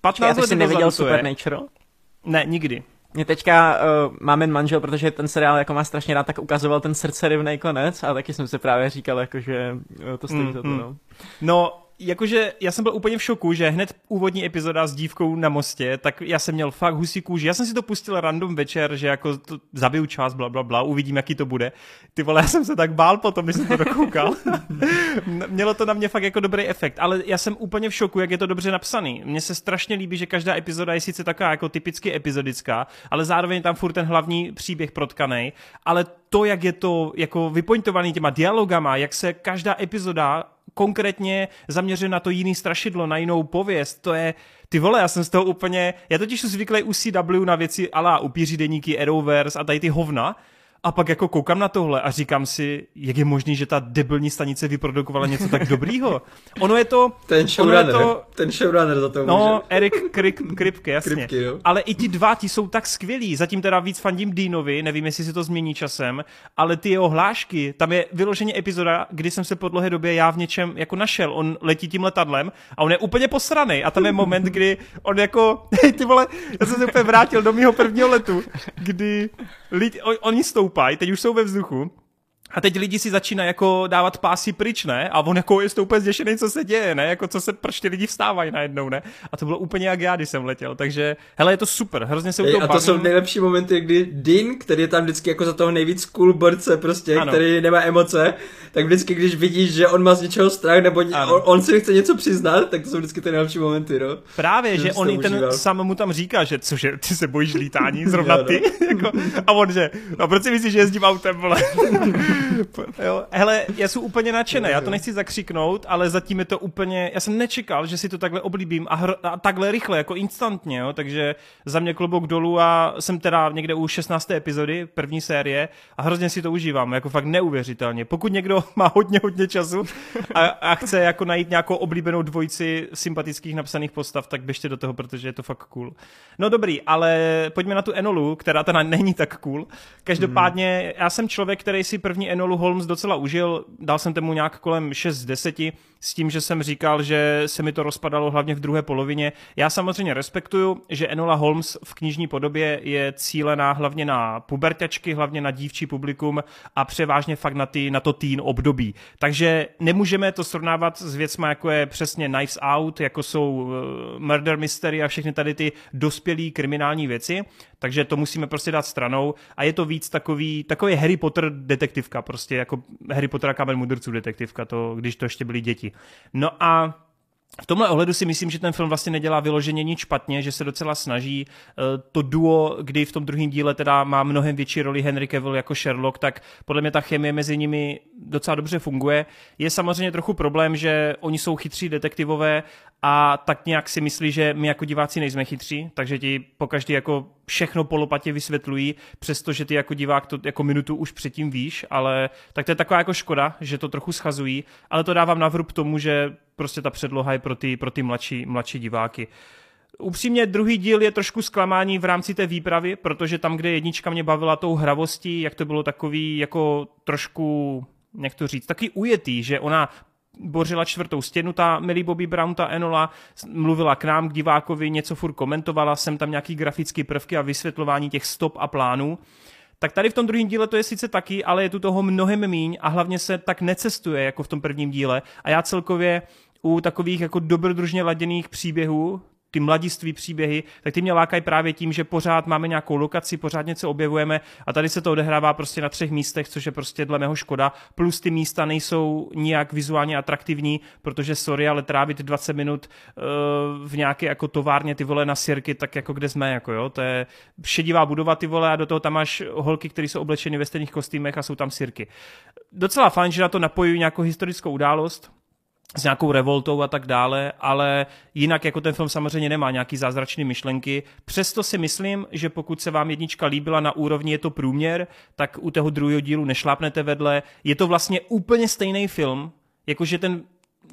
15 let jsi neviděl Supernatural? Ne, nikdy. Mě teďka uh, máme manžel, protože ten seriál jako má strašně rád, tak ukazoval ten srdcerivný konec a taky jsem si právě říkal, jako, že uh, to stojí mm, za to. Mm. No. no, jakože já jsem byl úplně v šoku, že hned úvodní epizoda s dívkou na mostě, tak já jsem měl fakt husí kůži. Já jsem si to pustil random večer, že jako to zabiju čas, bla, bla, bla, uvidím, jaký to bude. Ty vole, já jsem se tak bál potom, když jsem to dokoukal. Mělo to na mě fakt jako dobrý efekt, ale já jsem úplně v šoku, jak je to dobře napsaný. Mně se strašně líbí, že každá epizoda je sice taková jako typicky epizodická, ale zároveň tam furt ten hlavní příběh protkaný, ale to, jak je to jako vypointovaný těma dialogama, jak se každá epizoda konkrétně zaměřen na to jiný strašidlo, na jinou pověst. To je, ty vole, já jsem z toho úplně, já totiž jsem zvyklý u CW na věci ala upíří deníky, Arrowverse a tady ty hovna, a pak jako koukám na tohle a říkám si, jak je možný, že ta debilní stanice vyprodukovala něco tak dobrýho. Ono je to... Ten showrunner, to, ten showrunner za to No, může. Erik Krip, Kripke, jasně. Kripke, jo. Ale i ti dva, ti jsou tak skvělí. Zatím teda víc fandím Deanovi, nevím, jestli se to změní časem, ale ty jeho hlášky, tam je vyloženě epizoda, kdy jsem se po dlouhé době já v něčem jako našel. On letí tím letadlem a on je úplně posraný. A tam je moment, kdy on jako, hej ty vole, já jsem se úplně vrátil do mého prvního letu, kdy lidi, on, oni stoupají, teď už jsou ve vzduchu a teď lidi si začínají jako dávat pásy pryč, ne? A on jako je to úplně zděšený, co se děje, ne? Jako co se, proč ty lidi vstávají najednou, ne? A to bylo úplně jak já, když jsem letěl. Takže, hele, je to super, hrozně se u toho A to bavím. jsou nejlepší momenty, kdy Dean, který je tam vždycky jako za toho nejvíc cool borce prostě, ano. který nemá emoce, tak vždycky, když vidíš, že on má z něčeho strach, nebo on, on, si chce něco přiznat, tak to jsou vždycky ty nejlepší momenty, no. Právě, že, že on ten užíval. sám mu tam říká, že cože, ty se bojíš lítání, zrovna ty, jako, a on že, a proč si myslíš, že jezdím autem, vole? jo, hele, já jsem úplně nadšený, já to nechci zakřiknout, ale zatím je to úplně, já jsem nečekal, že si to takhle oblíbím a, hr, a takhle rychle, jako instantně, jo, takže za mě klobouk dolů a jsem teda někde u 16. epizody, první série a hrozně si to užívám, jako fakt neuvěřitelně. Pokud někdo má hodně, hodně času a, a chce jako najít nějakou oblíbenou dvojici sympatických napsaných postav, tak běžte do toho, protože je to fakt cool. No dobrý, ale pojďme na tu Enolu, která teda není tak cool. Každopádně hmm. já jsem člověk, který si první Enolu Holmes docela užil, dal jsem tomu nějak kolem 6 z 10, s tím, že jsem říkal, že se mi to rozpadalo hlavně v druhé polovině. Já samozřejmě respektuju, že Enola Holmes v knižní podobě je cílená hlavně na pubertačky, hlavně na dívčí publikum a převážně fakt na, ty, na to teen období. Takže nemůžeme to srovnávat s věcmi, jako je přesně Knives Out, jako jsou eh, Murder Mystery a všechny tady ty dospělé kriminální věci, takže to musíme prostě dát stranou a je to víc takový, takový Harry Potter detektivka, prostě jako Harry Potter a Kámen mudrců detektivka, to, když to ještě byly děti. No a v tomhle ohledu si myslím, že ten film vlastně nedělá vyloženě nic špatně, že se docela snaží eh, to duo, kdy v tom druhém díle teda má mnohem větší roli Henry Cavill jako Sherlock, tak podle mě ta chemie mezi nimi docela dobře funguje. Je samozřejmě trochu problém, že oni jsou chytří detektivové a tak nějak si myslí, že my jako diváci nejsme chytří, takže ti pokaždý jako všechno polopatě vysvětlují, přestože ty jako divák to jako minutu už předtím víš, ale tak to je taková jako škoda, že to trochu schazují, ale to dávám na vrub tomu, že prostě ta předloha je pro ty, pro ty mladší, mladší diváky. Upřímně druhý díl je trošku zklamání v rámci té výpravy, protože tam, kde jednička mě bavila tou hravostí, jak to bylo takový jako trošku, jak to říct, taky ujetý, že ona bořila čtvrtou stěnu, ta Millie Bobby Brown, ta Enola, mluvila k nám, k divákovi, něco furt komentovala, jsem tam nějaký grafický prvky a vysvětlování těch stop a plánů. Tak tady v tom druhém díle to je sice taky, ale je tu toho mnohem míň a hlavně se tak necestuje jako v tom prvním díle. A já celkově u takových jako dobrodružně laděných příběhů, ty mladiství příběhy, tak ty mě lákají právě tím, že pořád máme nějakou lokaci, pořád něco objevujeme a tady se to odehrává prostě na třech místech, což je prostě dle mého škoda. Plus ty místa nejsou nijak vizuálně atraktivní, protože sorry, ale trávit 20 minut uh, v nějaké jako továrně ty vole na sirky, tak jako kde jsme, jako jo, to je šedivá budova ty vole a do toho tam máš holky, které jsou oblečeny ve stejných kostýmech a jsou tam sirky. Docela fajn, že na to napojují nějakou historickou událost, s nějakou revoltou a tak dále, ale jinak jako ten film samozřejmě nemá nějaký zázračný myšlenky. Přesto si myslím, že pokud se vám jednička líbila na úrovni je to průměr, tak u toho druhého dílu nešlápnete vedle. Je to vlastně úplně stejný film, jakože ten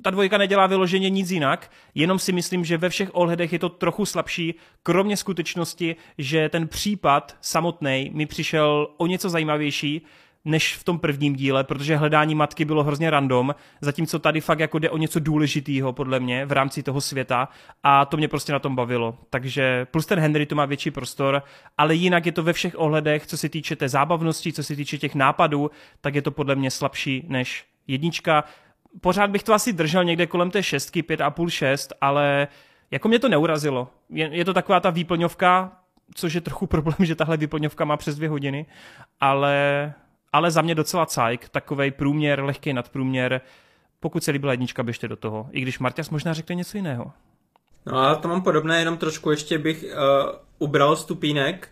ta dvojka nedělá vyloženě nic jinak, jenom si myslím, že ve všech ohledech je to trochu slabší, kromě skutečnosti, že ten případ samotný mi přišel o něco zajímavější, než v tom prvním díle, protože hledání matky bylo hrozně random, zatímco tady fakt jako jde o něco důležitého podle mě v rámci toho světa a to mě prostě na tom bavilo. Takže plus ten Henry to má větší prostor, ale jinak je to ve všech ohledech, co se týče té zábavnosti, co se týče těch nápadů, tak je to podle mě slabší než jednička. Pořád bych to asi držel někde kolem té šestky, pět a půl, šest, ale jako mě to neurazilo. Je, je to taková ta výplňovka, což je trochu problém, že tahle výplňovka má přes dvě hodiny, ale ale za mě docela cajk, takový průměr, lehký nadprůměr. Pokud se líbila jednička, běžte do toho. I když Martias možná řekne něco jiného. No a to mám podobné, jenom trošku ještě bych uh, ubral stupínek,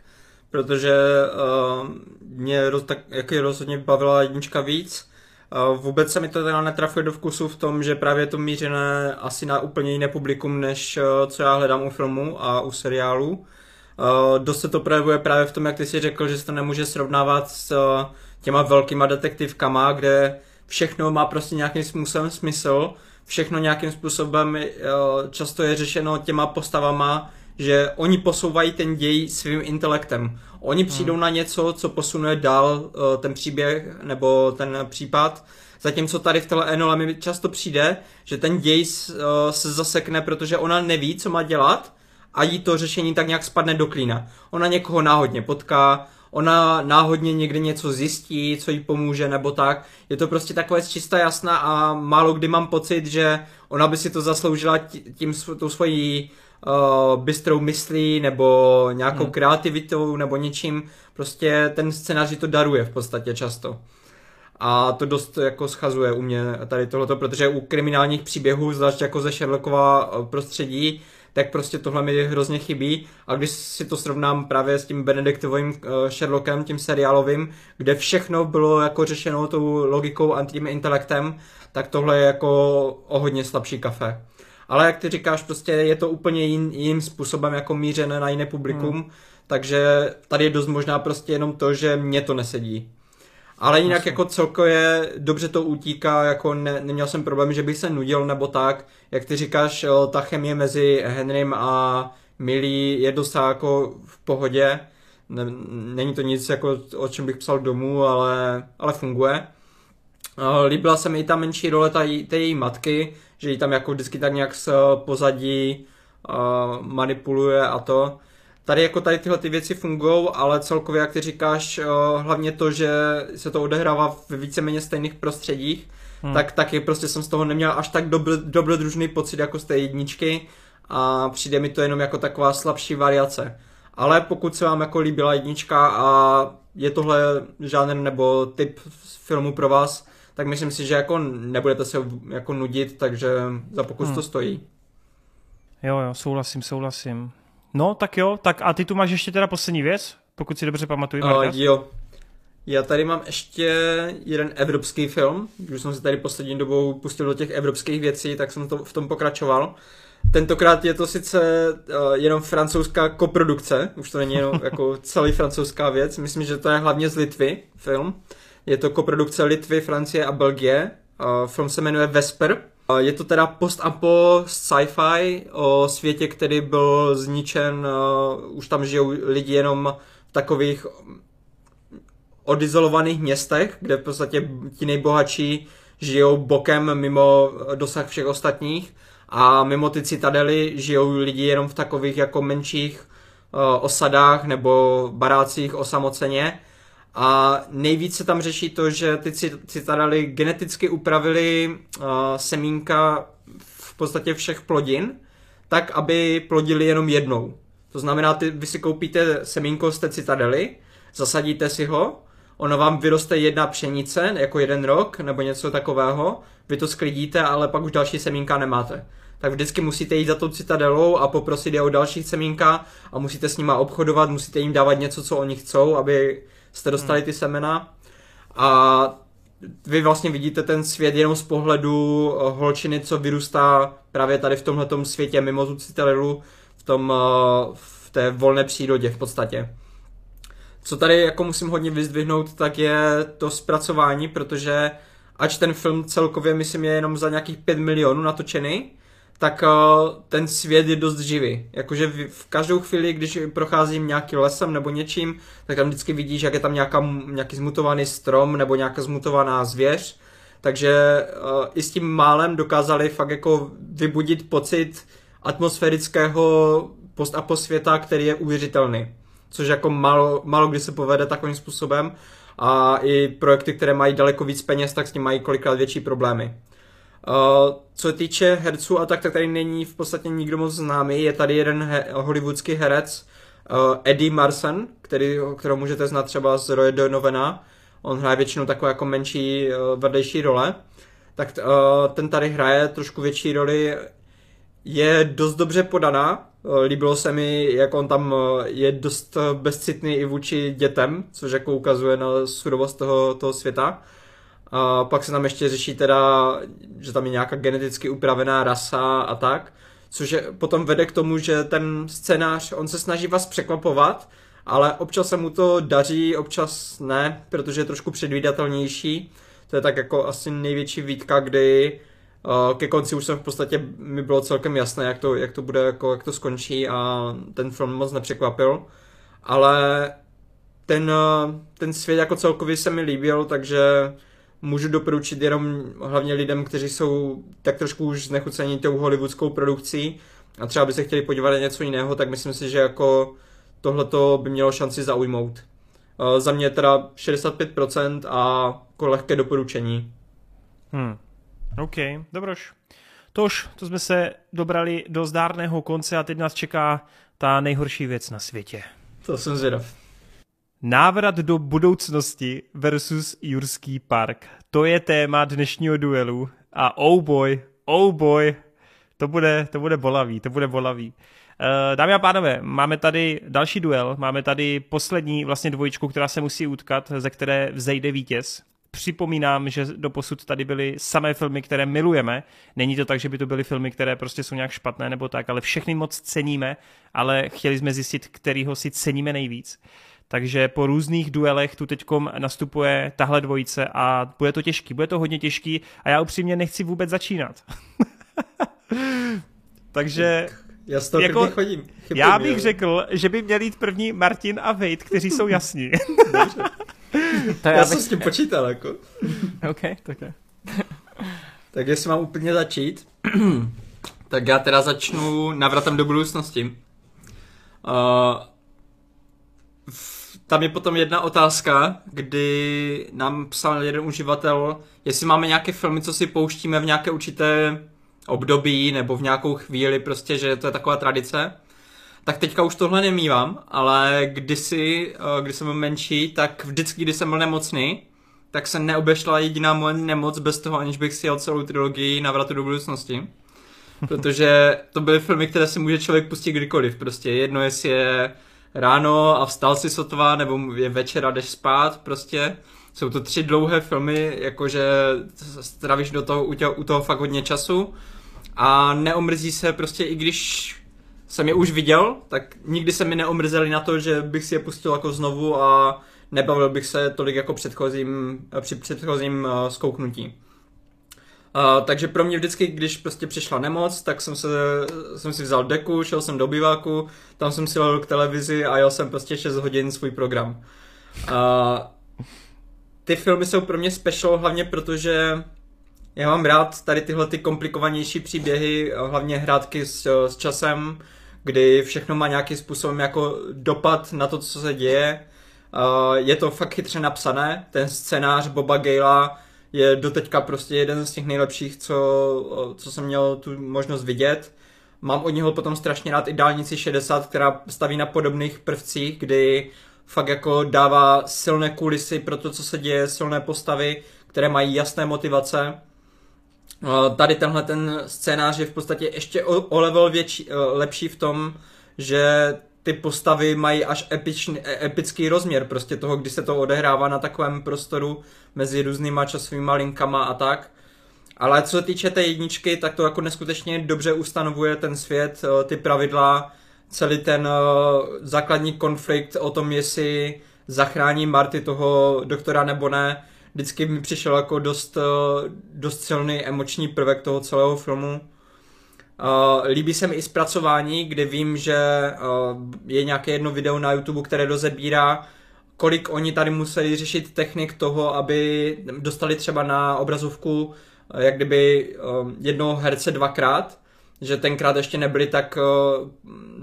protože uh, mě roz, tak, jaký rozhodně bavila jednička víc. Uh, vůbec se mi to teda netrafuje do vkusu v tom, že právě to mířené asi na úplně jiné publikum, než uh, co já hledám u filmu a u seriálu. Uh, dost se to projevuje právě v tom, jak ty si řekl, že se to nemůže srovnávat s uh, těma velkýma detektivkama, kde všechno má prostě nějakým způsobem smysl, všechno nějakým způsobem eh, často je řešeno těma postavama, že oni posouvají ten děj svým intelektem. Oni přijdou hmm. na něco, co posunuje dál eh, ten příběh nebo ten případ, zatímco tady v téhle Enola mi často přijde, že ten děj eh, se zasekne, protože ona neví, co má dělat a jí to řešení tak nějak spadne do klína. Ona někoho náhodně potká, ona náhodně někde něco zjistí, co jí pomůže nebo tak. Je to prostě takové čistá jasná a málo kdy mám pocit, že ona by si to zasloužila tím tou svojí uh, bystrou myslí nebo nějakou hmm. kreativitou nebo něčím. Prostě ten scénář to daruje v podstatě často. A to dost jako schazuje u mě tady tohleto, protože u kriminálních příběhů, zvlášť jako ze Sherlockova prostředí, tak prostě tohle mi hrozně chybí a když si to srovnám právě s tím Benediktovým uh, Sherlockem, tím seriálovým, kde všechno bylo jako řešeno tou logikou a tím intelektem, tak tohle je jako o hodně slabší kafe. Ale jak ty říkáš, prostě je to úplně jin, jiným způsobem jako mířené na jiné publikum, hmm. takže tady je dost možná prostě jenom to, že mě to nesedí. Ale jinak Myslím. jako celkově dobře to utíká, jako ne, neměl jsem problém, že bych se nudil nebo tak. Jak ty říkáš, ta chemie mezi Henrym a Milí je dost jako v pohodě. Ne, není to nic, jako, o čem bych psal domů, ale, ale funguje. Líbila se mi i ta menší role té její matky, že ji tam jako vždycky tak nějak z pozadí uh, manipuluje a to. Tady jako tady tyhle ty věci fungují, ale celkově, jak ty říkáš, uh, hlavně to, že se to odehrává v víceméně stejných prostředích, hmm. tak taky prostě jsem z toho neměl až tak dobr, dobrodružný pocit jako z té jedničky a přijde mi to jenom jako taková slabší variace. Ale pokud se vám jako líbila jednička a je tohle žánr nebo typ filmu pro vás, tak myslím si, že jako nebudete se jako nudit, takže za pokus hmm. to stojí. Jo, jo, souhlasím, souhlasím. No, tak jo, tak a ty tu máš ještě teda poslední věc, pokud si dobře pamatuju, Uh, jo, já tady mám ještě jeden evropský film, když jsem se tady poslední dobou pustil do těch evropských věcí, tak jsem to v tom pokračoval. Tentokrát je to sice uh, jenom francouzská koprodukce, už to není jenom jako celý francouzská věc, myslím, že to je hlavně z Litvy film. Je to koprodukce Litvy, Francie a Belgie. Uh, film se jmenuje Vesper. Je to teda post-apo sci-fi o světě, který byl zničen, už tam žijou lidi jenom v takových odizolovaných městech, kde v podstatě ti nejbohatší žijou bokem mimo dosah všech ostatních. A mimo ty citadely žijou lidi jenom v takových jako menších osadách nebo barácích osamoceně a nejvíc se tam řeší to, že ty citadely geneticky upravili uh, semínka v podstatě všech plodin, tak, aby plodili jenom jednou. To znamená, ty, vy si koupíte semínko z té citadely, zasadíte si ho, ono vám vyroste jedna pšenice, jako jeden rok, nebo něco takového, vy to sklidíte, ale pak už další semínka nemáte. Tak vždycky musíte jít za tou citadelou a poprosit je o další semínka a musíte s nima obchodovat, musíte jim dávat něco, co oni chcou, aby jste dostali hmm. ty semena a vy vlastně vidíte ten svět jenom z pohledu eh, holčiny, co vyrůstá právě tady v tomhle světě mimo tu citadelu, v, tom, eh, v té volné přírodě v podstatě. Co tady jako musím hodně vyzdvihnout, tak je to zpracování, protože ač ten film celkově myslím je jenom za nějakých 5 milionů natočený, tak uh, ten svět je dost živý. Jakože v, každou chvíli, když procházím nějakým lesem nebo něčím, tak tam vždycky vidíš, jak je tam nějaká, nějaký zmutovaný strom nebo nějaká zmutovaná zvěř. Takže uh, i s tím málem dokázali fakt jako vybudit pocit atmosférického post-apo světa, který je uvěřitelný. Což jako málo, málo kdy se povede takovým způsobem. A i projekty, které mají daleko víc peněz, tak s tím mají kolikrát větší problémy. Uh, co se týče herců a tak, tak tady není v podstatě nikdo moc známý. Je tady jeden he- hollywoodský herec, uh, Eddie Marson, který, kterou můžete znát třeba z Roy Donovena. On hraje většinou takové jako menší uh, vedlejší role. Tak uh, ten tady hraje trošku větší roli. Je dost dobře podaná. Uh, líbilo se mi, jak on tam uh, je dost bezcitný i vůči dětem, což jako ukazuje na surovost toho, toho světa. A pak se tam ještě řeší teda, že tam je nějaká geneticky upravená rasa a tak, což je, potom vede k tomu, že ten scénář, on se snaží vás překvapovat, ale občas se mu to daří, občas ne, protože je trošku předvídatelnější. To je tak jako asi největší výtka, kdy uh, ke konci už jsem v podstatě mi bylo celkem jasné, jak to, jak to bude, jako, jak to skončí a ten film moc nepřekvapil. Ale ten, uh, ten svět jako celkově se mi líbil, takže můžu doporučit jenom hlavně lidem, kteří jsou tak trošku už znechucení tou hollywoodskou produkcí a třeba by se chtěli podívat na něco jiného, tak myslím si, že jako tohleto by mělo šanci zaujmout. Uh, za mě teda 65% a jako lehké doporučení. Hmm. OK, dobroš. Tož, to jsme se dobrali do zdárného konce a teď nás čeká ta nejhorší věc na světě. To jsem zvědav. Návrat do budoucnosti versus Jurský park. To je téma dnešního duelu. A oh boy, oh boy, To bude, to bude bolavý, to bude bolavý. Uh, dámy a pánové, máme tady další duel, máme tady poslední vlastně dvojičku, která se musí utkat, ze které vzejde vítěz. Připomínám, že do posud tady byly samé filmy, které milujeme. Není to tak, že by to byly filmy, které prostě jsou nějak špatné nebo tak, ale všechny moc ceníme, ale chtěli jsme zjistit, kterýho si ceníme nejvíc. Takže po různých duelech tu teďkom nastupuje tahle dvojice a bude to těžký, bude to hodně těžký a já upřímně nechci vůbec začínat. Takže já z toho jako, chodím. Chybím, já bych jo. řekl, že by měli jít první Martin a Vejt, kteří jsou jasní. to já, já bych... jsem s tím počítal, jako. OK, tak je. tak jestli mám úplně začít, tak já teda začnu navratem do budoucnosti. Uh, tam je potom jedna otázka, kdy nám psal jeden uživatel, jestli máme nějaké filmy, co si pouštíme v nějaké určité období nebo v nějakou chvíli, prostě, že to je taková tradice. Tak teďka už tohle nemývám, ale kdysi, eh, když jsem byl menší, tak vždycky, když jsem byl nemocný, tak se neobešla jediná moje nemoc bez toho, aniž bych si jel celou trilogii Navratu do budoucnosti. Protože to byly filmy, které si může člověk pustit kdykoliv. Prostě jedno, jestli je ráno a vstal si sotva, nebo je večer a jdeš spát, prostě. Jsou to tři dlouhé filmy, jakože stravíš do toho, u, tě, u toho fakt hodně času a neomrzí se prostě, i když jsem je už viděl, tak nikdy se mi neomrzeli na to, že bych si je pustil jako znovu a nebavil bych se tolik jako předchozím, při předchozím uh, zkouknutí. Uh, takže pro mě vždycky, když prostě přišla nemoc, tak jsem, se, jsem si vzal deku, šel jsem do biváku, tam jsem si k televizi a jel jsem prostě 6 hodin svůj program. Uh, ty filmy jsou pro mě special hlavně protože já mám rád tady tyhle ty komplikovanější příběhy, hlavně hrátky s, s časem, kdy všechno má nějakým způsobem jako dopad na to, co se děje. Uh, je to fakt chytře napsané, ten scénář Boba Gala je doteďka prostě jeden z těch nejlepších, co, co jsem měl tu možnost vidět. Mám od něho potom strašně rád i dálnici 60, která staví na podobných prvcích, kdy fakt jako dává silné kulisy pro to, co se děje, silné postavy, které mají jasné motivace. Tady tenhle ten scénář je v podstatě ještě o, level větší, lepší v tom, že ty postavy mají až epičný, e, epický rozměr prostě toho, kdy se to odehrává na takovém prostoru mezi různýma časovými linkama a tak. Ale co se týče té jedničky, tak to jako neskutečně dobře ustanovuje ten svět, ty pravidla, celý ten základní konflikt o tom, jestli zachrání Marty toho doktora nebo ne, vždycky mi přišel jako dost, dost silný emoční prvek toho celého filmu. Uh, líbí se mi i zpracování, kde vím, že uh, je nějaké jedno video na YouTube, které rozebírá, kolik oni tady museli řešit technik toho, aby dostali třeba na obrazovku uh, jak kdyby uh, jednoho herce dvakrát, že tenkrát ještě nebyly tak, uh,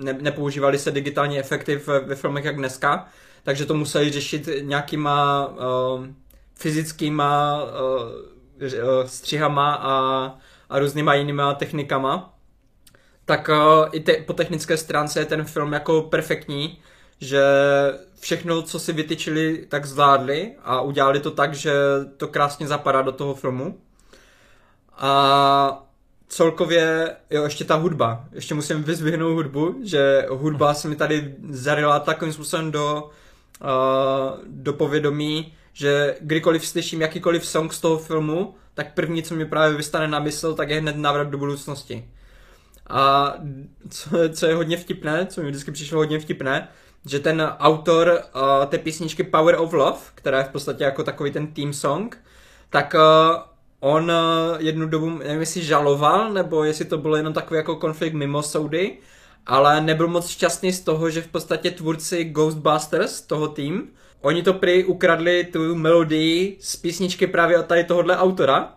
ne, nepoužívali se digitální efekty ve, ve filmech jak dneska, takže to museli řešit nějakýma uh, fyzickýma uh, střihama a, a různýma jinýma technikama tak uh, i te, po technické stránce je ten film jako perfektní, že všechno, co si vytyčili, tak zvládli a udělali to tak, že to krásně zapadá do toho filmu. A celkově, jo, ještě ta hudba. Ještě musím vyzvihnout hudbu, že hudba se mi tady zarila takovým způsobem do, uh, do povědomí, že kdykoliv slyším jakýkoliv song z toho filmu, tak první, co mi právě vystane na mysl, tak je hned návrat do budoucnosti. A co, co je hodně vtipné, co mi vždycky přišlo hodně vtipné, že ten autor uh, té písničky Power of Love, která je v podstatě jako takový ten team song, tak uh, on uh, jednu dobu, nevím jestli žaloval, nebo jestli to bylo jenom takový jako konflikt mimo soudy, ale nebyl moc šťastný z toho, že v podstatě tvůrci Ghostbusters, toho tým, oni to prý ukradli tu melodii z písničky právě od tady tohohle autora,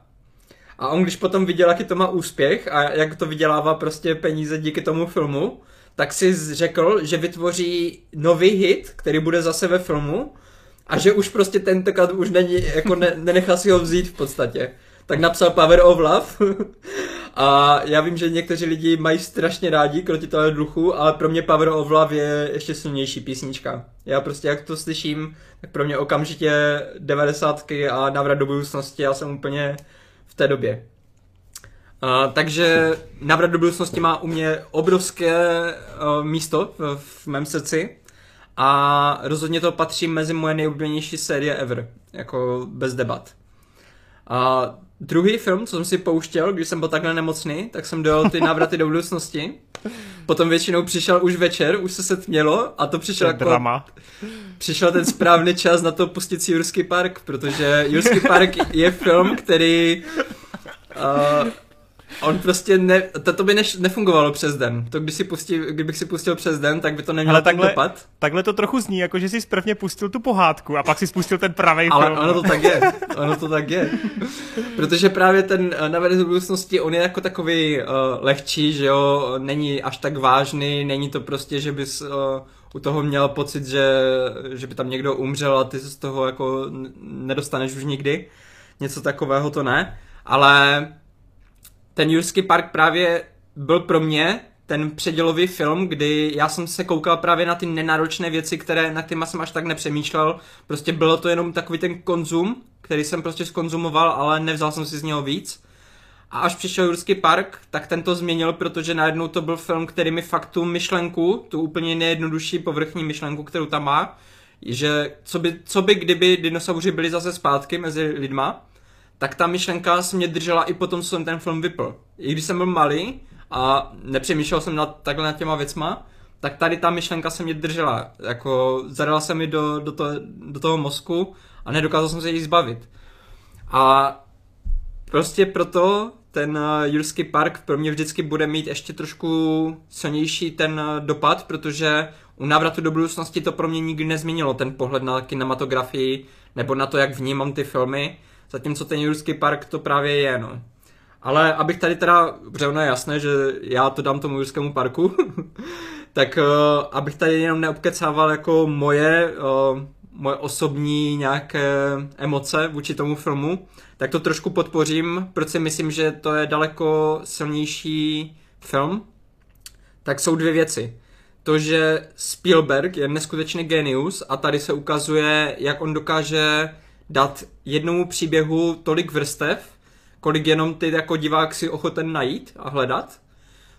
a on když potom viděl, jaký to má úspěch a jak to vydělává prostě peníze díky tomu filmu, tak si řekl, že vytvoří nový hit, který bude zase ve filmu a že už prostě tentokrát už není, jako ne, nenechá si ho vzít v podstatě. Tak napsal Power of Love a já vím, že někteří lidi mají strašně rádi krotitele duchu, ale pro mě Power of Love je ještě silnější písnička. Já prostě jak to slyším, tak pro mě okamžitě devadesátky a návrat do budoucnosti, já jsem úplně té době. Uh, takže Návrat do budoucnosti má u mě obrovské uh, místo v, v mém srdci a rozhodně to patří mezi moje nejoblíbenější série ever, jako bez debat. A druhý film, co jsem si pouštěl, když jsem byl takhle nemocný, tak jsem dojel ty návraty do budoucnosti. Potom většinou přišel už večer, už se setmělo a to přišel To jako... drama. Přišel ten správný čas na to pustit si Jurský park, protože Jurský park je film, který... Uh, on prostě ne, to, to by neš, nefungovalo přes den. To když si pustil, kdybych si pustil přes den, tak by to nemělo Ale takhle, dopad. takhle to trochu zní, jako že jsi prvně pustil tu pohádku a pak si spustil ten pravý Ale film. ono to tak je. Ono to tak je. Protože právě ten uh, Návrat do budoucnosti, on je jako takový uh, lehčí, že jo, není až tak vážný, není to prostě, že bys uh, u toho měl pocit, že, že by tam někdo umřel a ty se z toho jako nedostaneš už nikdy. Něco takového to ne. Ale ten Jurský park právě byl pro mě ten předělový film, kdy já jsem se koukal právě na ty nenáročné věci, které, na kterými jsem až tak nepřemýšlel. Prostě bylo to jenom takový ten konzum, který jsem prostě skonzumoval, ale nevzal jsem si z něho víc. A až přišel Jurský park, tak ten to změnil, protože najednou to byl film, který mi fakt tu myšlenku, tu úplně nejjednodušší povrchní myšlenku, kterou tam má, že co by, co by kdyby dinosauři byli zase zpátky mezi lidma, tak ta myšlenka se mě držela i potom, co jsem ten film vypl. I když jsem byl malý a nepřemýšlel jsem nad, takhle nad těma věcma, tak tady ta myšlenka se mě držela. Jako zadala se mi do, do, to, do toho mozku a nedokázal jsem se jí zbavit. A prostě proto ten uh, Jurský park pro mě vždycky bude mít ještě trošku silnější ten uh, dopad, protože u návratu do budoucnosti to pro mě nikdy nezměnilo ten pohled na kinematografii nebo na to, jak vnímám ty filmy, zatímco ten Jurský park to právě je, no. Ale abych tady teda, protože je jasné, že já to dám tomu Jurskému parku, tak uh, abych tady jenom neobkecával jako moje, uh, moje osobní nějaké emoce vůči tomu filmu, tak to trošku podpořím, proč si myslím, že to je daleko silnější film. Tak jsou dvě věci. To, že Spielberg je neskutečný genius a tady se ukazuje, jak on dokáže dát jednomu příběhu tolik vrstev, kolik jenom ty jako divák si ochoten najít a hledat.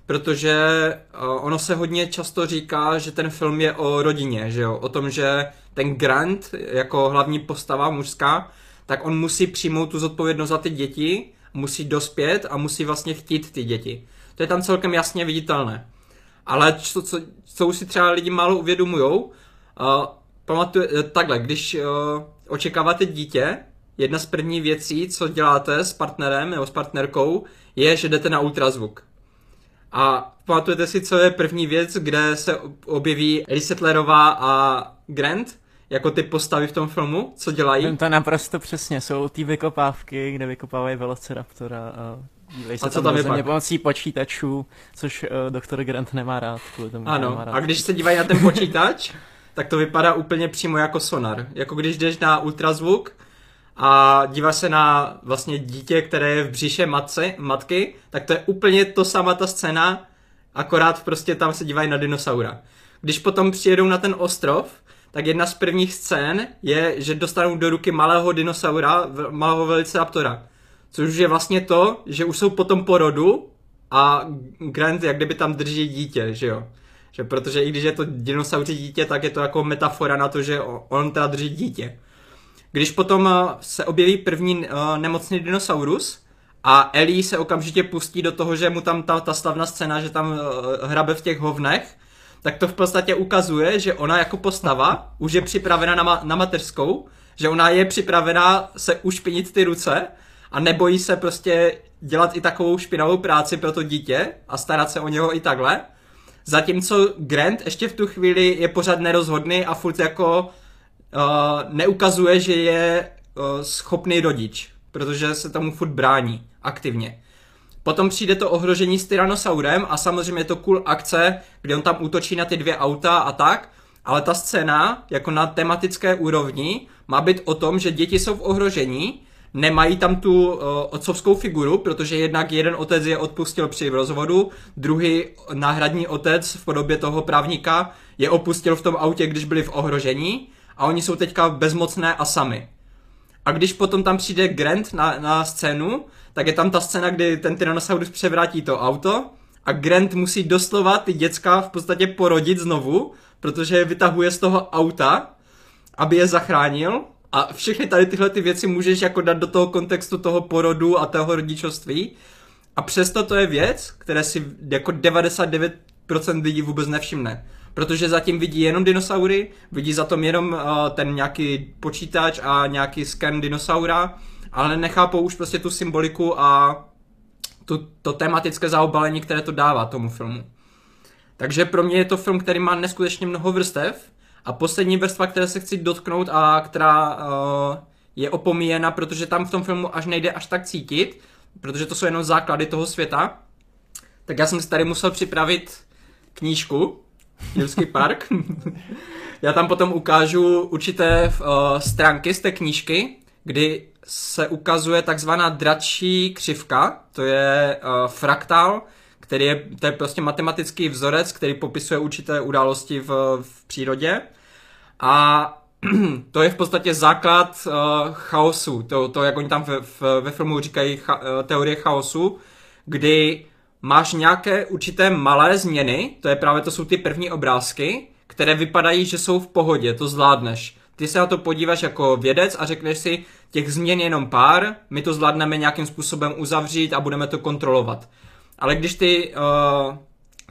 Protože uh, ono se hodně často říká, že ten film je o rodině, že jo? O tom, že ten Grant jako hlavní postava mužská, tak on musí přijmout tu zodpovědnost za ty děti, musí dospět a musí vlastně chtít ty děti. To je tam celkem jasně viditelné. Ale co, co, co už si třeba lidi málo uvědomujou, uh, pamatuje, takhle, když uh, očekáváte dítě, jedna z prvních věcí, co děláte s partnerem nebo s partnerkou, je, že jdete na ultrazvuk. A pamatujete si, co je první věc, kde se objeví Lisettlerová a Grant, jako ty postavy v tom filmu, co dělají? Vím to naprosto přesně, jsou ty vykopávky, kde vykopávají Velociraptora a dívají se A co tam, tam je pomocí počítačů, což uh, doktor Grant nemá rád, kvůli tomu Ano, nemá rád. a když se dívají na ten počítač, tak to vypadá úplně přímo jako sonar. Jako když jdeš na ultrazvuk a díváš se na vlastně dítě, které je v břiše matce, matky, tak to je úplně to sama ta scéna, akorát prostě tam se dívají na dinosaura. Když potom přijedou na ten ostrov, tak jedna z prvních scén je, že dostanou do ruky malého dinosaura, malého velociraptora. Což je vlastně to, že už jsou potom porodu a Grant jak kdyby tam drží dítě, že jo. Že protože i když je to dinosauří dítě, tak je to jako metafora na to, že on teda drží dítě. Když potom eh, se objeví první uh, nemocný dinosaurus a Ellie se okamžitě pustí do toho, že mu tam ta, ta slavná scéna, že tam uh, hrabe v těch hovnech, tak to v podstatě ukazuje, že ona jako postava už je připravena na, ma- na mateřskou, že ona je připravena se ušpinit ty ruce a nebojí se prostě dělat i takovou špinavou práci pro to dítě a starat se o něho i takhle. Zatímco Grant ještě v tu chvíli je pořád nerozhodný a furt jako uh, neukazuje, že je uh, schopný rodič, protože se tomu furt brání aktivně. Potom přijde to ohrožení s Tyrannosaurem a samozřejmě je to cool akce, kde on tam útočí na ty dvě auta a tak, ale ta scéna, jako na tematické úrovni, má být o tom, že děti jsou v ohrožení, nemají tam tu uh, otcovskou figuru, protože jednak jeden otec je odpustil při rozvodu, druhý náhradní otec v podobě toho právníka je opustil v tom autě, když byli v ohrožení a oni jsou teďka bezmocné a sami. A když potom tam přijde Grant na, na scénu, tak je tam ta scéna, kdy ten Tyrannosaurus převrátí to auto a Grant musí doslova ty děcka v podstatě porodit znovu, protože je vytahuje z toho auta, aby je zachránil a všechny tady tyhle ty věci můžeš jako dát do toho kontextu toho porodu a toho rodičovství. A přesto to je věc, které si jako 99% lidí vůbec nevšimne. Protože zatím vidí jenom dinosaury, vidí za tom jenom uh, ten nějaký počítač a nějaký scan dinosaura, ale nechápou už prostě tu symboliku a tu, to tematické zaobalení, které to dává tomu filmu. Takže pro mě je to film, který má neskutečně mnoho vrstev a poslední vrstva, které se chci dotknout a která uh, je opomíjena, protože tam v tom filmu až nejde až tak cítit, protože to jsou jenom základy toho světa, tak já jsem si tady musel připravit knížku, Jurský park. já tam potom ukážu určité uh, stránky z té knížky, kdy se ukazuje takzvaná dračí křivka, to je uh, fraktál, který je, to je prostě matematický vzorec, který popisuje určité události v, v přírodě. A to je v podstatě základ uh, chaosu, to, to, jak oni tam ve, ve filmu říkají cha, uh, teorie chaosu, kdy máš nějaké určité malé změny, to je právě to jsou ty první obrázky, které vypadají, že jsou v pohodě, to zvládneš. Ty se na to podíváš jako vědec a řekneš si, těch změn je jenom pár, my to zvládneme nějakým způsobem uzavřít a budeme to kontrolovat. Ale když ty uh,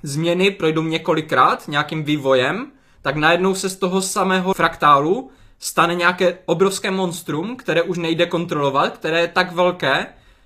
změny projdou několikrát nějakým vývojem, tak najednou se z toho samého fraktálu stane nějaké obrovské monstrum, které už nejde kontrolovat, které je tak velké,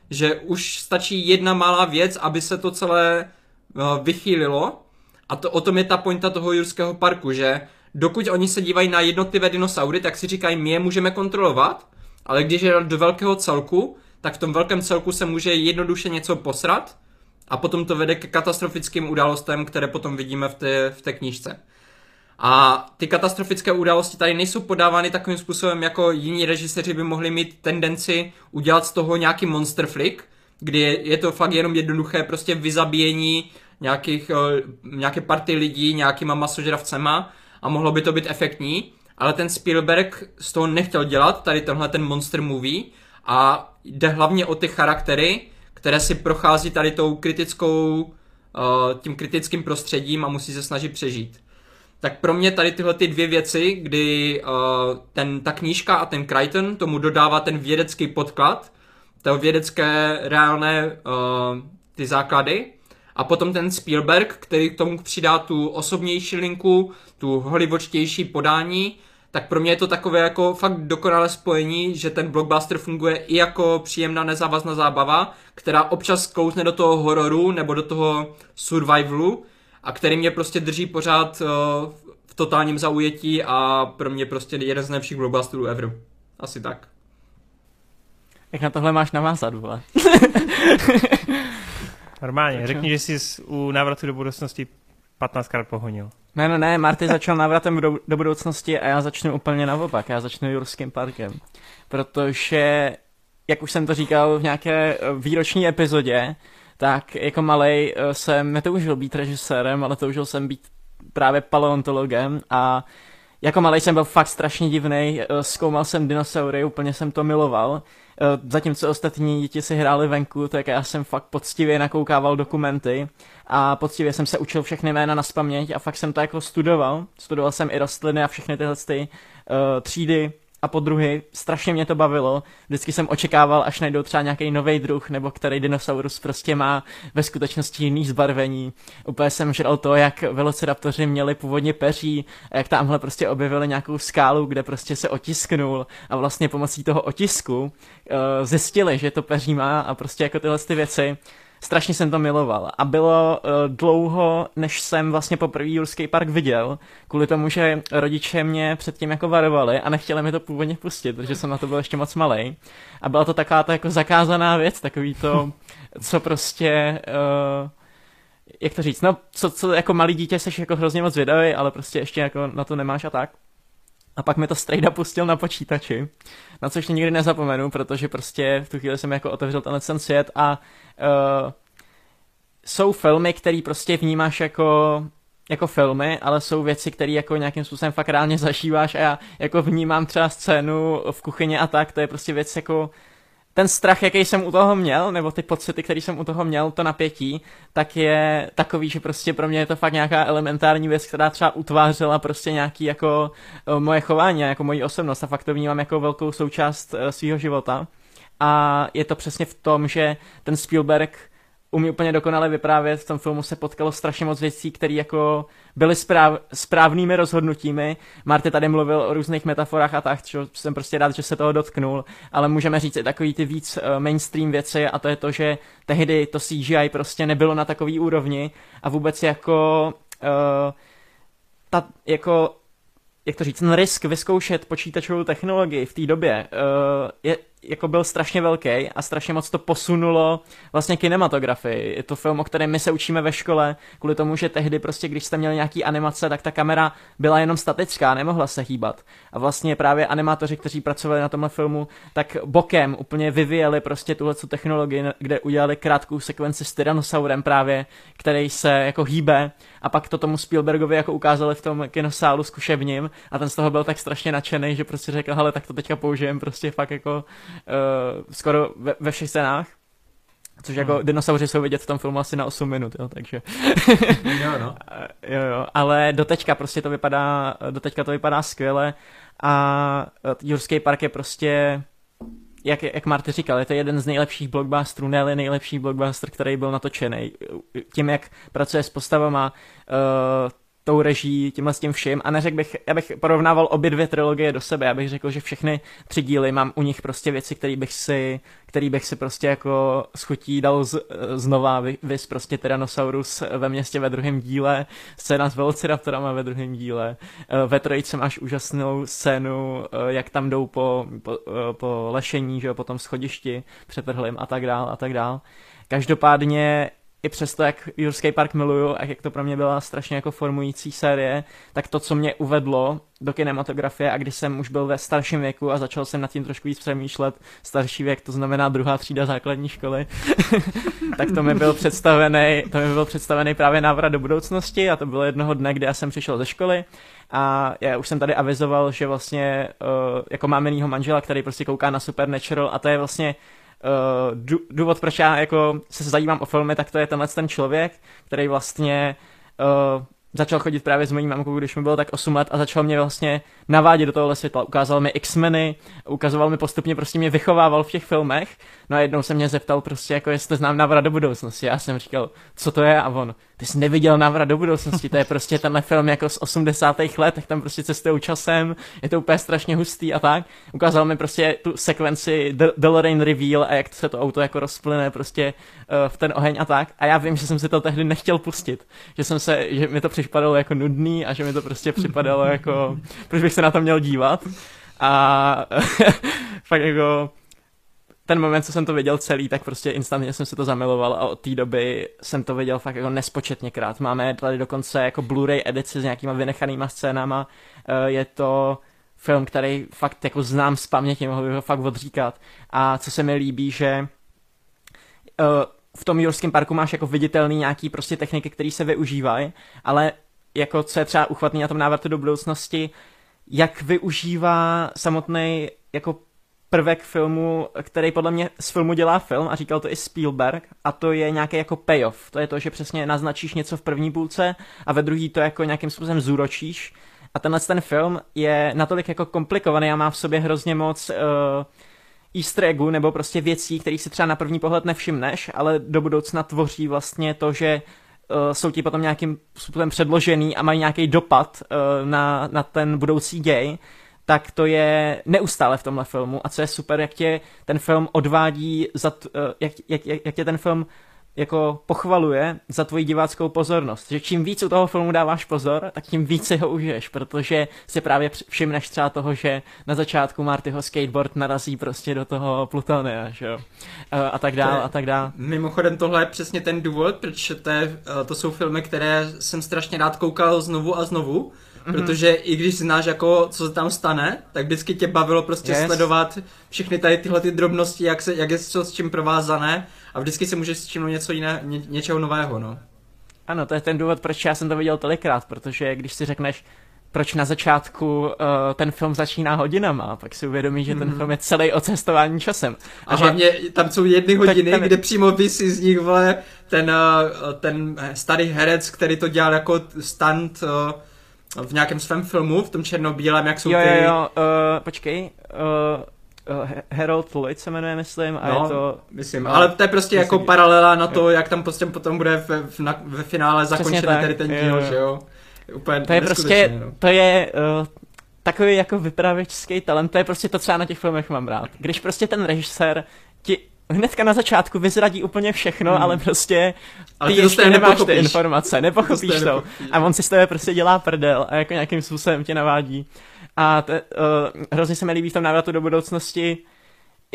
že už stačí jedna malá věc, aby se to celé uh, vychýlilo. A to, o tom je ta pointa toho jurského parku, že dokud oni se dívají na jednotlivé dinosaury, tak si říkají, my je můžeme kontrolovat, ale když je do velkého celku, tak v tom velkém celku se může jednoduše něco posrat a potom to vede k katastrofickým událostem, které potom vidíme v té, v té knížce. A ty katastrofické události tady nejsou podávány takovým způsobem, jako jiní režiséři by mohli mít tendenci udělat z toho nějaký monster flick, kdy je, to fakt jenom jednoduché prostě vyzabíjení nějakých, eh, nějaké party lidí nějakýma masožravcema a mohlo by to být efektní, ale ten Spielberg z toho nechtěl dělat, tady tenhle ten monster movie a jde hlavně o ty charaktery, které si prochází tady tou kritickou, eh, tím kritickým prostředím a musí se snažit přežít. Tak pro mě tady tyhle ty dvě věci, kdy uh, ten, ta knížka a ten Crichton tomu dodává ten vědecký podklad, to vědecké reálné uh, ty základy, a potom ten Spielberg, který k tomu přidá tu osobnější linku, tu hollywoodštější podání, tak pro mě je to takové jako fakt dokonalé spojení, že ten blockbuster funguje i jako příjemná nezávazná zábava, která občas kousne do toho hororu nebo do toho survivalu a který mě prostě drží pořád uh, v totálním zaujetí a pro mě prostě jeden z nejlepších blockbusterů ever. Asi tak. Jak na tohle máš navázat, vole? Normálně, řekni, že jsi u návratu do budoucnosti 15krát pohonil. Ne, ne, ne, Marty začal návratem do, do budoucnosti a já začnu úplně naopak, já začnu Jurským parkem. Protože, jak už jsem to říkal v nějaké eh, výroční epizodě, tak jako malej eh, jsem netoužil být režisérem, ale toužil jsem být právě paleontologem a jako malý jsem byl fakt strašně divný, eh, zkoumal jsem dinosaury, úplně jsem to miloval. Zatímco ostatní děti si hráli venku, tak já jsem fakt poctivě nakoukával dokumenty a poctivě jsem se učil všechny jména na spaměť a fakt jsem to jako studoval. Studoval jsem i rostliny a všechny tyhle ty, uh, třídy a podruhy. Strašně mě to bavilo. Vždycky jsem očekával, až najdou třeba nějaký nový druh, nebo který dinosaurus prostě má ve skutečnosti jiný zbarvení. Úplně jsem žral to, jak velociraptoři měli původně peří, a jak tamhle prostě objevili nějakou skálu, kde prostě se otisknul a vlastně pomocí toho otisku uh, zjistili, že to peří má a prostě jako tyhle ty věci strašně jsem to miloval. A bylo uh, dlouho, než jsem vlastně poprvé Jurský park viděl, kvůli tomu, že rodiče mě předtím jako varovali a nechtěli mi to původně pustit, protože jsem na to byl ještě moc malý. A byla to taková ta jako zakázaná věc, takový to, co prostě... Uh, jak to říct, no, co, co jako malý dítě seš jako hrozně moc zvědavý, ale prostě ještě jako na to nemáš a tak. A pak mi to strejda pustil na počítači, na což nikdy nezapomenu, protože prostě v tu chvíli jsem jako otevřel tenhle ten svět a uh, jsou filmy, který prostě vnímáš jako jako filmy, ale jsou věci, které jako nějakým způsobem fakt reálně zažíváš a já jako vnímám třeba scénu v kuchyni a tak, to je prostě věc jako ten strach, jaký jsem u toho měl, nebo ty pocity, které jsem u toho měl, to napětí, tak je takový, že prostě pro mě je to fakt nějaká elementární věc, která třeba utvářela prostě nějaký jako uh, moje chování, jako moji osobnost a fakt to vnímám jako velkou součást uh, svého života. A je to přesně v tom, že ten Spielberg umí úplně dokonale vyprávět, v tom filmu se potkalo strašně moc věcí, které jako byly správ, správnými rozhodnutími. Marty tady mluvil o různých metaforách a tak, čo jsem prostě rád, že se toho dotknul, ale můžeme říct i takový ty víc uh, mainstream věci a to je to, že tehdy to CGI prostě nebylo na takový úrovni. A vůbec jako uh, ta, jako jak to říct, ten risk vyzkoušet počítačovou technologii v té době uh, je, jako byl strašně velký a strašně moc to posunulo vlastně kinematografii. Je to film, o kterém my se učíme ve škole, kvůli tomu, že tehdy prostě, když jste měli nějaký animace, tak ta kamera byla jenom statická, nemohla se hýbat. A vlastně právě animátoři, kteří pracovali na tomhle filmu, tak bokem úplně vyvíjeli prostě tuhle technologii, kde udělali krátkou sekvenci s Tyrannosaurem právě, který se jako hýbe a pak to tomu Spielbergovi jako ukázali v tom kinosálu zkušebním a ten z toho byl tak strašně nadšený, že prostě řekl, hele, tak to teďka použijem prostě fakt jako uh, skoro ve, ve všech scénách. Což jako hmm. dinosauři jsou vidět v tom filmu asi na 8 minut, jo, takže. jo, no. jo, jo, ale doteďka prostě to vypadá, doteďka to vypadá skvěle a eh, Jurský park je prostě jak, jak Marty říkal, je to jeden z nejlepších blockbusterů, ne nejlepší blockbuster, který byl natočený. Tím, jak pracuje s postavama, uh, tou reží, tímhle s tím vším. A neřekl bych, já bych porovnával obě dvě trilogie do sebe, já bych řekl, že všechny tři díly mám u nich prostě věci, které bych si, který bych si prostě jako schutí dal z, znova, vys prostě Tyrannosaurus ve městě ve druhém díle, scéna s Velociraptorama ve druhém díle, eh, ve trojice máš úžasnou scénu, eh, jak tam jdou po, po, eh, po lešení, že jo, po tom schodišti přetrhlým a tak dál a tak dál. Každopádně i přesto, jak Jurský park miluju a jak to pro mě byla strašně jako formující série, tak to, co mě uvedlo do kinematografie a když jsem už byl ve starším věku a začal jsem nad tím trošku víc přemýšlet, starší věk, to znamená druhá třída základní školy, tak to mi byl představený, to mi byl představený právě návrat do budoucnosti a to bylo jednoho dne, kdy já jsem přišel ze školy a já už jsem tady avizoval, že vlastně uh, jako mám jinýho manžela, který prostě kouká na Supernatural a to je vlastně uh, důvod, proč já jako se zajímám o filmy, tak to je tenhle ten člověk, který vlastně uh, začal chodit právě s mojí mamkou, když mi bylo tak 8 let a začal mě vlastně navádět do tohohle světla. Ukázal mi X-meny, ukazoval mi postupně, prostě mě vychovával v těch filmech. No a jednou se mě zeptal prostě, jako jestli znám návrat do budoucnosti. Já jsem říkal, co to je a on, ty jsi neviděl návrat do budoucnosti, to je prostě tenhle film jako z 80. let, tak tam prostě cestují časem, je to úplně strašně hustý a tak. Ukázal mi prostě tu sekvenci DeLorean Reveal a jak se to auto jako rozplyne prostě uh, v ten oheň a tak. A já vím, že jsem si to tehdy nechtěl pustit, že jsem se, že mi to připadalo jako nudný a že mi to prostě připadalo jako, proč bych se na to měl dívat. A fakt jako ten moment, co jsem to viděl celý, tak prostě instantně jsem se to zamiloval a od té doby jsem to viděl fakt jako nespočetněkrát. Máme tady dokonce jako Blu-ray edici s nějakýma vynechanýma scénama. Eh, je to film, který fakt jako znám z paměti, mohl bych ho fakt odříkat. A co se mi líbí, že eh, v tom Jurském parku máš jako viditelný nějaký prostě techniky, které se využívají, ale jako co je třeba uchvatný na tom návratu do budoucnosti, jak využívá samotný jako prvek filmu, který podle mě z filmu dělá film a říkal to i Spielberg a to je nějaký jako payoff. To je to, že přesně naznačíš něco v první půlce a ve druhý to jako nějakým způsobem zúročíš. A tenhle ten film je natolik jako komplikovaný a má v sobě hrozně moc uh, easter eggu nebo prostě věcí, kterých si třeba na první pohled nevšimneš, ale do budoucna tvoří vlastně to, že uh, jsou ti potom nějakým způsobem předložený a mají nějaký dopad uh, na, na ten budoucí děj tak to je neustále v tomhle filmu a co je super, jak tě ten film odvádí, za t, eh, jak, jak, jak, jak tě ten film jako pochvaluje za tvoji diváckou pozornost. Že čím víc u toho filmu dáváš pozor, tak tím víc si ho užiješ, protože si právě všimneš třeba toho, že na začátku Martyho skateboard narazí prostě do toho Plutonia, že jo? Eh, a tak dál, a tak dál. Mimochodem tohle je přesně ten důvod, proč to, je, eh, to jsou filmy, které jsem strašně rád koukal znovu a znovu, mm-hmm. protože i když znáš jako, co se tam stane, tak vždycky tě bavilo prostě yes. sledovat všechny tady tyhle ty drobnosti, jak, se, jak je co s čím provázané a vždycky se můžeš všimnout něco jiné, ně, něčeho nového, no. Ano, to je ten důvod, proč já jsem to viděl tolikrát, protože když si řekneš, proč na začátku uh, ten film začíná hodinama, a pak si uvědomí, že ten mm. film je celý o cestování časem. A, a že... hlavně tam jsou jedny hodiny, tam, kde přímo vysí z nich vole, ten, uh, ten starý herec, který to dělal jako stand uh, v nějakém svém filmu, v tom černobílém, jak jsou jo, ty... Jo, jo, uh, počkej, uh, Harold Lloyd se jmenuje, myslím, a no, je to... myslím, ale to je prostě jako paralela na to, jak tam prostě potom bude ve, v, na, ve finále zakončený tady ten díl, že jo. Úplně to je prostě, no. to je uh, takový jako vypravěčský talent, to je prostě to, co já na těch filmech mám rád. Když prostě ten režisér ti hnedka na začátku vyzradí úplně všechno, hmm. ale prostě ty, ale ty ještě nemáš nepochopíš. ty informace, nepochopíš to. Nepochopíš. A on si z tebe prostě dělá prdel a jako nějakým způsobem tě navádí. A te, uh, hrozně se mi líbí v tom návratu do budoucnosti,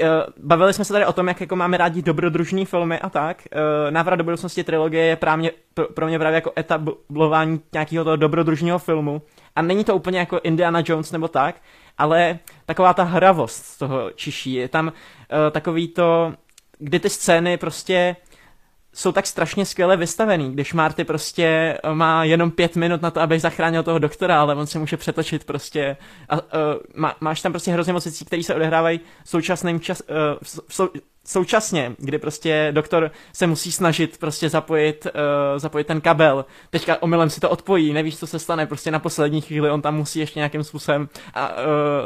Uh, bavili jsme se tady o tom, jak jako máme rádi dobrodružní filmy a tak. Uh, Návrat do budoucnosti trilogie je právě, pro, pro mě právě jako etablování nějakého toho dobrodružního filmu. A není to úplně jako Indiana Jones nebo tak, ale taková ta hravost z toho čiší. Je tam uh, takový to, kdy ty scény prostě jsou tak strašně skvěle vystavený, když Marty prostě má jenom pět minut na to, aby zachránil toho doktora, ale on se může přetočit prostě a uh, má, máš tam prostě hrozně moc věcí, které se odehrávají současným čas, uh, sou, současně, kdy prostě doktor se musí snažit prostě zapojit, uh, zapojit ten kabel. Teďka omylem si to odpojí, nevíš, co se stane, prostě na poslední chvíli on tam musí ještě nějakým způsobem a, uh,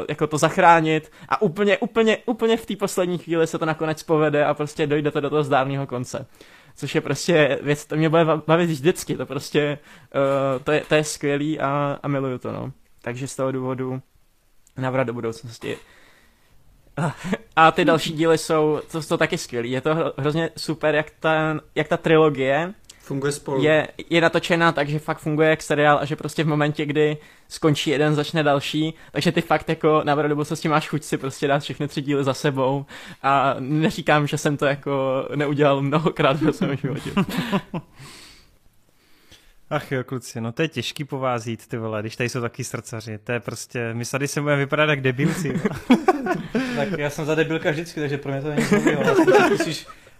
jako to zachránit a úplně, úplně, úplně v té poslední chvíli se to nakonec povede a prostě dojde to do toho zdárného konce což je prostě věc, to mě bude bavit vždycky, to prostě, uh, to, je, to je skvělý a, a miluju to, no. Takže z toho důvodu navrat do budoucnosti. A ty další díly jsou, to, to taky skvělý, je to hrozně super, jak ta, jak ta trilogie Funguje spolu. Je, je natočená tak, že fakt funguje jak seriál a že prostě v momentě, kdy skončí jeden, začne další, takže ty fakt jako na do budoucnosti máš chuť si prostě dát všechny tři díly za sebou a neříkám, že jsem to jako neudělal mnohokrát ve svém životě. Ach jo, kluci, no to je těžký po vás jít, ty vole, když tady jsou taky srdcaři. To je prostě, my tady se budeme vypadat jak debilci. tak já jsem za debilka vždycky, takže pro mě to není nového.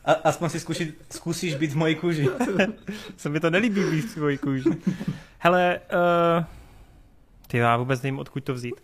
A, aspoň si zkusit, zkusíš být v mojí kůži. se mi to nelíbí být v mojí kůži. Hele, uh, ty já vůbec nevím, odkud to vzít.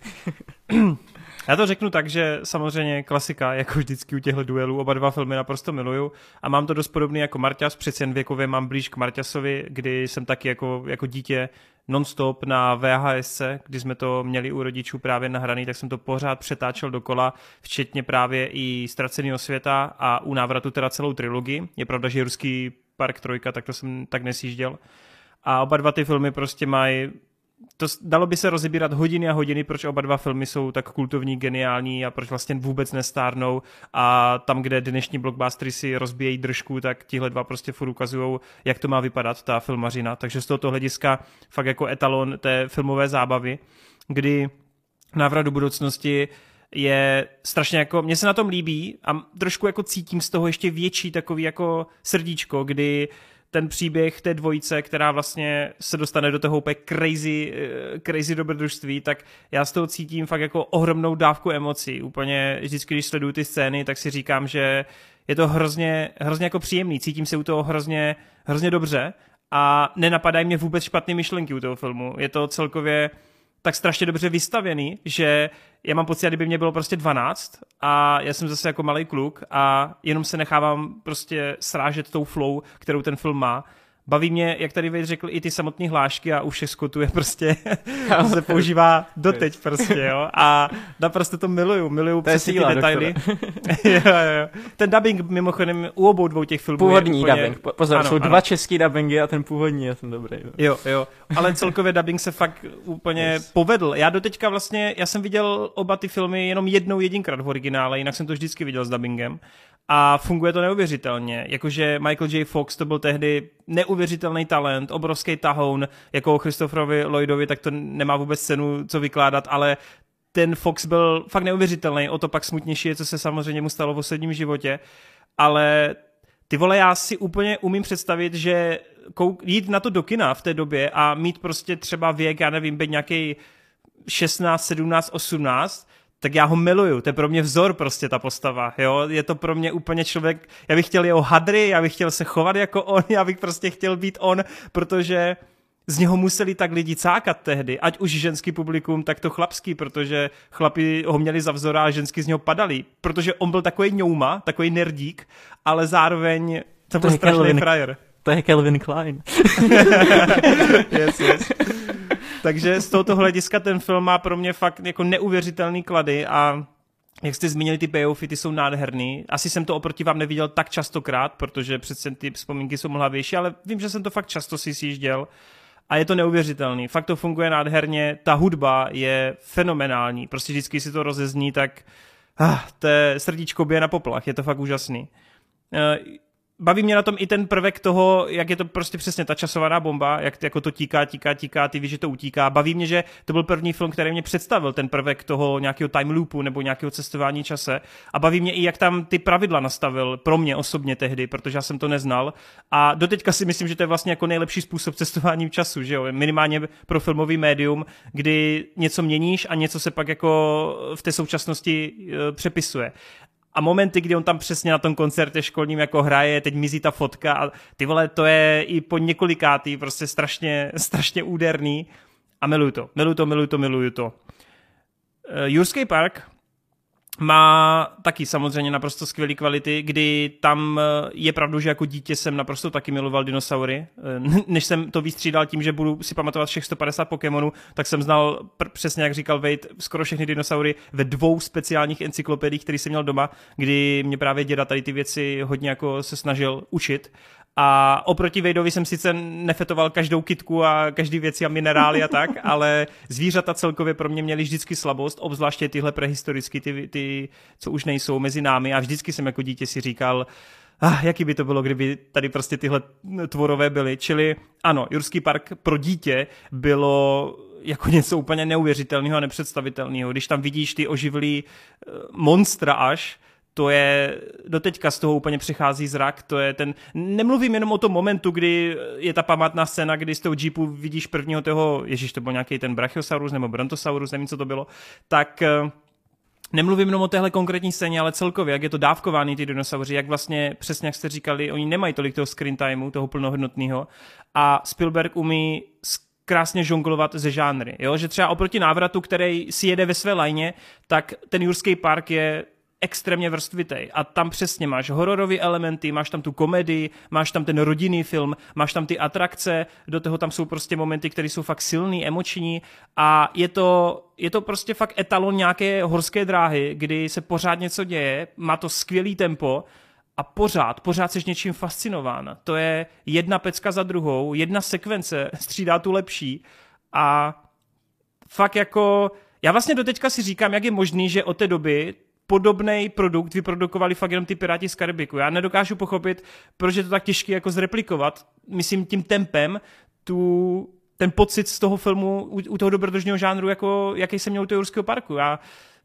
Já to řeknu tak, že samozřejmě klasika, jako vždycky u těchto duelů, oba dva filmy naprosto miluju a mám to dost podobný jako Marťas, přeci jen věkově mám blíž k Marťasovi, kdy jsem taky jako, jako dítě nonstop na VHS, kdy jsme to měli u rodičů právě nahraný, tak jsem to pořád přetáčel dokola, včetně právě i Ztraceného světa a u návratu teda celou trilogii. Je pravda, že Ruský park trojka, tak to jsem tak nesjížděl. A oba dva ty filmy prostě mají to dalo by se rozebírat hodiny a hodiny, proč oba dva filmy jsou tak kultovní, geniální a proč vlastně vůbec nestárnou a tam, kde dnešní blockbustery si rozbíjejí držku, tak tihle dva prostě furt ukazují, jak to má vypadat, ta filmařina. Takže z tohoto hlediska fakt jako etalon té filmové zábavy, kdy návrat do budoucnosti je strašně jako, mně se na tom líbí a trošku jako cítím z toho ještě větší takový jako srdíčko, kdy uh, ten příběh té dvojice, která vlastně se dostane do toho úplně crazy, eh, crazy dobrodružství, tak já z toho cítím fakt jako ohromnou dávku emocí. Úplně vždycky, když sleduju ty scény, tak si říkám, že je to hrozně, hrozně jako příjemný, cítím se u toho hrozně, hrozně dobře a nenapadají mě vůbec špatné myšlenky u toho filmu. Je to celkově tak strašně dobře vystavěný, že já mám pocit, kdyby mě bylo prostě 12 a já jsem zase jako malý kluk a jenom se nechávám prostě srážet tou flow, kterou ten film má Baví mě, jak tady Vejt řekl, i ty samotné hlášky a u všech skotů je prostě, se používá doteď prostě, jo. A naprosto to miluju, miluju to přesně ty detaily. jo, jo. Ten dubbing mimochodem u obou dvou těch filmů Původní úplně... dubbing, pozor, ano, jsou ano. dva český dubbingy a ten původní je ten dobrý. Jo. jo, jo, ale celkově dubbing se fakt úplně yes. povedl. Já doteďka vlastně, já jsem viděl oba ty filmy jenom jednou jedinkrát v originále, jinak jsem to vždycky viděl s dubbingem a funguje to neuvěřitelně. Jakože Michael J. Fox to byl tehdy neuvěřitelný talent, obrovský tahoun, jako Christopherovi Lloydovi, tak to nemá vůbec cenu co vykládat, ale ten Fox byl fakt neuvěřitelný, o to pak smutnější je, co se samozřejmě mu stalo v posledním životě, ale ty vole, já si úplně umím představit, že jít na to do kina v té době a mít prostě třeba věk, já nevím, být nějaký 16, 17, 18, tak já ho miluju, to je pro mě vzor prostě ta postava, jo, je to pro mě úplně člověk, já bych chtěl jeho hadry, já bych chtěl se chovat jako on, já bych prostě chtěl být on, protože z něho museli tak lidi cákat tehdy, ať už ženský publikum, tak to chlapský, protože chlapi ho měli za vzora a ženský z něho padali, protože on byl takový ňouma, takový nerdík, ale zároveň to, to byl strašný frajer. To je Calvin Klein. yes, yes. Takže z tohoto hlediska ten film má pro mě fakt jako neuvěřitelný klady a jak jste zmínili, ty payoffy, ty jsou nádherný. Asi jsem to oproti vám neviděl tak častokrát, protože přece ty vzpomínky jsou mhlavější, ale vím, že jsem to fakt často si sjížděl a je to neuvěřitelný. Fakt to funguje nádherně, ta hudba je fenomenální, prostě vždycky si to rozezní, tak ah, to je srdíčko bije na poplach, je to fakt úžasný. Baví mě na tom i ten prvek toho, jak je to prostě přesně ta časovaná bomba, jak jako to tíká, tíká, tíká, ty víš, že to utíká. Baví mě, že to byl první film, který mě představil ten prvek toho nějakého time loopu nebo nějakého cestování čase. A baví mě i, jak tam ty pravidla nastavil pro mě osobně tehdy, protože já jsem to neznal. A doteďka si myslím, že to je vlastně jako nejlepší způsob cestování v času, že jo? Minimálně pro filmový médium, kdy něco měníš a něco se pak jako v té současnosti e, přepisuje a momenty, kdy on tam přesně na tom koncertě školním jako hraje, teď mizí ta fotka a ty vole, to je i po několikátý prostě strašně, strašně úderný. A miluju to, miluju to, miluju to, miluju to. Uh, Jurský park má taky samozřejmě naprosto skvělé kvality, kdy tam eh, je pravdu, že jako dítě jsem naprosto taky miloval dinosaury. Eh, než jsem to vystřídal tím, že budu si pamatovat všech 150 Pokémonů, tak jsem znal pr- přesně, jak říkal Wade, skoro všechny dinosaury ve dvou speciálních encyklopediích, které jsem měl doma, kdy mě právě děda tady ty věci hodně jako se snažil učit. A oproti Vejdovi jsem sice nefetoval každou kitku a každý věci a minerály a tak, ale zvířata celkově pro mě měly vždycky slabost, obzvláště tyhle prehistorické, ty, ty, co už nejsou mezi námi. A vždycky jsem jako dítě si říkal, ah, jaký by to bylo, kdyby tady prostě tyhle tvorové byly. Čili ano, Jurský park pro dítě bylo jako něco úplně neuvěřitelného a nepředstavitelného. Když tam vidíš ty oživlý eh, monstra až, to je, doteďka z toho úplně přichází zrak, to je ten, nemluvím jenom o tom momentu, kdy je ta památná scéna, kdy z toho jeepu vidíš prvního toho, ježíš, to byl nějaký ten Brachiosaurus nebo Brontosaurus, nevím, co to bylo, tak eh, Nemluvím jenom o téhle konkrétní scéně, ale celkově, jak je to dávkovaný ty dinosauři, jak vlastně, přesně jak jste říkali, oni nemají tolik toho screen timeu, toho plnohodnotného a Spielberg umí krásně žonglovat ze žánry, jo? že třeba oproti návratu, který si jede ve své lajně, tak ten Jurský park je extrémně vrstvitej. A tam přesně máš hororové elementy, máš tam tu komedii, máš tam ten rodinný film, máš tam ty atrakce, do toho tam jsou prostě momenty, které jsou fakt silný, emoční. A je to, je to prostě fakt etalon nějaké horské dráhy, kdy se pořád něco děje, má to skvělý tempo a pořád, pořád seš něčím fascinován. To je jedna pecka za druhou, jedna sekvence střídá tu lepší. A fakt jako já vlastně doteďka si říkám, jak je možný, že od té doby podobný produkt vyprodukovali fakt jenom ty Piráti z Karibiku. Já nedokážu pochopit, proč je to tak těžké jako zreplikovat, myslím tím tempem, tu, ten pocit z toho filmu u, u toho dobrodružního žánru, jako, jaký jsem měl u toho Jurského parku. Já,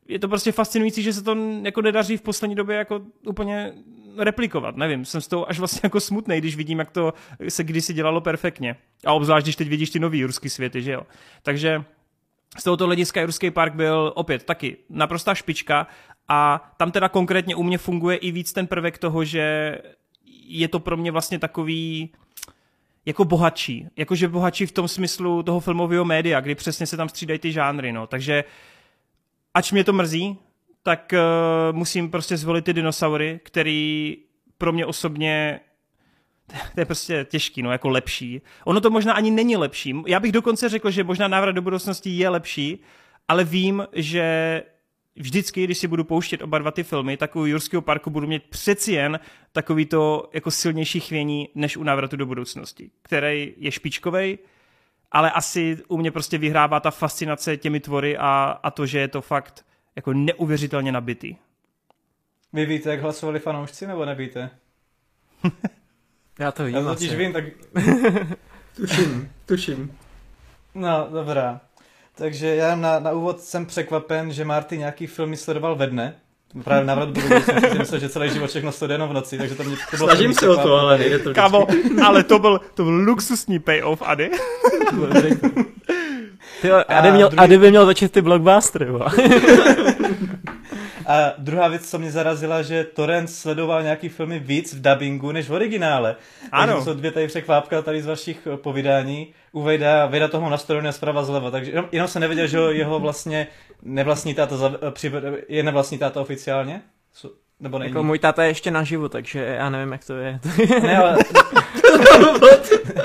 je to prostě fascinující, že se to jako nedaří v poslední době jako úplně replikovat. Nevím, jsem z toho až vlastně jako smutný, když vidím, jak to se kdysi dělalo perfektně. A obzvlášť, když teď vidíš ty nový jurský světy, že jo. Takže z tohoto hlediska Jurský park byl opět taky naprostá špička a tam teda konkrétně u mě funguje i víc ten prvek toho, že je to pro mě vlastně takový jako bohatší. Jakože bohatší v tom smyslu toho filmového média, kdy přesně se tam střídají ty žánry, no. Takže ač mě to mrzí, tak uh, musím prostě zvolit ty dinosaury, který pro mě osobně to je prostě těžký, no, jako lepší. Ono to možná ani není lepší. Já bych dokonce řekl, že možná návrat do budoucnosti je lepší, ale vím, že vždycky, když si budu pouštět oba dva ty filmy, tak u Jurského parku budu mít přeci jen takový to jako silnější chvění než u návratu do budoucnosti, který je špičkový, ale asi u mě prostě vyhrává ta fascinace těmi tvory a, a to, že je to fakt jako neuvěřitelně nabitý. Vy víte, jak hlasovali fanoušci, nebo nevíte? Já to vím Já to vím, tak... tuším, tuším. No, dobrá. Takže já na, na úvod jsem překvapen, že Marty nějaký filmy sledoval ve dne. Právě návrat budu jsem si myslel, že celý život všechno sleduje jenom v noci, takže to mě to bylo Snažím se o to, ale je to Kámo, ale to byl, to byl luxusní payoff, Ady. Ty, a, a, měl, druhý... a kdyby měl točit ty blockbustery, A druhá věc, co mě zarazila, že Torrent sledoval nějaký filmy víc v dubbingu než v originále. Ano. Takže jsou dvě tady překvápka tady z vašich eh, povídání. U Vejda, Vejda toho nastrojuje zprava zleva, takže jenom, jenom jsem nevěděl, že jeho vlastně nevlastní táta, eh, je nevlastní táta oficiálně? Nebo není? Jako můj táta je ještě naživu, takže já nevím, jak to je. ne, ale...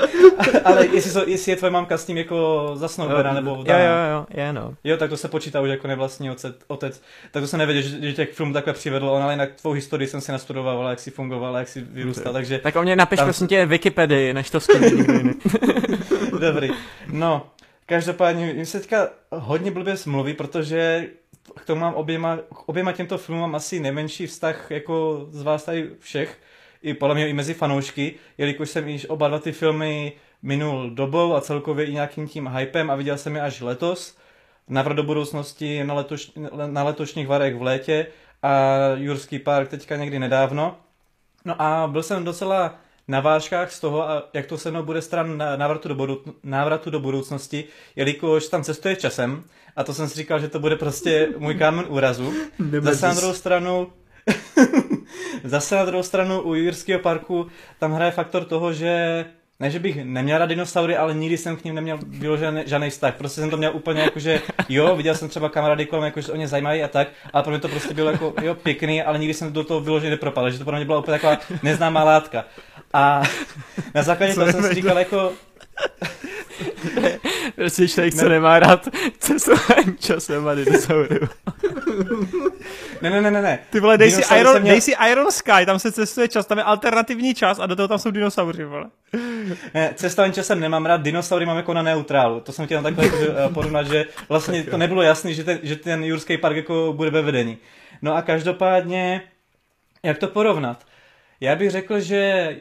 ale jestli, so, jestli je tvoje mamka s tím jako zasnoubena, nebo Jo, jo, jo, je no. Jo, tak to se počítá už jako nevlastní otec, otec. Tak to se nevěděl, že, že těch filmů takhle přivedl, on ale jinak tvou historii jsem si nastudoval, jak si fungoval, jak si vyrůstal, takže... Tak o mě napiš tam... prosím tě Wikipedii, než to skvělý Dobrý. No, každopádně, mi se teďka hodně blbě smluví, protože k tomu mám oběma, k oběma těmto filmům mám asi nejmenší vztah jako z vás tady všech, i podle mě i mezi fanoušky, jelikož jsem již oba dva ty filmy minul dobou a celkově i nějakým tím hypem a viděl jsem je až letos. Navrat do budoucnosti na, letoš, na letošních varech v létě a Jurský park teďka někdy nedávno. No a byl jsem docela na vážkách z toho, jak to se mnou bude stran návratu do, budou, návratu do budoucnosti, jelikož tam cestuje časem a to jsem si říkal, že to bude prostě můj kámen úrazu. Zase na druhou stranu Zase na druhou stranu u Jurského parku tam hraje faktor toho, že ne, že bych neměl rád dinosaury, ale nikdy jsem k ním neměl vyložený žádný vztah. Prostě jsem to měl úplně jako, že jo, viděl jsem třeba kamarády kolem, jako, že o ně zajímají a tak, ale pro mě to prostě bylo jako, jo, pěkný, ale nikdy jsem do toho vyloženě nepropadl, že to pro mě byla úplně taková neznámá látka. A na základě toho jsem si říkal jako, Prostě člověk, co nemá rád cestování časem a dinosaury. Ne, ne, ne, ne, ne. Ty vole, dej si, Iron, měl... dej si Iron Sky, tam se cestuje čas, tam je alternativní čas a do toho tam jsou dinosaury, vole. Ne, cestování časem nemám rád, dinosaury mám jako na neutrálu. To jsem chtěl takhle jako, porovnat, že vlastně to nebylo jasný, že ten, že ten Jurský park jako bude ve vedení. No a každopádně, jak to porovnat? Já bych řekl, že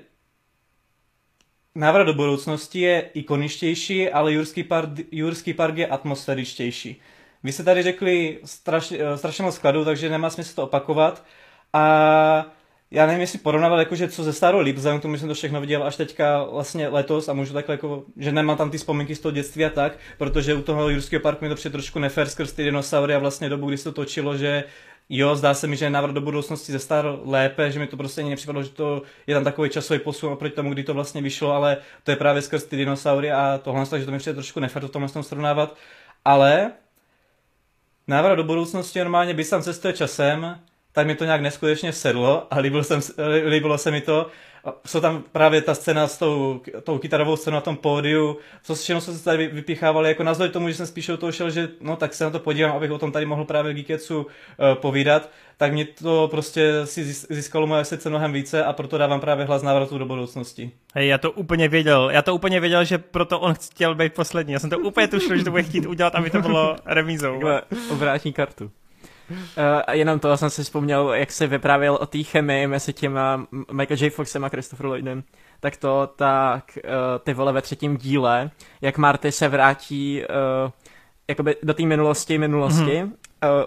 Návrat do budoucnosti je ikoničtější, ale Jurský park, Jurský park je atmosféričtější. Vy jste tady řekli straš, eh, strašně moc skladů, takže nemá smysl to opakovat. A já nevím, jestli porovnával, jakože co ze starého líp, vzhledem k tomu, že jsem to všechno viděl až teďka vlastně letos a můžu takhle jako, že nemám tam ty vzpomínky z toho dětství a tak, protože u toho Jurského parku mi to přijde trošku nefér skrz ty dinosaury a vlastně dobu, kdy se to točilo, že jo, zdá se mi, že návrat do budoucnosti ze star lépe, že mi to prostě ani nepřipadlo, že to je tam takový časový posun oproti tomu, kdy to vlastně vyšlo, ale to je právě skrz ty dinosaury a tohle, takže to mi přijde trošku nefér to tomhle srovnávat. Ale návrat do budoucnosti normálně by tam cestuje časem, tak mi to nějak neskutečně sedlo a líbilo, jsem, líbilo se mi to. Jsou tam právě ta scéna s tou, tou kytarovou scénou na tom pódiu, co všechno se tady vypichávali, jako navzdory tomu, že jsem spíš o toho šel, že no tak se na to podívám, abych o tom tady mohl právě Geeketsu uh, povídat, tak mě to prostě si získalo moje srdce mnohem více a proto dávám právě hlas návratu do budoucnosti. Hej, já to úplně věděl, já to úplně věděl, že proto on chtěl být poslední, já jsem to úplně tušil, že to bude chtít udělat, aby to bylo remízou. Obrátní kartu. Uh, jenom to jsem si vzpomněl, jak se vyprávěl o té chemii mezi těma Michael J. Foxem a Christopher Lloydem. Tak to, tak uh, ty vole ve třetím díle, jak Marty se vrátí uh, jakoby do té minulosti, minulosti, mm-hmm.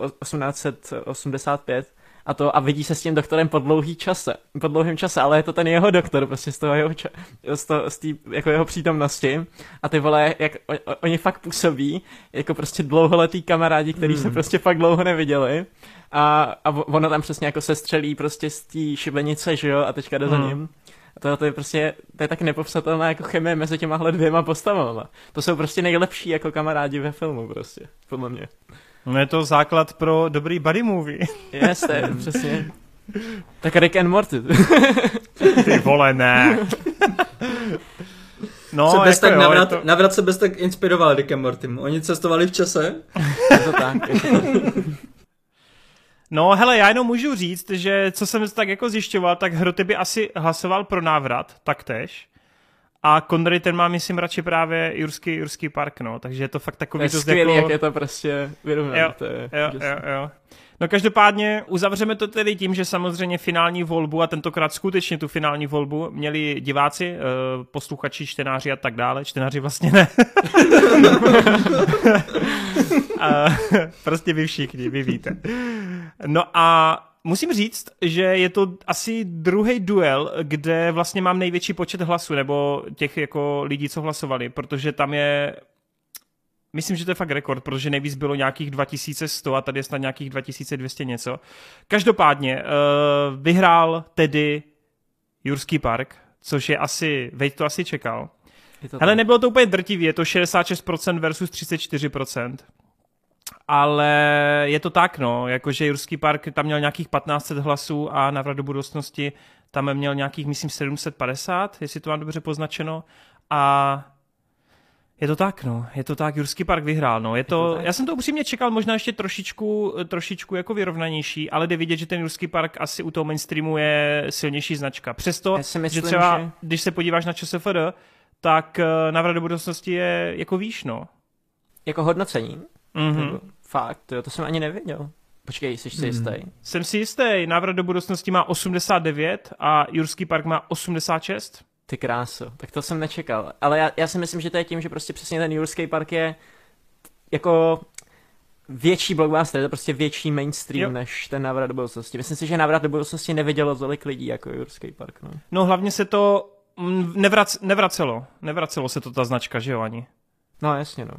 Uh, 1885, a to a vidí se s tím doktorem po dlouhý čase, po dlouhém čase, ale je to ten jeho doktor, prostě z toho jeho, ča, z, toho, z tý, jako jeho přítomnosti a ty vole, jak oni fakt působí, jako prostě dlouholetý kamarádi, který mm. se prostě fakt dlouho neviděli a, a ono tam přesně jako se střelí prostě z té šibenice, že jo, a teďka jde mm. za hmm. ním. A to, to je prostě, to je tak nepopsatelná jako chemie mezi těmahle dvěma postavama. To jsou prostě nejlepší jako kamarádi ve filmu prostě, podle mě. No je to základ pro dobrý buddy movie. Yes, to je přesně. Tak Rick and Morty. Ty vole, ne. No, se bez jako tak jo, navrat, to... navrat se bez tak inspiroval Rick and Morty. Oni cestovali v čase. Je to tak. Je to tak. No, hele, já jenom můžu říct, že co jsem tak jako zjišťoval, tak Hroty by asi hlasoval pro návrat, taktéž. A Connery ten má, myslím, radši právě Jurský, Jurský park, no, takže je to fakt takový to je skvělý, jako... jak je to prostě vyrovnané. Jo, to je jo, jo, jo. No každopádně uzavřeme to tedy tím, že samozřejmě finální volbu a tentokrát skutečně tu finální volbu měli diváci, eh, posluchači, čtenáři a tak dále. Čtenáři vlastně ne. a, prostě vy všichni, vy víte. No a musím říct, že je to asi druhý duel, kde vlastně mám největší počet hlasů, nebo těch jako lidí, co hlasovali, protože tam je Myslím, že to je fakt rekord, protože nejvíc bylo nějakých 2100 a tady je snad nějakých 2200 něco. Každopádně uh, vyhrál tedy Jurský park, což je asi, Vejt to asi čekal. Hele, nebylo to úplně drtivý, je to 66% versus 34%. Ale je to tak, no, jakože Jurský park tam měl nějakých 1500 hlasů a Návrat do budoucnosti tam měl nějakých, myslím, 750, jestli to mám dobře poznačeno. A je to tak, no. Je to tak, Jurský park vyhrál, no. Je to, je to já jsem to upřímně čekal možná ještě trošičku, trošičku jako vyrovnanější, ale jde vidět, že ten Jurský park asi u toho mainstreamu je silnější značka. Přesto, myslím, že třeba, že... když se podíváš na ČSFD, tak eh, návrat do budoucnosti je jako výš, no. Jako hodnocení? Mm-hmm. Fakt, jo, to jsem ani nevěděl. Počkej, jsi si mm. jistý? Jsem si jistý. Návrat do budoucnosti má 89 a Jurský park má 86. Ty kráso, tak to jsem nečekal. Ale já, já si myslím, že to je tím, že prostě přesně ten Jurský park je jako větší blockbuster, je to prostě větší mainstream jo. než ten návrat do budoucnosti. Myslím si, že návrat do budoucnosti nevidělo tolik lidí jako Jurský park. No, no hlavně se to mm, nevrac, nevracelo. Nevracelo se to ta značka, že jo, ani? No jasně, no.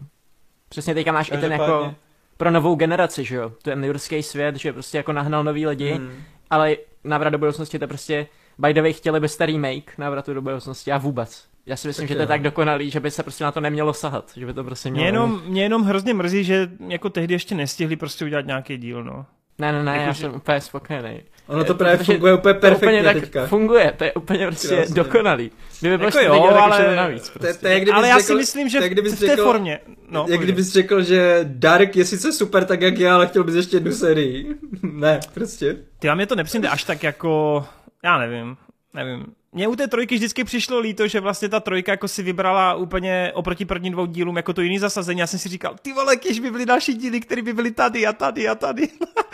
Přesně teďka máš i ten jako pro novou generaci, že jo. Ten jurský svět, že prostě jako nahnal nový lidi, hmm. ale návrat do budoucnosti to prostě by the way chtěli byste remake návratu do budoucnosti a vůbec. Já si myslím, tak že to je tak dokonalý, že by se prostě na to nemělo sahat, že by to prostě mělo... Mě jenom, mě jenom hrozně mrzí, že jako tehdy ještě nestihli prostě udělat nějaký díl, no. Ne, ne, ne, jako, já že... jsem úplně spokojený. Ono to právě funguje úplně perfektně úplně tak teďka. funguje, to je úplně prostě Krásně. dokonalý. Kdyby bylo jako jo, ale... navíc prostě. To, to, to ale já řekl, si myslím, že v, v té řekl, formě. No, jak kdybys řekl, že Dark je sice super tak jak já, ale chtěl bys ještě jednu sérii. ne, prostě. Ty mě to nepřijde až tak jako, já nevím, nevím, mně u té trojky vždycky přišlo líto, že vlastně ta trojka jako si vybrala úplně oproti prvním dvou dílům jako to jiný zasazení. Já jsem si říkal, ty vole, když by byly další díly, které by byly tady a tady a tady.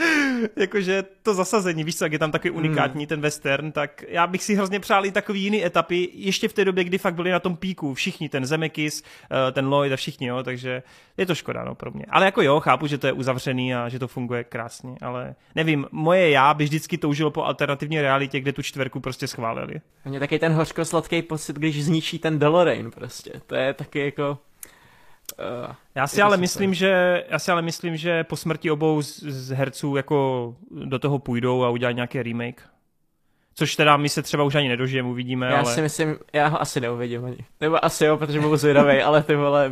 Jakože to zasazení, víš co, jak je tam takový hmm. unikátní hmm. ten western, tak já bych si hrozně přál i takový jiný etapy, ještě v té době, kdy fakt byli na tom píku, všichni, ten Zemekis, eh, ten Lloyd a všichni, jo, takže je to škoda, no, pro mě. Ale jako jo, chápu, že to je uzavřený a že to funguje krásně, ale nevím, moje já by vždycky toužilo po alternativní realitě, kde tu čtverku prostě schválili. Mě taky ten hořko-sladký pocit, když zničí ten DeLorean prostě. To je taky jako... Uh, já si ale myslím, že já si ale myslím, že po smrti obou z, z herců jako do toho půjdou a udělají nějaký remake. Což teda my se třeba už ani nedožijeme, uvidíme, Já ale... si myslím, já ho asi neuvidím ani. Nebo asi jo, protože budu zvědavý, ale ty vole,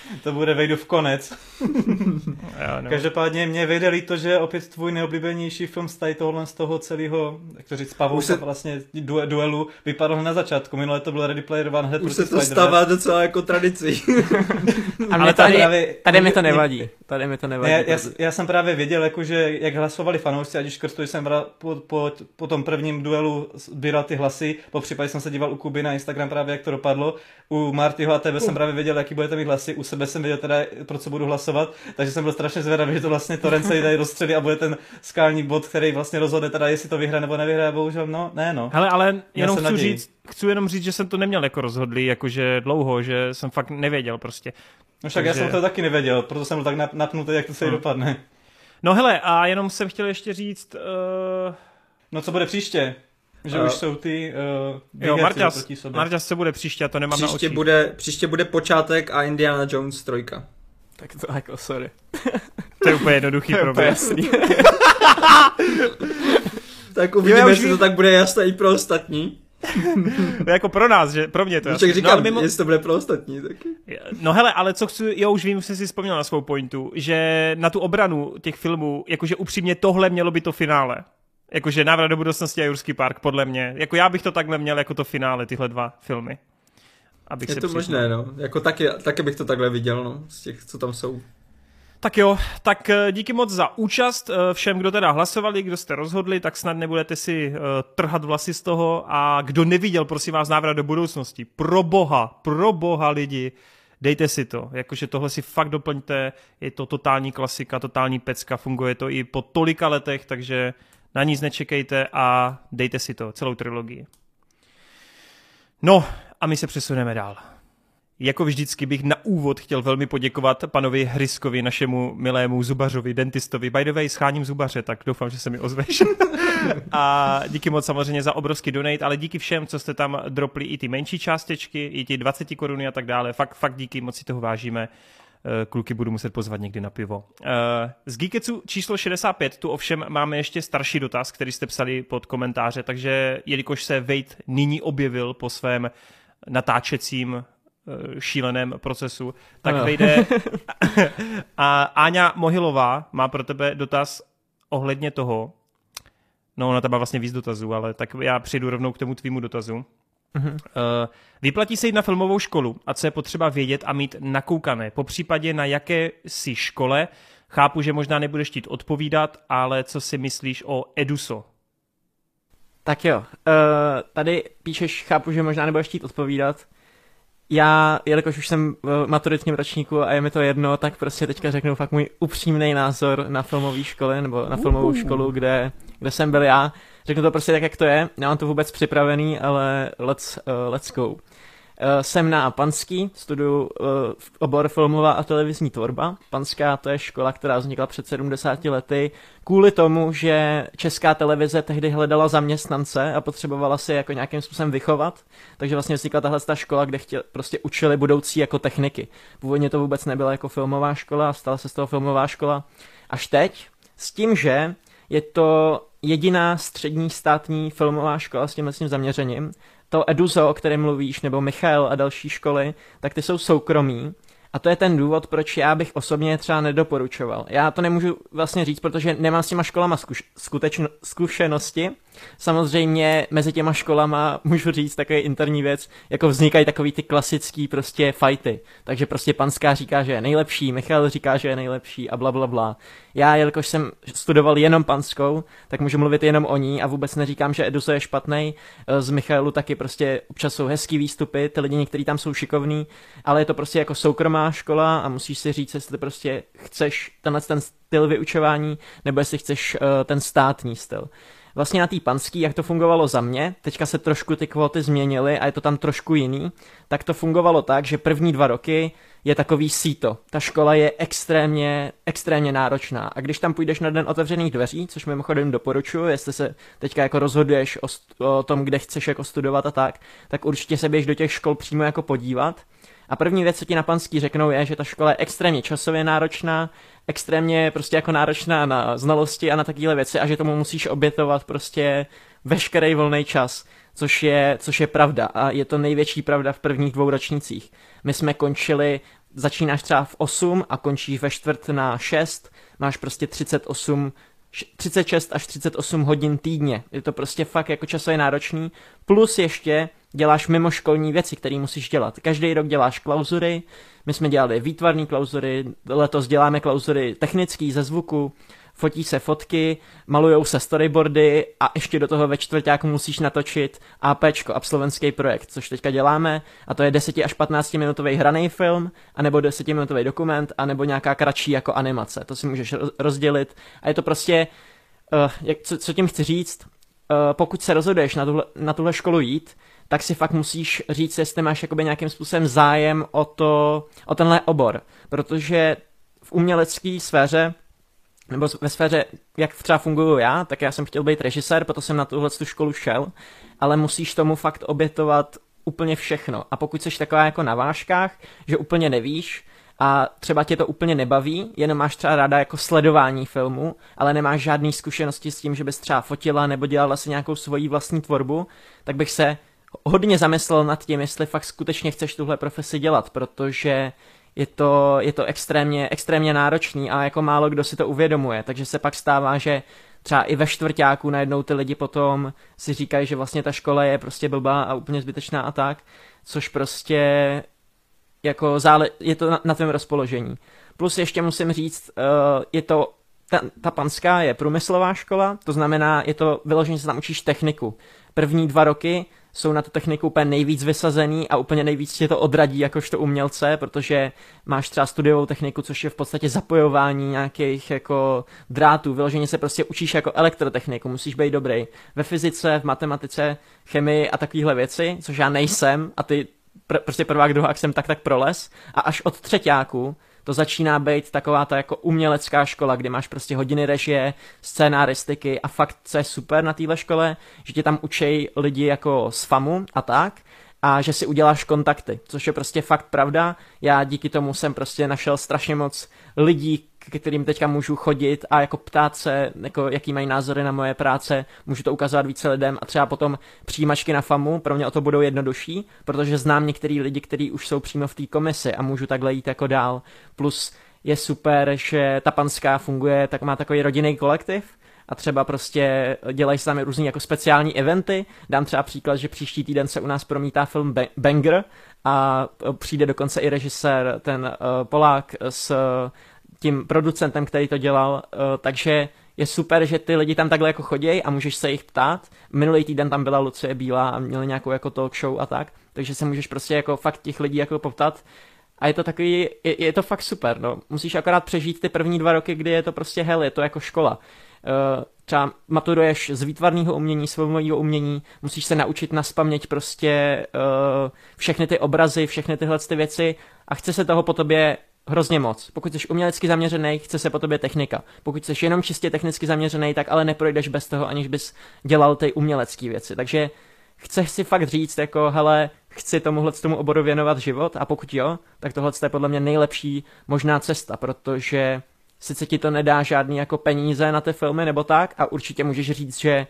to bude v konec. jo, no. Každopádně mě vyjde líto, že opět tvůj neoblíbenější film z tady tohohle z toho celého, jak to říct, pavouka se... vlastně du- duelu vypadl na začátku. Minule to byl Ready Player One hned Už se to stává docela jako tradicí. Ale tady, právě, tady mi to nevadí. Tady mi to nevadí. Já, já, já, jsem právě věděl, jako, že jak hlasovali fanoušci, ať už Krstu jsem po, po, po, tom prvním duelu sbíral ty hlasy, po případě jsem se díval u Kuby na Instagram právě, jak to dopadlo. U Martyho a tebe uh. jsem právě věděl, jaký budete mít hlasy. U sebe jsem věděl teda, pro co budu hlasovat, takže jsem byl strašně zvědavý, že to vlastně Torrent jde do středy a bude ten skální bod, který vlastně rozhodne teda, jestli to vyhraje nebo nevyhraje, bohužel no, ne no. Hele, ale jenom chci říct, chci jenom říct, že jsem to neměl jako rozhodlý, jakože dlouho, že jsem fakt nevěděl prostě. No však Takže... já jsem to taky nevěděl, proto jsem byl tak napnutý, jak to se hmm. dopadne. No hele, a jenom jsem chtěl ještě říct... Uh... No co bude příště? Že uh, už jsou ty uh, jo, Marťas, Marťas se bude příště, a to nemám příště na očích. Bude, příště bude počátek a Indiana Jones trojka. Tak to jako, sorry. To je úplně jednoduchý pro mě. tak uvidíme, jestli to tak bude jasné i pro ostatní. no jako pro nás, že pro mě to je. No, říkám, no, mimo... jestli to bude pro ostatní taky. No hele, ale co chci, jo už vím, už jsem si vzpomněl na svou pointu, že na tu obranu těch filmů, jakože upřímně tohle mělo by to finále. Jakože návrat do budoucnosti a Jurský park, podle mě. Jako já bych to takhle měl jako to finále, tyhle dva filmy. Abych je se to přiznal. možné, no. Jako taky, taky bych to takhle viděl, no. Z těch, co tam jsou. Tak jo, tak eh, díky moc za účast eh, všem, kdo teda hlasovali, kdo jste rozhodli, tak snad nebudete si uh, trhat vlasy z toho a kdo neviděl, prosím vás, návrat do budoucnosti, pro boha, pro boha lidi, dejte si to, jakože tohle si fakt doplňte, je to totální klasika, totální pecka, funguje to i po tolika letech, takže na nic nečekejte a dejte si to, celou trilogii. No a my se přesuneme dál. jako vždycky bych na úvod chtěl velmi poděkovat panovi Hryskovi, našemu milému zubařovi, dentistovi. By the way, scháním zubaře, tak doufám, že se mi ozveš. a díky moc samozřejmě za obrovský donate, ale díky všem, co jste tam dropli i ty menší částečky, i ty 20 koruny a tak dále. Fakt, fakt díky, moc si toho vážíme. Eh, kluky budu muset pozvat někdy na pivo. Eh, z Geeketsu číslo 65 tu ovšem máme ještě starší dotaz, který jste psali pod komentáře, takže jelikož se Wade nyní objevil po svém natáčecím eh, šíleném procesu, tak no. vejde a Áňa Mohilová má pro tebe dotaz ohledně toho, no ona tam má vlastně víc dotazů, ale tak já přijdu rovnou k tomu tvýmu dotazu. Uh-huh. Uh, vyplatí se jít na filmovou školu a co je potřeba vědět a mít nakoukané, po případě na jaké si škole. Chápu, že možná nebudeš chtít odpovídat, ale co si myslíš o Eduso? Tak jo, uh, tady píšeš, chápu, že možná nebudeš chtít odpovídat. Já, jelikož už jsem v maturitním ročníku a je mi to jedno, tak prostě teďka řeknu fakt můj upřímný názor na filmové škole nebo na filmovou školu, kde, kde jsem byl já. Řeknu to prostě tak, jak to je. Nemám to vůbec připravený, ale let's, uh, let's go. Uh, jsem na Panský, studuju uh, obor filmová a televizní tvorba. Panská to je škola, která vznikla před 70 lety kvůli tomu, že česká televize tehdy hledala zaměstnance a potřebovala si jako nějakým způsobem vychovat. Takže vlastně vznikla tahle ta škola, kde chtěl, prostě učili budoucí jako techniky. Původně to vůbec nebyla jako filmová škola stala se z toho filmová škola až teď. S tím, že je to jediná střední státní filmová škola s tímhle zaměřením. To Eduzo, o kterém mluvíš, nebo Michal a další školy, tak ty jsou soukromí. A to je ten důvod, proč já bych osobně třeba nedoporučoval. Já to nemůžu vlastně říct, protože nemám s těma školama zkuš- skutečno- zkušenosti, Samozřejmě mezi těma školama můžu říct takový interní věc, jako vznikají takový ty klasický prostě fighty. Takže prostě Panská říká, že je nejlepší, Michal říká, že je nejlepší a bla bla bla. Já, jelikož jsem studoval jenom Panskou, tak můžu mluvit jenom o ní a vůbec neříkám, že Eduso je špatný. Z Michalu taky prostě občas jsou hezký výstupy, ty lidi některý tam jsou šikovní, ale je to prostě jako soukromá škola a musíš si říct, jestli prostě chceš tenhle ten styl vyučování, nebo jestli chceš uh, ten státní styl vlastně na té panský, jak to fungovalo za mě, teďka se trošku ty kvóty změnily a je to tam trošku jiný, tak to fungovalo tak, že první dva roky je takový síto. Ta škola je extrémně, extrémně náročná. A když tam půjdeš na den otevřených dveří, což mimochodem doporučuji, jestli se teďka jako rozhoduješ o, o tom, kde chceš jako studovat a tak, tak určitě se běž do těch škol přímo jako podívat. A první věc, co ti na panský řeknou, je, že ta škola je extrémně časově náročná, extrémně prostě jako náročná na znalosti a na takové věci a že tomu musíš obětovat prostě veškerý volný čas, což je, což je pravda a je to největší pravda v prvních dvou ročnících. My jsme končili, začínáš třeba v 8 a končíš ve čtvrt na 6, máš prostě 38 36 až 38 hodin týdně. Je to prostě fakt jako časově náročný. Plus ještě děláš mimoškolní věci, které musíš dělat. Každý rok děláš klauzury, my jsme dělali výtvarné klauzury, letos děláme klauzury technický ze zvuku, fotí se fotky, malujou se storyboardy a ještě do toho ve čtvrtáku musíš natočit APčko, absolventský projekt, což teďka děláme a to je 10 až 15 minutový hraný film, anebo 10 minutový dokument, anebo nějaká kratší jako animace. To si můžeš rozdělit a je to prostě, uh, jak, co, co tím chci říct, uh, pokud se rozhoduješ na tuhle, na tuhle školu jít, tak si fakt musíš říct, jestli máš jakoby nějakým způsobem zájem o, to, o tenhle obor. Protože v umělecké sféře nebo ve sféře, jak třeba funguju já, tak já jsem chtěl být režisér, proto jsem na tuhle tu školu šel, ale musíš tomu fakt obětovat úplně všechno. A pokud jsi taková jako na vážkách, že úplně nevíš, a třeba tě to úplně nebaví, jenom máš třeba ráda jako sledování filmu, ale nemáš žádné zkušenosti s tím, že bys třeba fotila nebo dělala si nějakou svoji vlastní tvorbu, tak bych se hodně zamyslel nad tím, jestli fakt skutečně chceš tuhle profesi dělat, protože je to, je to extrémně, extrémně náročný a jako málo kdo si to uvědomuje, takže se pak stává, že třeba i ve čtvrtáku najednou ty lidi potom si říkají, že vlastně ta škola je prostě blbá a úplně zbytečná a tak, což prostě jako zále, je to na, na tvém rozpoložení. Plus ještě musím říct, uh, je to ta, ta panská je průmyslová škola, to znamená, je to vyloženě, že se tam učíš techniku. První dva roky jsou na tu techniku úplně nejvíc vysazený a úplně nejvíc tě to odradí jakožto umělce, protože máš třeba studiovou techniku, což je v podstatě zapojování nějakých jako drátů. Vyloženě se prostě učíš jako elektrotechniku, musíš být dobrý. Ve fyzice, v matematice, chemii a takovéhle věci, což já nejsem a ty pr- prostě prvák, druhák jsem tak tak proles a až od třetíku to začíná být taková ta jako umělecká škola, kde máš prostě hodiny režie, scénaristiky a fakt, co je super na téhle škole, že tě tam učej lidi jako z FAMu a tak, a že si uděláš kontakty, což je prostě fakt pravda. Já díky tomu jsem prostě našel strašně moc lidí, k kterým teďka můžu chodit a jako ptát se, jako jaký mají názory na moje práce, můžu to ukazovat více lidem a třeba potom přijímačky na FAMu pro mě o to budou jednodušší, protože znám některý lidi, kteří už jsou přímo v té komisi a můžu takhle jít jako dál. Plus je super, že ta panská funguje, tak má takový rodinný kolektiv, a třeba prostě dělají se tam různý jako speciální eventy. Dám třeba příklad, že příští týden se u nás promítá film Banger a přijde dokonce i režisér, ten uh, Polák s tím producentem, který to dělal, uh, takže je super, že ty lidi tam takhle jako chodí a můžeš se jich ptát. Minulý týden tam byla Lucie Bílá a měli nějakou jako talk show a tak, takže se můžeš prostě jako fakt těch lidí jako poptat. A je to takový, je, je to fakt super, no. Musíš akorát přežít ty první dva roky, kdy je to prostě hell, je to jako škola. Uh, třeba maturuješ z výtvarného umění, z umění, musíš se naučit na spaměť prostě uh, všechny ty obrazy, všechny tyhle ty věci a chce se toho po tobě hrozně moc. Pokud jsi umělecky zaměřený, chce se po tobě technika. Pokud jsi jenom čistě technicky zaměřený, tak ale neprojdeš bez toho, aniž bys dělal ty umělecké věci. Takže chceš si fakt říct, jako, hele, chci tomuhle tomu oboru věnovat život a pokud jo, tak tohle je podle mě nejlepší možná cesta, protože sice ti to nedá žádný jako peníze na ty filmy nebo tak a určitě můžeš říct, že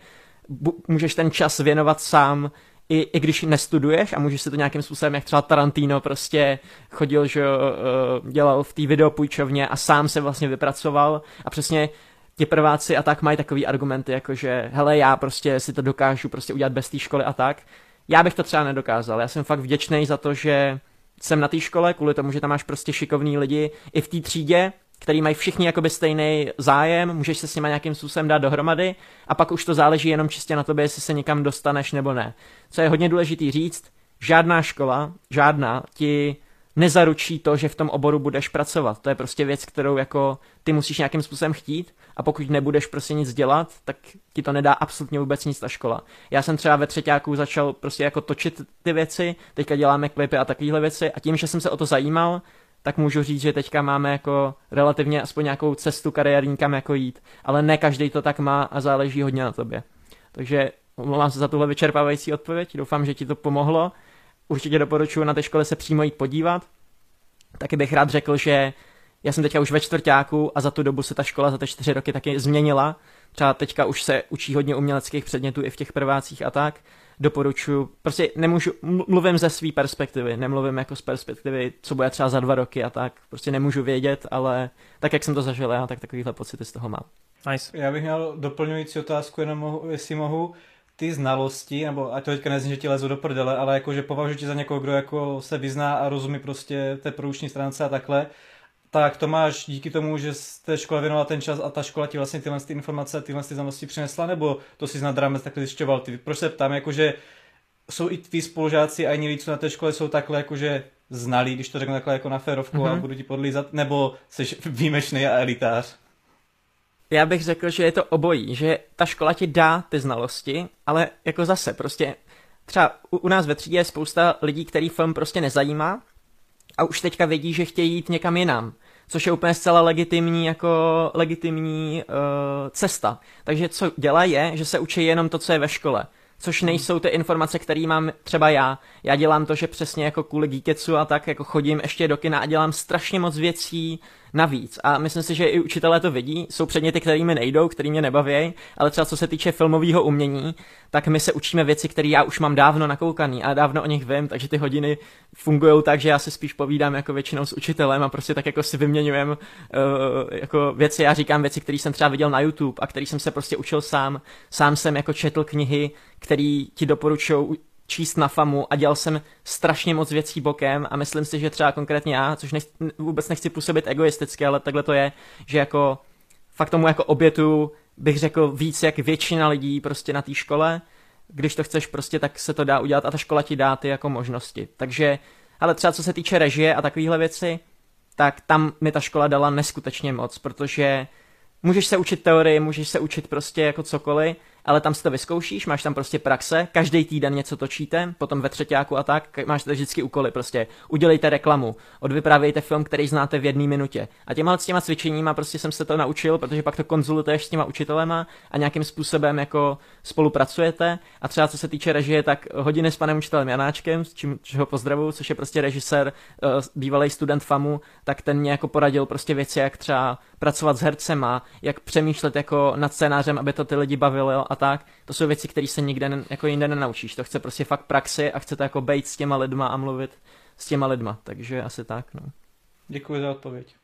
můžeš ten čas věnovat sám i, i když nestuduješ a můžeš si to nějakým způsobem, jak třeba Tarantino prostě chodil, že uh, dělal v té videopůjčovně a sám se vlastně vypracoval a přesně ti prváci a tak mají takový argumenty, jako že hele, já prostě si to dokážu prostě udělat bez té školy a tak. Já bych to třeba nedokázal. Já jsem fakt vděčný za to, že jsem na té škole, kvůli tomu, že tam máš prostě šikovní lidi i v té třídě, který mají všichni jakoby stejný zájem, můžeš se s nimi nějakým způsobem dát dohromady a pak už to záleží jenom čistě na tobě, jestli se někam dostaneš nebo ne. Co je hodně důležitý říct, žádná škola, žádná ti nezaručí to, že v tom oboru budeš pracovat. To je prostě věc, kterou jako ty musíš nějakým způsobem chtít a pokud nebudeš prostě nic dělat, tak ti to nedá absolutně vůbec nic ta škola. Já jsem třeba ve třetíku začal prostě jako točit ty věci, teďka děláme klipy a takovéhle věci a tím, že jsem se o to zajímal, tak můžu říct, že teďka máme jako relativně aspoň nějakou cestu kariérní kam jako jít, ale ne každý to tak má a záleží hodně na tobě. Takže omlouvám se za tuhle vyčerpávající odpověď, doufám, že ti to pomohlo. Určitě doporučuji na té škole se přímo jít podívat. Taky bych rád řekl, že já jsem teďka už ve čtvrtáku a za tu dobu se ta škola za ty čtyři roky taky změnila. Třeba teďka už se učí hodně uměleckých předmětů i v těch prvácích a tak doporučuji, prostě nemůžu, mluvím ze své perspektivy, nemluvím jako z perspektivy, co bude třeba za dva roky a tak, prostě nemůžu vědět, ale tak, jak jsem to zažil já, tak takovýhle pocity z toho mám. Nice. Já bych měl doplňující otázku, jenom mohu, jestli mohu ty znalosti, nebo ať to teďka nezní, že ti lezu do prdele, ale jakože považuji tě za někoho, kdo jako se vyzná a rozumí prostě té produční stránce a takhle, tak to máš díky tomu, že té škole věnoval ten čas a ta škola ti vlastně tyhle ty informace, tyhle ty znalosti přinesla, nebo to si nad rámec takhle zjišťoval ty? Proč se ptám, jakože jsou i tví spolužáci a jiní co na té škole jsou takhle jakože znalí, když to řeknu takhle jako na férovku mm-hmm. a mhm. budu ti podlízat, nebo jsi výjimečný a elitář? Já bych řekl, že je to obojí, že ta škola ti dá ty znalosti, ale jako zase prostě třeba u, u nás ve třídě je spousta lidí, který film prostě nezajímá a už teďka vědí, že chtějí jít někam jinam což je úplně zcela legitimní jako legitimní uh, cesta. Takže co dělá je, že se učí jenom to, co je ve škole což nejsou ty informace, které mám třeba já. Já dělám to, že přesně jako kvůli Geeketsu a tak jako chodím ještě do kina a dělám strašně moc věcí, navíc. A myslím si, že i učitelé to vidí. Jsou předměty, kterými nejdou, který mě nebaví, ale třeba co se týče filmového umění, tak my se učíme věci, které já už mám dávno nakoukaný a dávno o nich vím, takže ty hodiny fungují tak, že já se spíš povídám jako většinou s učitelem a prostě tak jako si vyměňujem uh, jako věci. Já říkám věci, které jsem třeba viděl na YouTube a který jsem se prostě učil sám. Sám jsem jako četl knihy, které ti doporučují číst na famu a dělal jsem strašně moc věcí bokem a myslím si, že třeba konkrétně já, což nech, vůbec nechci působit egoisticky, ale takhle to je, že jako fakt tomu jako obětu bych řekl víc jak většina lidí prostě na té škole, když to chceš prostě, tak se to dá udělat a ta škola ti dá ty jako možnosti. Takže, ale třeba co se týče režie a takovéhle věci, tak tam mi ta škola dala neskutečně moc, protože můžeš se učit teorii, můžeš se učit prostě jako cokoliv, ale tam si to vyzkoušíš, máš tam prostě praxe, každý týden něco točíte, potom ve třetíku a tak, máš tady vždycky úkoly, prostě udělejte reklamu, odvyprávějte film, který znáte v jedné minutě. A těma s těma cvičeníma prostě jsem se to naučil, protože pak to konzultuješ s těma učitelema a nějakým způsobem jako spolupracujete. A třeba co se týče režie, tak hodiny s panem učitelem Janáčkem, s čím ho pozdravuju, což je prostě režisér, uh, bývalý student FAMu, tak ten mě jako poradil prostě věci, jak třeba pracovat s hercema, jak přemýšlet jako nad scénářem, aby to ty lidi bavilo a tak. To jsou věci, které se nikde ne, jako jinde nenaučíš. To chce prostě fakt praxi a chce to jako být s těma lidma a mluvit s těma lidma. Takže asi tak, no. Děkuji za odpověď.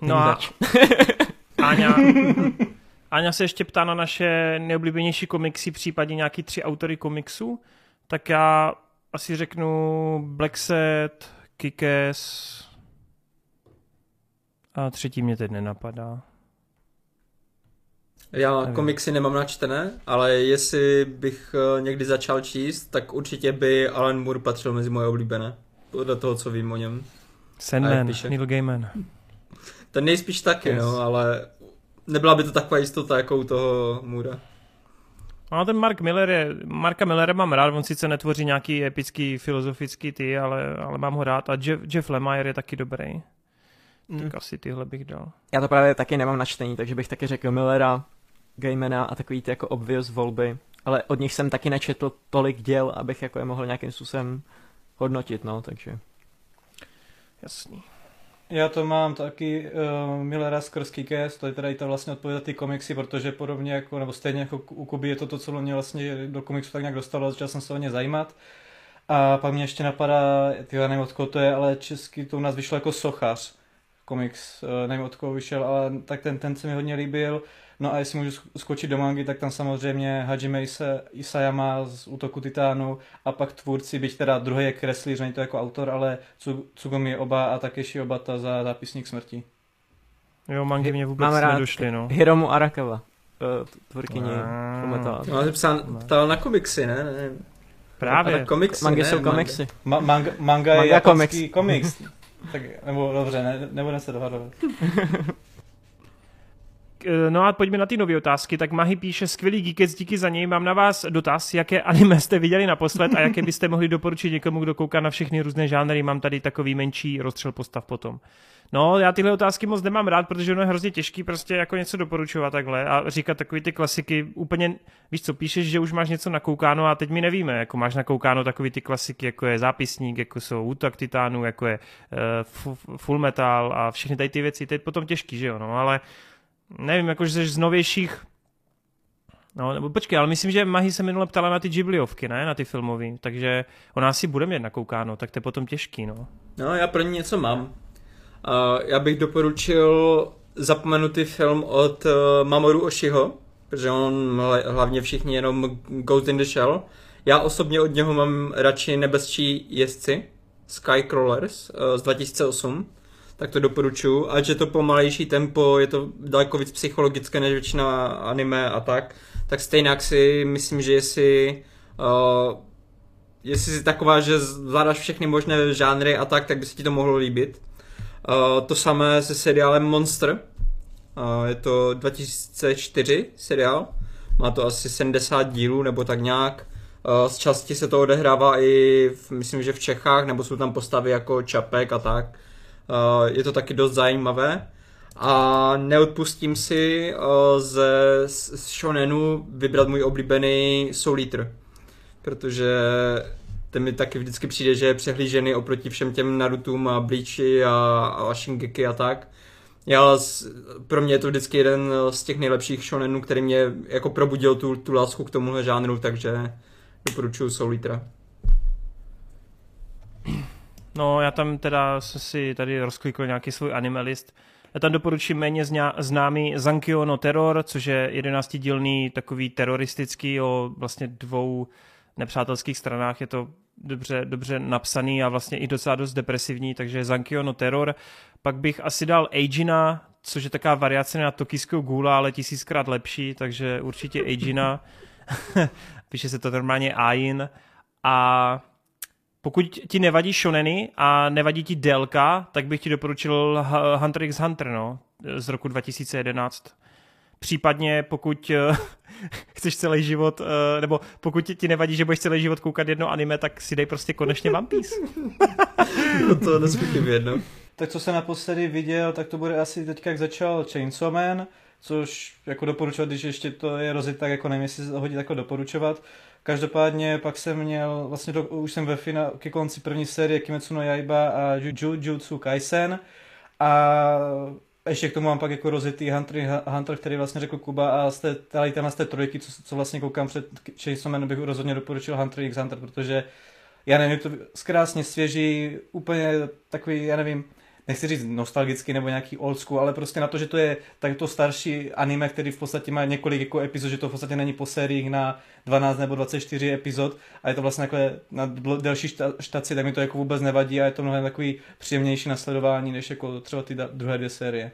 No a Áňa, Áňa se ještě ptá na naše neoblíbenější komiksy, případně nějaký tři autory komiksů. Tak já asi řeknu Black Set, Kikes a třetí mě teď nenapadá. Já Nevím. komiksy nemám načtené, ale jestli bych eh, někdy začal číst, tak určitě by Alan Moore patřil mezi moje oblíbené. Podle toho, co vím o něm. Sandman, Neil Gaiman. Ten nejspíš taky, yes. no, ale nebyla by to taková jistota jako u toho Moora. No ten Mark Miller je, Marka Millera mám rád, on sice netvoří nějaký epický filozofický ty, ale, ale mám ho rád a Jeff, Jeff Lemire je taky dobrý. Mm. Tak asi tyhle bych dal. Já to právě taky nemám načtení, takže bych taky řekl Millera, Gaimana a takový ty jako obvious volby, ale od nich jsem taky nečetl tolik děl, abych jako je mohl nějakým způsobem hodnotit, no, takže. Jasný. Já to mám taky uh, Millera skrz Kikes, to je teda i to vlastně odpovědět ty komiksy, protože podobně jako, nebo stejně jako u Kuby je to to, co mě vlastně do komiksu tak nějak dostalo, začal jsem se o ně zajímat. A pak mě ještě napadá, ty nevím od koho to je, ale český to u nás vyšlo jako Sochař komiks, uh, nevím od koho vyšel, ale tak ten, ten se mi hodně líbil. No a jestli můžu skočit do mangy, tak tam samozřejmě Hajime Isayama z Útoku Titánu a pak tvůrci, byť teda druhý je kreslíř, není to jako autor, ale Tsugumi Oba a Takeshi Obata za zápisník smrti. Jo, mangy mě vůbec Mám nedošly, no. Hiromu Arakawa, eh, tvůrkyni No, ale psal, ptal na komiksy, ne? ne. Právě. Ale komiksy, mangy ne, jsou komiksy. Ma- manga, manga, je manga komiks. komiks. tak, nebo dobře, ne, nebudeme se dohadovat. Eh, no a pojďme na ty nové otázky. Tak Mahy píše, skvělý Geekec, díky za něj. Mám na vás dotaz, jaké anime jste viděli naposled a jaké byste mohli doporučit někomu, kdo kouká na všechny různé žánry. Mám tady takový menší rozstřel postav potom. No, já tyhle otázky moc nemám rád, protože ono je hrozně těžký prostě jako něco doporučovat takhle a říkat takový ty klasiky úplně, víš co, píšeš, že už máš něco nakoukáno a teď my nevíme, jako máš nakoukáno takový ty klasiky, jako je zápisník, jako jsou útok titánů, jako je uh, full metal a všechny tady ty věci, je potom těžký, že jo, no, ale nevím, jakože z novějších No, nebo počkej, ale myslím, že Mahi se minule ptala na ty Ghibliovky, ne? Na ty filmové, takže ona asi bude mít nakoukáno, tak to je potom těžký, no. No, já pro ní něco mám. Uh, já bych doporučil zapomenutý film od uh, Mamoru Oshiho, protože on hlavně všichni jenom Ghost in the Shell. Já osobně od něho mám radši nebezčí jezdci, Skycrawlers uh, z 2008 tak to doporučuji. Ať je to pomalejší tempo, je to daleko víc psychologické než většina anime a tak, tak stejně si myslím, že jestli uh, jestli jsi taková, že zvládáš všechny možné žánry a tak, tak by se ti to mohlo líbit. Uh, to samé se seriálem Monster. Uh, je to 2004 seriál. Má to asi 70 dílů nebo tak nějak. Z části se to odehrává i, v, myslím, že v Čechách, nebo jsou tam postavy jako Čapek a tak. Eh, je to taky dost zajímavé. A neodpustím si uh, ze shonenu vybrat můj oblíbený Soul Eater. Protože ten mi taky vždycky přijde, že je přehlížený oproti všem těm Narutům a Bleachi a, a Shingeki a tak. Já, pro mě je to vždycky jeden z těch nejlepších shonenů, který mě jako probudil tu, tu lásku k tomuhle žánru, takže doporučuji Soul Eatera. No, já tam teda jsem si tady rozklikl nějaký svůj animalist. Já tam doporučím méně známý Zankyo no Terror, což je jedenáctidílný takový teroristický o vlastně dvou nepřátelských stranách. Je to dobře, dobře napsaný a vlastně i docela dost depresivní, takže Zankyo no Terror. Pak bych asi dal Agina, což je taková variace na tokijského gula, ale tisíckrát lepší, takže určitě Agina. Píše se to normálně Ain. A pokud ti nevadí shoneny a nevadí ti délka, tak bych ti doporučil Hunter x Hunter, no, z roku 2011. Případně pokud uh, chceš celý život, uh, nebo pokud ti nevadí, že budeš celý život koukat jedno anime, tak si dej prostě konečně One Piece. no to nezvyklivě jedno. Tak co jsem naposledy viděl, tak to bude asi teďka, jak začal Chainsaw Man, což jako doporučovat, když ještě to je rozit, tak jako nevím, jestli se hodí jako doporučovat. Každopádně pak jsem měl, vlastně do, už jsem ve finále, ke konci první série Kimetsu no Yaiba a Jujutsu Kaisen. A ještě k tomu mám pak jako rozjetý Hunter, Hunter který vlastně řekl Kuba a z té, tady z té trojky, co, co vlastně koukám před Chainsaw bych rozhodně doporučil Hunter x Hunter, protože já nevím, je to krásně svěží, úplně takový, já nevím, nechci říct nostalgicky nebo nějaký old school, ale prostě na to, že to je takto starší anime, který v podstatě má několik jako epizod, že to v podstatě není po sériích na 12 nebo 24 epizod a je to vlastně takhle na delší štaci, tak mi to jako vůbec nevadí a je to mnohem takový příjemnější nasledování, než jako třeba ty druhé dvě série.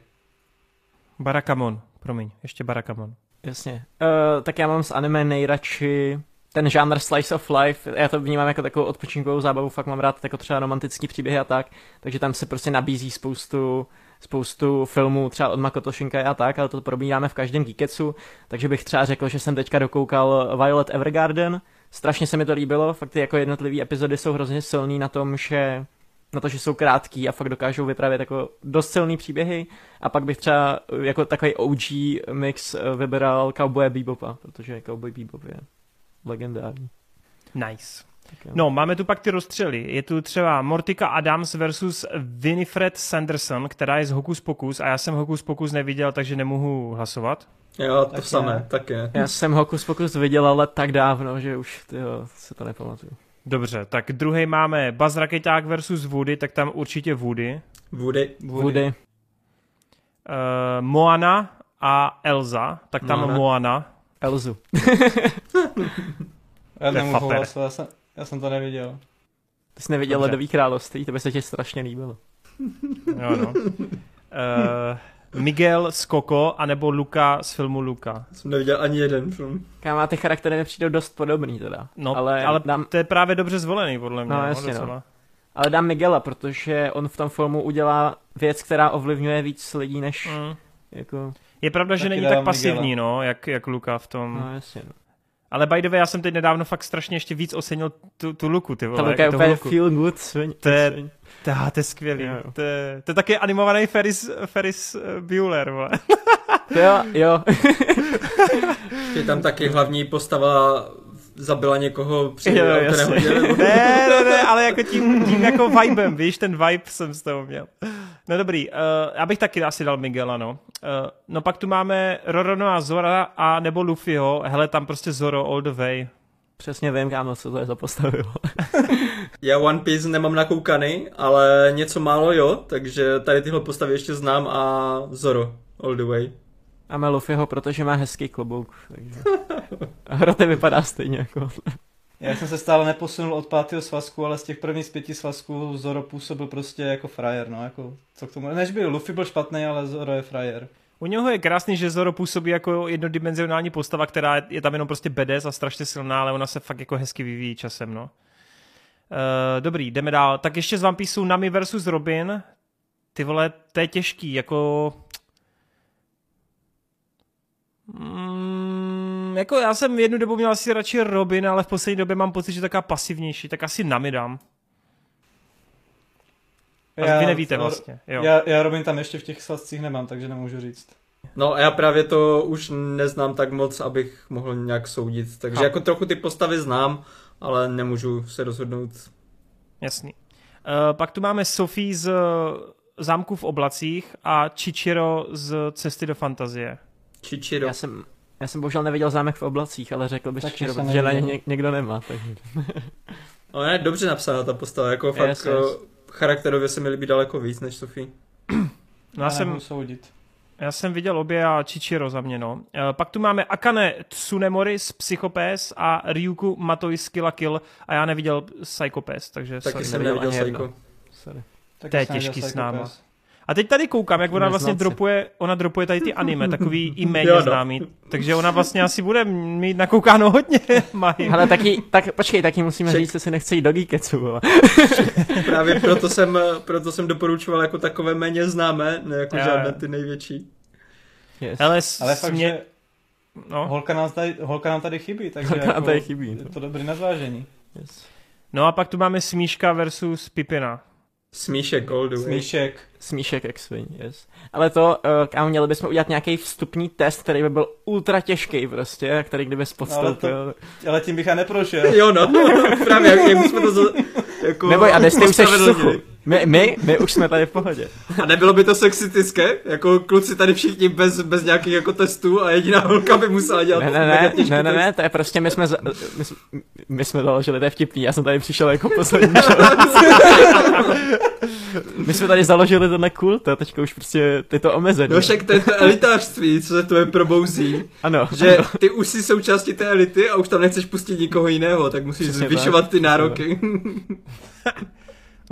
Barakamon, promiň, ještě Barakamon. Jasně. Uh, tak já mám z anime nejradši ten žánr slice of life, já to vnímám jako takovou odpočinkovou zábavu, fakt mám rád jako třeba romantický příběhy a tak, takže tam se prostě nabízí spoustu, spoustu filmů třeba od Makoto Shinkai a tak, ale to probíráme v každém Geeketsu, takže bych třeba řekl, že jsem teďka dokoukal Violet Evergarden, strašně se mi to líbilo, fakt ty jako jednotlivé epizody jsou hrozně silný na tom, že na to, že jsou krátký a fakt dokážou vyprávět jako dost silný příběhy. A pak bych třeba jako takový OG mix vybral Cowboy Bebopa, protože Cowboy Bebop je legendární. Nice. No, máme tu pak ty rozstřely. Je tu třeba Mortika Adams versus Winifred Sanderson, která je z Hokus Pokus a já jsem Hokus Pokus neviděl, takže nemohu hlasovat. Jo, to tak samé, je. tak je. Já jsem Hokus Pokus viděl, ale tak dávno, že už tyjo, se to nepamatuju. Dobře, tak druhý máme Buzz Raketák versus Woody, tak tam určitě Woody. Woody. Woody. Woody. Uh, Moana a Elza, tak tam Moana. Moana. Elzu. já nemůžu hlasovat, já jsem, já jsem to neviděl. Ty jsi neviděl Dobře. Ledový království, to by se ti strašně líbilo. jo, no. Uh, Miguel z Coco, anebo Luka z filmu Luka. Jsem neviděl ani jeden film. Káma, ty charaktery mi přijdou dost podobný teda. No, ale, ale dám... to je právě dobře zvolený, podle mě. No, jasně, no. Ale dám Miguela, protože on v tom filmu udělá věc, která ovlivňuje víc lidí, než mm. jako... Je pravda, že není tak pasivní, Miguela. no, jak, jak Luka v tom. No, jasně, no. Ale by the way, já jsem teď nedávno fakt strašně ještě víc ocenil tu, tu luku, ty vole. Ta luka je úplně feel good swing. To je, to, to je skvělý. Jo. To, je, to je taky animovaný Ferris, Ferris eh, Bueller, vole. jo, jo. je tam taky hlavní postava zabila někoho při jo, nehodě. ne, ne, ne, ale jako tím, tím jako vibem, víš, ten vibe jsem z toho měl. No dobrý, uh, já bych taky asi dal Miguela, no. Uh, no pak tu máme Rorono a Zora a nebo Luffyho, hele, tam prostě Zoro all the way. Přesně vím, kámo, co to je za postavy. Já One Piece nemám nakoukany, ale něco málo jo, takže tady tyhle postavy ještě znám a Zoro all the way. A Luffyho, protože má hezký klobouk. Takže... A Hrote vypadá stejně jako... Já jsem se stále neposunul od pátého svazku, ale z těch prvních z pěti svazků Zoro působil prostě jako frajer, no, jako, co k tomu, než by Luffy byl špatný, ale Zoro je frajer. U něho je krásný, že Zoro působí jako jednodimenzionální postava, která je tam jenom prostě bedes a strašně silná, ale ona se fakt jako hezky vyvíjí časem, no. Uh, dobrý, jdeme dál. Tak ještě z One Nami versus Robin. Ty vole, to je těžký, jako... Mm, jako já jsem jednu dobu měl asi radši Robin, ale v poslední době mám pocit, že je taková pasivnější, tak asi Nami dám. Já, vy nevíte vlastně. Jo. Já, já Robin tam ještě v těch svazcích nemám, takže nemůžu říct. No a já právě to už neznám tak moc, abych mohl nějak soudit. Takže ha. jako trochu ty postavy znám, ale nemůžu se rozhodnout. Jasný. Uh, pak tu máme Sophie z Zámku v oblacích a Chichiro z Cesty do fantazie. Chichiro. Já jsem, já jsem bohužel neviděl Zámek v oblacích, ale řekl bych Chichiro, protože na ně někdo nemá. Takže... Ona je dobře napsaná ta postava, jako fakt yes, yes charakterově se mi líbí daleko víc než Sofie. No já, jsem, soudit. já jsem viděl obě a Chichiro za mě, no. E, pak tu máme Akane Tsunemori z Psychopes a Ryuku Matoi z Kill Kill a já neviděl Psychopes, takže Taky sorry, jsem neviděl Psycho. Sorry. To je těžký s náma. A teď tady koukám, jak ona vlastně dropuje, ona dropuje tady ty anime, takový i méně no. známý. Takže ona vlastně asi bude mít nakoukáno hodně, mají. Ale taky, tak počkej, taky musíme Ček. říct, že se nechce jít do Geeketsu. Právě proto jsem, proto jsem doporučoval jako takové méně známé, ne jako A... žádné ty největší. Yes. S- Ale fakt, mě... že No. holka, nám tady, holka nám tady chybí, takže Holka nám jako, tady chybí, je no. to dobrý na zvážení. yes. no a pak tu máme Smíška versus Pipina. Smíšek all the way. Smíšek. Smíšek X-Wing, yes. Ale to, uh, kámo, měli bychom udělat nějaký vstupní test, který by byl ultra těžký prostě, a který kdyby podstoupil. Ale tím bych já neprošel. Jo no, právě jak, jak jsme to za, jako Neboj, a dnes ty už ospravedlnili. suchu. My, my, my už jsme tady v pohodě. A nebylo by to sexistické? Jako kluci tady všichni bez, bez nějakých jako testů a jediná holka by musela dělat Ne, ne, ne, ne, ne, ne, to je prostě, my jsme, za- my, jsme- my jsme založili, to je vtipný, já jsem tady přišel jako poslední My jsme tady založili tenhle kult a teďka už prostě ty to omezený. No však to je to elitářství, co se to je probouzí. Ano, Že ano. ty už jsi součástí té elity a už tam nechceš pustit nikoho jiného, tak musíš Přesně zvyšovat tak. ty nároky.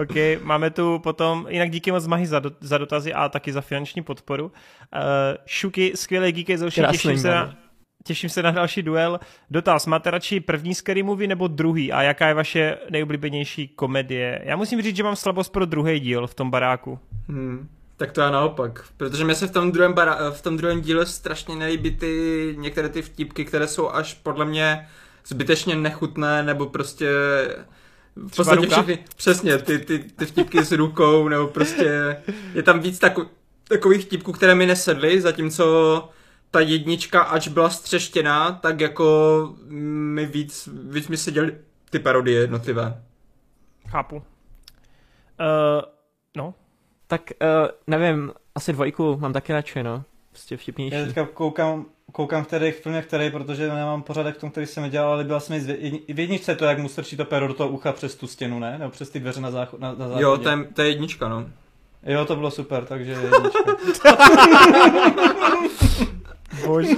OK, máme tu potom, jinak díky moc Mahy za, do, za dotazy a taky za finanční podporu. Uh, Šuky, skvělé díky Zoši, Krásný těším se, na, těším se na další duel. Dotaz, máte radši první scary movie nebo druhý a jaká je vaše nejoblíbenější komedie? Já musím říct, že mám slabost pro druhý díl v tom baráku. Hmm. Tak to já naopak, protože mě se v tom druhém, bara, v tom druhém díle strašně nelíbí ty některé ty vtipky, které jsou až podle mě zbytečně nechutné, nebo prostě v podstatě všechny, přesně, ty, ty, ty vtipky s rukou, nebo prostě je tam víc tako, takových vtipků, které mi nesedly, zatímco ta jednička, ač byla střeštěná, tak jako mi víc, víc mi seděly ty parodie jednotlivé. Chápu. Uh, no, Tak uh, nevím, asi dvojku mám taky radši, no. Prostě vtipnější. Já teďka koukám, koukám v kterých filmech, který, protože nemám pořádek v tom, který jsem dělal, ale byla jsem i v jedničce to, jak mu strčí to pero do toho ucha přes tu stěnu, ne? Nebo přes ty dveře na, zácho- na, na záchodě. Jo, to je, to je jednička, no. jo, to bylo super, takže jednička. bože.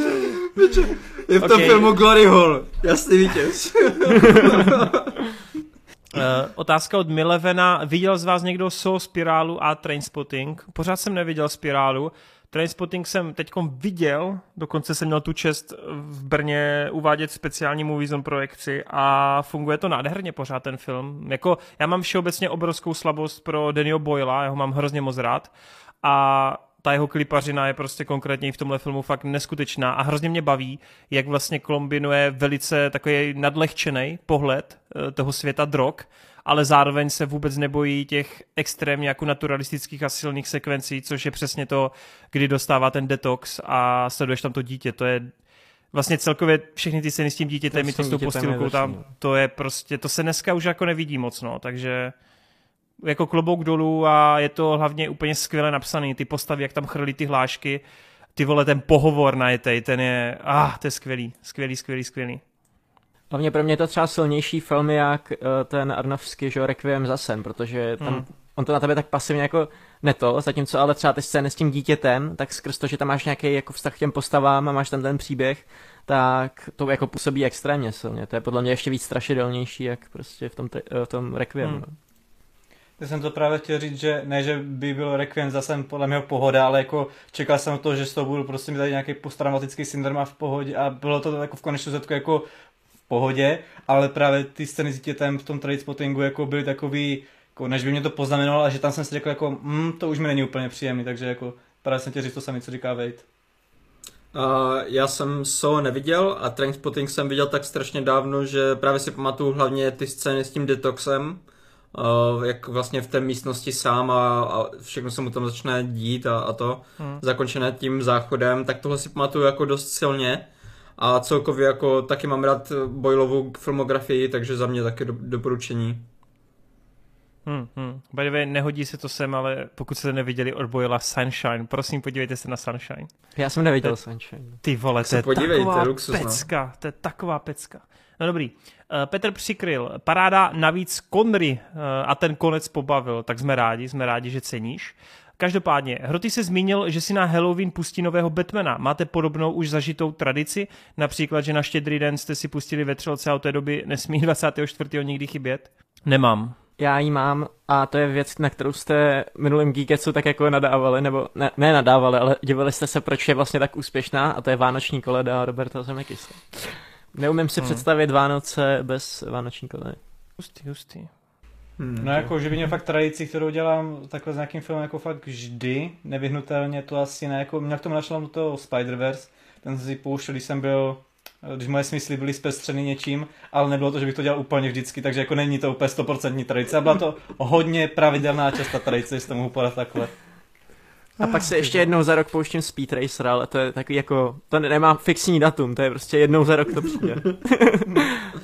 Je v tom Okay. filmu Glory Hall. Jasný vítěz. Uh, otázka od Milevena. Viděl z vás někdo Soul Spirálu a Trainspotting? Pořád jsem neviděl Spirálu. Trainspotting jsem teď viděl, dokonce jsem měl tu čest v Brně uvádět speciální Movie Zone projekci a funguje to nádherně pořád ten film. Jako, já mám všeobecně obrovskou slabost pro Daniel Boyla, já ho mám hrozně moc rád a ta jeho klipařina je prostě konkrétně i v tomhle filmu fakt neskutečná a hrozně mě baví, jak vlastně kombinuje velice takový nadlehčený pohled eh, toho světa drog, ale zároveň se vůbec nebojí těch extrémně jako naturalistických a silných sekvencí, což je přesně to, kdy dostává ten detox a sleduješ tam to dítě. To je vlastně celkově všechny ty scény s tím dítětem, To i to s tou postýlkou tam, to je prostě, to se dneska už jako nevidí moc, no, takže jako klobouk dolů a je to hlavně úplně skvěle napsaný, ty postavy, jak tam chrlí ty hlášky, ty vole, ten pohovor najetej, ten je, ah, to je skvělý, skvělý, skvělý, skvělý. Hlavně pro mě je to třeba silnější film, jak uh, ten Arnovský, že jo, Requiem za sen, protože tam, Hmm. on to na tebe tak pasivně jako neto, zatímco ale třeba ty scény s tím dítětem, tak skrz to, že tam máš nějaký jako vztah k těm postavám a máš tam ten příběh, tak to jako působí extrémně silně. To je podle mě ještě víc strašidelnější, jak prostě v tom, te, v tom Requiem. Hmm. Já jsem to právě chtěl říct, že ne, že by byl Requiem zase podle mě pohoda, ale jako čekal jsem to, že z toho budu prostě mít tady nějaký posttraumatický syndrom a v pohodě a bylo to jako v konečném důsledku jako pohodě, ale právě ty scény s dítětem v tom trade spottingu jako byly takový, jako než by mě to poznamenalo, a že tam jsem si řekl jako, mm, to už mi není úplně příjemný, takže jako právě jsem tě říct to samé, co říká Wade. Uh, já jsem So neviděl a Trainspotting jsem viděl tak strašně dávno, že právě si pamatuju hlavně ty scény s tím detoxem, uh, jak vlastně v té místnosti sám a, a všechno se mu tam začne dít a, a to, Hmm. zakončené tím záchodem, tak tohle si pamatuju jako dost silně. A celkově jako taky mám rád Boylovou filmografii, takže za mě taky do, doporučení. Hmm, hmm. By the way, nehodí se to sem, ale pokud jste neviděli od Boyla Sunshine, prosím podívejte se na Sunshine. Já jsem neviděl Sunshine. Ty vole, to se je podívejte, taková luxus, no. pecka, to je taková pecka. No dobrý, uh, Petr přikryl, paráda navíc Connery uh, a ten konec pobavil, tak jsme rádi, jsme rádi, že ceníš. Každopádně, Hroty se zmínil, že si na Halloween pustí nového Batmana. Máte podobnou už zažitou tradici? Například, že na štědrý den jste si pustili ve třelce a od té doby nesmí 24. nikdy chybět? Nemám. Já ji mám a to je věc, na kterou jste minulým Geeketsu tak jako nadávali, nebo ne, ne nadávali, ale divili jste se, proč je vlastně tak úspěšná a to je Vánoční koleda Roberta Zemeckise. Neumím si Hmm. představit Vánoce bez Vánoční koledy. Hustý, hustý. Hmm, no jako, že by měl fakt tradici, kterou dělám takhle s nějakým filmem jako fakt vždy, nevyhnutelně, to asi ne, jako mě k tomu našlo do toho Spider-Verse, ten si pouštěl, když jsem byl, když moje smysly byly zpestřeny něčím, ale nebylo to, že bych to dělal úplně vždycky, takže jako není to úplně 100% tradice, a byla to hodně pravidelná často tradice, jestli to mohu podat takhle. A pak se ještě jednou za rok pouštím Speed Racer, ale to je takový jako, to nemá fixní datum, to je prostě jednou za rok to přijde.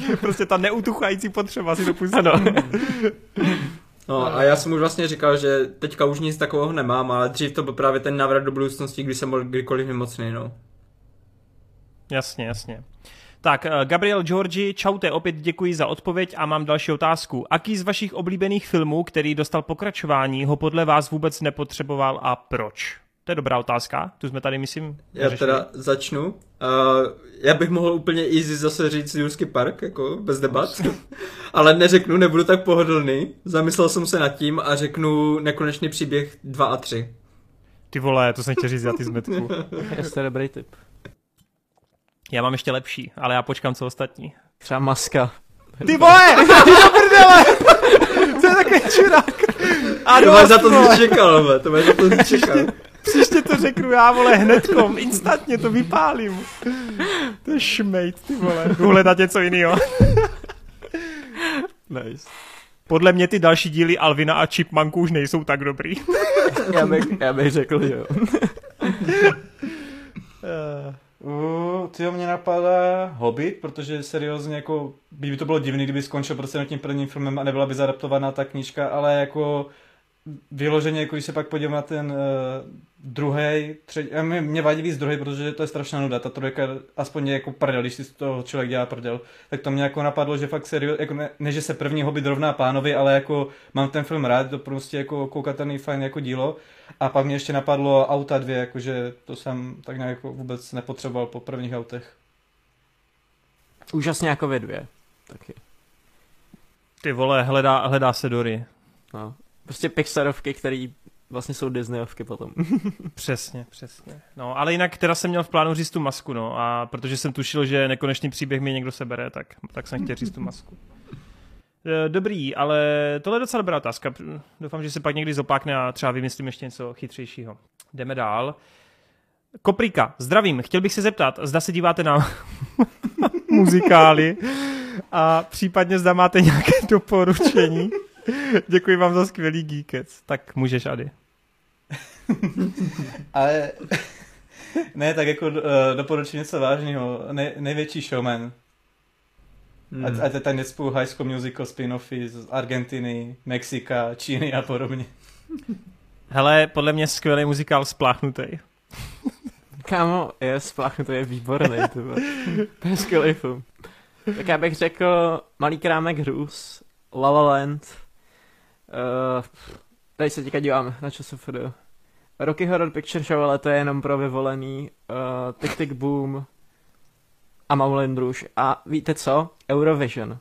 prostě ta neutuchající potřeba si to pustit. Ano. No a já jsem už vlastně říkal, že teďka už nic takového nemám, ale dřív to byl právě ten návrat do budoucnosti, kdy jsem byl kdykoliv nemocný, no. Jasně, jasně. Tak, eh, Gabriel Georgi, čaute, opět děkuji za odpověď a mám další otázku. Aký z vašich oblíbených filmů, který dostal pokračování, ho podle vás vůbec nepotřeboval a proč? To je dobrá otázka, tu jsme tady, myslím, Já teda začnu. Uh, já bych mohl úplně easy zase říct Jurský park, jako bez debat, ale neřeknu, nebudu tak pohodlný. Zamyslel jsem se nad tím a řeknu nekonečný příběh 2 a 3. Ty vole, to jsem chtěl říct za ty zmetku. to je dobrý tip. Já mám ještě lepší, ale já počkám co ostatní. Třeba maska. Ty vole, ty do prdele! To je takový čurák. A to máš za to čekal, to máš za to čekal. Příště to řeknu já, vole, hnedkom, instantně to vypálím. To je šmejt, ty vole. Jdu hledat něco jiného. nice. Podle mě ty další díly Alvina a Chipmunku už nejsou tak dobrý. já, bych, já bych řekl, že jo. Uh, ty mě napadá Hobbit, protože seriózně jako, by to bylo divný, kdyby skončil prostě tím prvním filmem a nebyla by zadaptovaná ta knížka, ale jako vyloženě, jako když se pak podívám na ten uh, druhý, třetí, mě, mě vadí víc druhý, protože to je strašná nuda, ta trojka aspoň je jako prdel, když si z toho člověk dělá prdel, tak to mě jako napadlo, že fakt seriózně, jako ne, ne, že se první Hobbit rovná pánovi, ale jako mám ten film rád, to prostě jako koukatelný fajn jako dílo a pak mě ještě napadlo Auta dvě, jakože to jsem tak nějak jako vůbec nepotřeboval po prvních autech. Úžasně jako vy dvě, taky. Ty vole, hledá, hledá se Dory. No, prostě Pixarovky, které vlastně jsou Disneyovky potom. přesně, přesně. No, ale jinak teda jsem měl v plánu říct tu masku, no, a protože jsem tušil, že nekonečný příběh mi někdo sebere, tak, tak jsem chtěl říct tu masku. E, dobrý, ale tohle je docela dobrá otázka. Doufám, že se pak někdy zopákne a třeba vymyslím ještě něco chytřejšího. Jdeme dál. Koprika, zdravím. Chtěl bych se zeptat, zda se díváte na muzikály a případně zda máte nějaké doporučení. Děkuji vám za skvělý geekec. Tak můžeš, Ady. Ale ne, tak jako uh, doporučím něco vážného. Ne, největší showman. Hmm. Ať, ať tady necpou High School Musical spin-offy z Argentiny, Mexika, Číny a podobně. Hele, podle mě skvělý muzikál Spláchnutý. Kámo, je Spláchnutý je výborný, to je skvělý film. Tak já bych řekl Malý krámek hrůz, La La Land, uh, tady se teďka dívám na ČSFD. Rocky Horror Picture Show, ale to je jenom pro vyvolený, uh, Tick Tick Boom a Moulin Rouge. A víte co? Eurovision.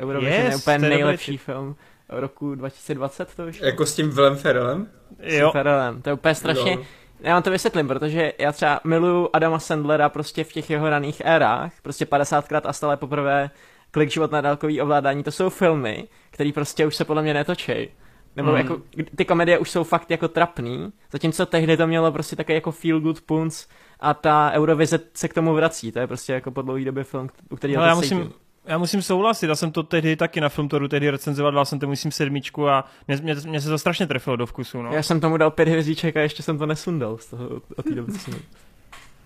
Eurovision yes, je úplně nejlepší dobrý. film roku 2020 to už. Jako s tím Willem Ferrellem? Jo. S Ferrellem. To je úplně strašně... Jo. Já vám to vysvětlím, protože já třeba miluju Adama Sandlera prostě v těch jeho raných érách, prostě 50krát a stále poprvé klik život na dálkový ovládání, to jsou filmy, které prostě už se podle mě netočej. Nebo mm. jako, ty komedie už jsou fakt jako trapný, zatímco tehdy to mělo prostě také jako feel good punc a ta Eurovize se k tomu vrací, to je prostě jako po dlouhý době film, u kterého já musím, já musím souhlasit, já jsem to tehdy taky na Filmtoru tehdy recenzoval, dal jsem to musím sedmičku a mě, mě, mě se to strašně trefilo do vkusu. No. Já jsem tomu dal pět hvězdíček a ještě jsem to nesundal z toho, od té doby.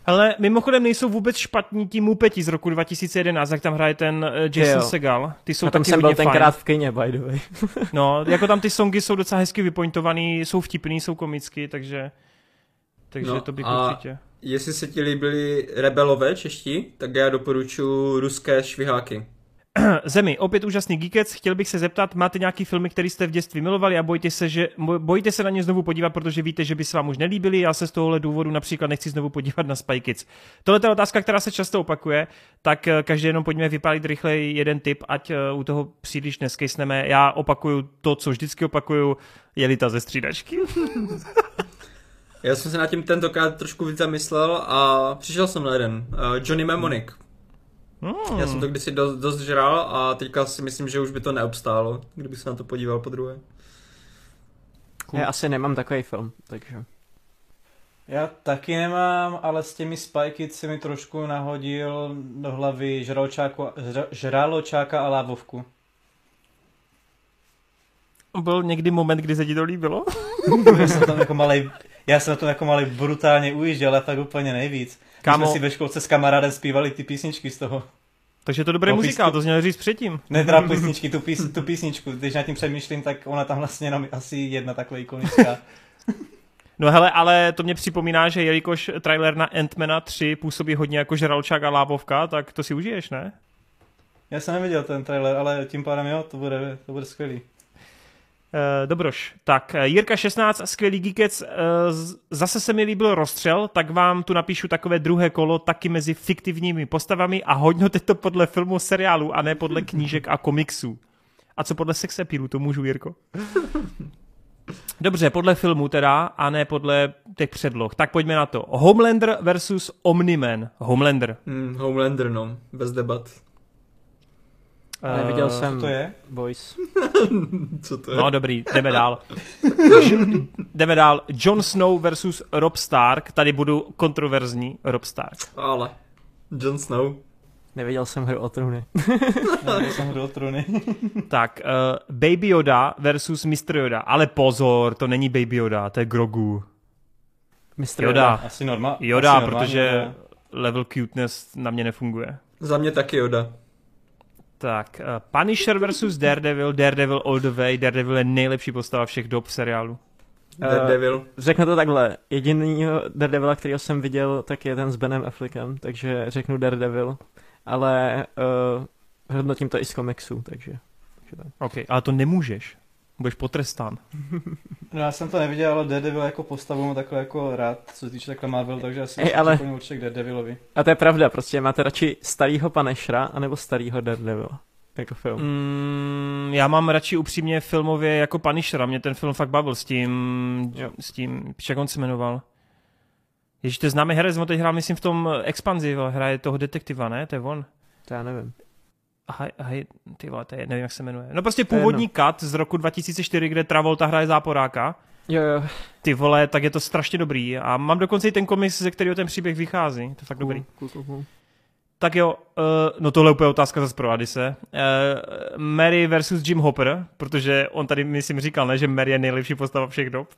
Ale mimochodem nejsou vůbec špatní ti Mupeti z roku 2011, jak tam hraje ten uh, Jason jo. Segal. Ty jsou a tam taky jsem byl tenkrát v kyně, by the way. no, jako tam ty songy jsou docela hezky vypointovaný, jsou vtipný, jsou komický, takže, takže no, to bych určitě. Jestli se ti líbily rebelové čeští, tak já doporučuji ruské šviháky. Zemi, opět úžasný geekec. Chtěl bych se zeptat, máte nějaký filmy, který jste v dětství milovali a bojíte se, že, bojíte se na ně znovu podívat, protože víte, že by se vám už nelíbili. Já se z tohohle důvodu například nechci znovu podívat na Spy Kids. Tohle je otázka, která se často opakuje, tak eh, každý jenom pojďme vypálit rychleji jeden tip, ať eh, u toho příliš neskejsneme. Já opakuju to, co vždycky opakuju, je ta ze střídačky. Já jsem se nad tím tentokrát trošku víc zamyslel a přišel jsem na jeden. Uh, Johnny Mnemonic. Hmm. Já jsem to kdysi dost, dost žral a teďka si myslím, že už by to neobstálo, kdybych se na to podíval po druhé. Já asi nemám takový film, takže... Já taky nemám, ale s těmi Kids si mi trošku nahodil do hlavy žraločáku, žra, žraločáka a lávovku. Byl někdy moment, kdy se ti to líbilo? Já jsem tam jako malej, já jsem na tom jako malý brutálně ujížděl, ale fakt úplně nejvíc. Kámo. My jsme si ve školce s kamarádem zpívali ty písničky z toho. Takže to dobrý No, muzikál, písku- to jsi měl říct předtím. Ne teda písničky, tu, pís, tu písničku. Když nad tím přemýšlím, tak ona tam vlastně jenom asi jedna takhle ikonická. No hele, ale to mě připomíná, že jelikož trailer na Ant-Mana 3 působí hodně jako žralčák a lávovka, tak to si užiješ, ne? Já jsem neviděl ten trailer, ale tím pádem jo, to bude, to bude skvělý. Uh, dobroš. Tak, eh, Jirka 16, skvělý Geekec, uh, zase se mi líbil rozstřel, tak vám tu napíšu takové druhé kolo taky mezi fiktivními postavami a hodnote to podle filmu, seriálu a ne podle knížek a komiksů. A co podle sexapílu, to můžu, Jirko? Dobře, podle filmu teda, a ne podle těch předloh. Tak pojďme na to. Homelander versus Omni-Man. Homelander. Hmm, Homelander, no, bez debat. Ale viděl Eh, jsem Co to je? Voice. Co to je? No dobrý, jdeme dál. jdeme dál. Jon Snow versus Rob Stark. Tady budu kontroverzní. Rob Stark. Ale. Jon Snow. Neviděl jsem hru o trůny. Já jsem hru o trůny. Tak, uh, Baby Yoda versus Mr. Yoda. Ale pozor, to není Baby Yoda, to je Grogu. Mr. Yoda. Asi norma, Yoda, asi normálně, protože ale- level cuteness na mě nefunguje. Za mě taky Yoda. Tak, uh, Punisher versus Daredevil. Daredevil all the way. Daredevil je nejlepší postava všech dob v seriálu. Eh, Daredevil. Řeknu to takhle, jediný Daredevila, kterého jsem viděl, tak je ten s Benem Affleckem, takže řeknu Daredevil, ale uh, hodnotím to i z komiksů, takže, takže tak. OK, ale to nemůžeš. Budeš potrestán. No já jsem to neviděl, ale Daredevil jako postavu mám takhle jako rád, co se týče takhle Marvel, takže asi Ej, ale- určitě k Daredevilovi. A to je pravda, prostě máte radši starýho Punishera, anebo starýho Daredevila, jako film. Mm, já mám radši upřímně filmově jako Punishera. Mě ten film fakt bavil s tím, Jo. s tím, jak on se jmenoval. Ježíš, to je známý herec, on teď hrál, myslím, v tom Expanzi, hraje toho detektiva, ne? To je on. To já nevím. Ahaj, ty vole, to je, nevím, jak se jmenuje. No prostě původní cut z roku 2004, kde Travolta hraje záporáka. Jo, jo. Ty vole, tak je to strašně dobrý. A mám dokonce i ten komiks, ze kterého ten příběh vychází. To je fakt dobrý. Cool, cool, cool. Tak jo, uh, no tohle je úplně otázka zase pro Adise. Uh, Mary versus Jim Hopper, protože on tady, myslím, říkal, ne, že Mary je nejlepší postava všech dob.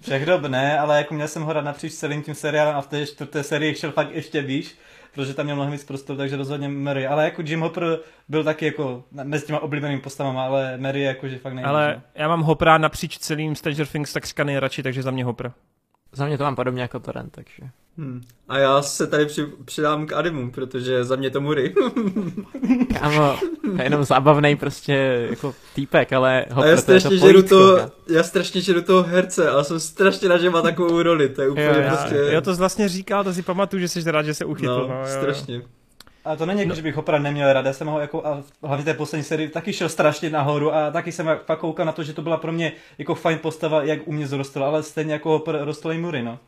Všech dob ne, ale jako měl jsem ho rád napříč celým tím seriálem a v té čtvrté sérii šel fakt ještě výš, protože tam měl mnohem víc prostoru, takže rozhodně Mary. Ale jako Jim Hopper byl taky jako mezi těma oblíbenými postavama, ale Mary je jakože fakt nejvíc. Ale já mám Hoppera napříč celým Stranger Things takřka nejradši, takže za mě Hopper. Za mě to mám podobně jako Torrent, takže. Hmm. A já se tady při, přidám k Adimu, protože za mě to Muri. Kámo, to je jenom zábavný prostě jako týpek, ale A Hopper, já to je to strašně žeru to, kámo. já strašně žeru toho herce a jsem strašně rád, že má takovou roli, to je úplně Jo, já, prostě... já to vlastně říkal, to si pamatuju, že jsi rád, že se uchytl. no, No, jo, jo. A to není jako, No. že bych Hoppera neměl rád, já jsem ho jako, a hlavně té poslední sérii taky šel strašně nahoru a taky jsem fakt koukal na to, že to byla pro mě jako fajn postava, jak u mě zrostla, ale stejně jako rostl i Muri, no.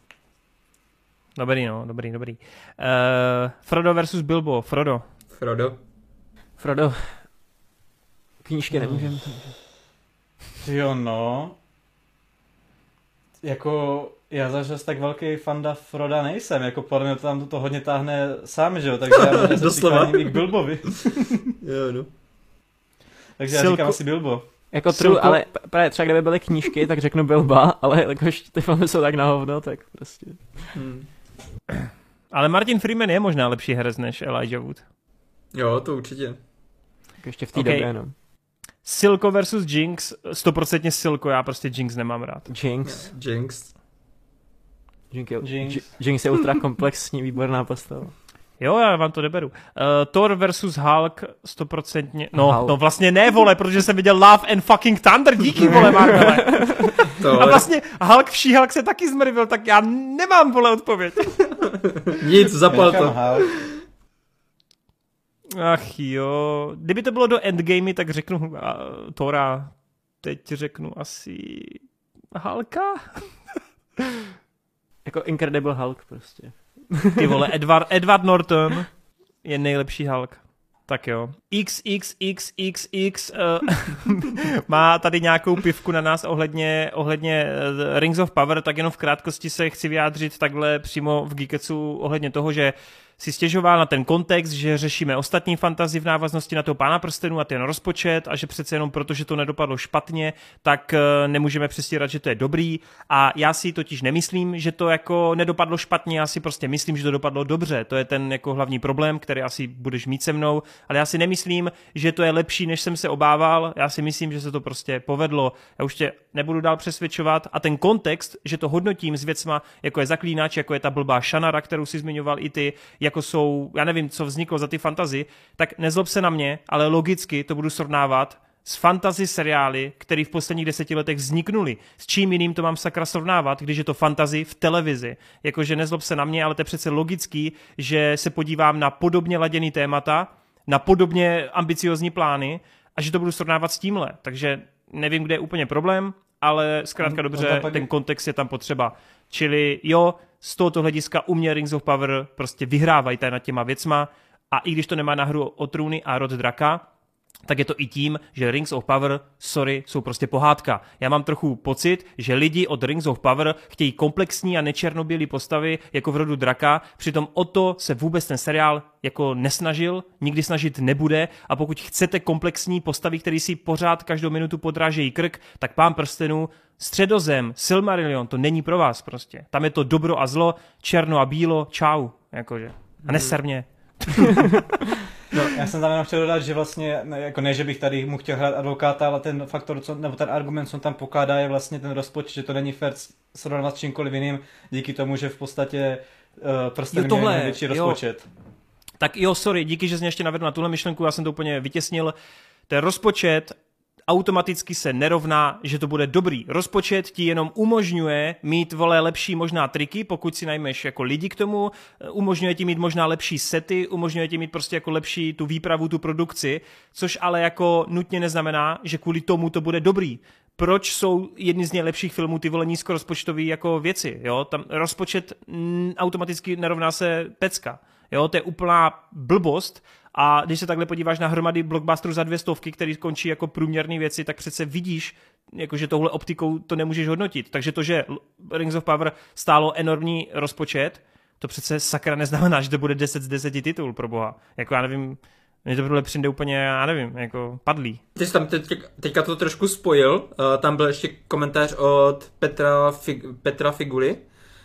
Dobrý, no, dobrý, dobrý. Uh, Frodo versus Bilbo. Frodo. Frodo. Frodo, knížky nemůžem. Jo, no. Jako, já zase tak velký fanda Froda nejsem, jako podle mě to tam to hodně táhne sám, že jo, takže já Doslova. i k Bilbovi. Jo, no. Takže já Silko- říkám asi Bilbo. Jako true, Silko- ale právě třeba kdyby byly knížky, tak řeknu Bilba, ale jakož ty filmy jsou tak na hovno, tak prostě. Hmm. Ale Martin Freeman je možná lepší herec než Elijah Wood. Jo, to určitě. Tak ještě v té Ok. době, no. Silko versus Jinx, stoprocentně Silko, já prostě Jinx nemám rád. Jinx. Jinx. Jinx je, Jinx. Jinx. Jinx je ultra komplexní, výborná postava. Jo, já vám to neberu. Uh, Thor versus Hulk, stoprocentně, no, Hulk. no vlastně ne, vole, protože jsem viděl Love and fucking Thunder, díky, vole, Marvele. To, A vlastně Hulk v She-Hulk se taky zmrvil, tak já nemám, vole, odpověď. Nic, zapal to. Hulk. Ach jo, kdyby to bylo do Endgamey, tak řeknu uh, Thora, teď řeknu asi Hulka? Jako Incredible Hulk prostě. Ty vole, Edward, Edward Norton je nejlepší Hulk. Tak jo. XXXXX uh, má tady nějakou pivku na nás ohledně, ohledně uh, Rings of Power, tak jenom v krátkosti se chci vyjádřit takhle přímo v Geeketsu ohledně toho, že si stěžoval na ten kontext, že řešíme ostatní fantazi v návaznosti na toho pána prstenů a ten rozpočet a že přece jenom proto, že to nedopadlo špatně, tak eh, nemůžeme přestírat, že to je dobrý. A já si totiž nemyslím, že to jako nedopadlo špatně, já si prostě myslím, že to dopadlo dobře, to je ten jako hlavní problém, který asi budeš mít se mnou, ale já si nemyslím, že to je lepší, než jsem se obával, já si myslím, že se to prostě povedlo, já už tě nebudu dál přesvědčovat. A ten kontext, že to hodnotím s věcma, jako je zaklínač, jako je ta blbá šanara, kterou si zmiňoval i ty, jako jsou, já nevím, co vzniklo za ty fantazy, tak nezlob se na mě, ale logicky to budu srovnávat s fantasy seriály, které v posledních deseti letech vzniknuly. S čím jiným to mám sakra srovnávat, když je to fantasy v televizi. Jakože nezlob se na mě, ale to je přece logický, že se podívám na podobně laděný témata, na podobně ambiciozní plány a že to budu srovnávat s tímhle. Takže nevím, kde je úplně problém, ale zkrátka dobře, ten kontext je tam potřeba. Čili jo, z tohoto hlediska u mě Rings of Power prostě vyhrávají tady nad těma věcma a i když to nemá na hru o trůny a rod draka, tak je to i tím, že Rings of Power, sorry, jsou prostě pohádka. Já mám trochu pocit, že lidi od Rings of Power chtějí komplexní a nečernobílé postavy jako v rodu draka, přitom o to se vůbec ten seriál jako nesnažil, nikdy snažit nebude a pokud chcete komplexní postavy, které si pořád každou minutu podrážejí krk, tak Pán prstenů, Středozem, Silmarillion, to není pro vás prostě. Tam je to dobro a zlo, černo a bílo, čau, jakože. A neser mě. No, já jsem tam jenom chtěl dodat, že vlastně, ne, jako ne, že bych tady mu chtěl hrát advokáta, ale ten faktor, co, nebo ten argument, co on tam pokládá, je vlastně ten rozpočet, že to není fair srovnat s čímkoliv jiným, díky tomu, že v podstatě uh, prostě tohle, větší rozpočet. Jo. Tak jo, sorry, díky, že jsi mě ještě navedl na tuhle myšlenku, já jsem to úplně vytěsnil. Ten rozpočet automaticky se nerovná, že to bude dobrý. Rozpočet ti jenom umožňuje mít vole lepší možná triky, pokud si najmeš jako lidi k tomu, umožňuje ti mít možná lepší sety, umožňuje ti mít prostě jako lepší tu výpravu, tu produkci, což ale jako nutně neznamená, že kvůli tomu to bude dobrý proč jsou jedny z nejlepších filmů ty vole nízkorozpočtové jako věci, jo? Tam rozpočet automaticky nerovná se pecka, jo? To je úplná blbost a když se takhle podíváš na hromady blockbusterů za dvě stovky, který končí jako průměrné věci, tak přece vidíš, jako že optikou to nemůžeš hodnotit. Takže to, že Rings of Power stálo enormní rozpočet, to přece sakra neznamená, že to bude 10 z 10 titul, pro boha. Jako já nevím, mně to bude přijde úplně, já nevím, jako padlý. Ty jsi tam teď, teďka to trošku spojil, uh, tam byl ještě komentář od Petra, Fig, Petra Figuly,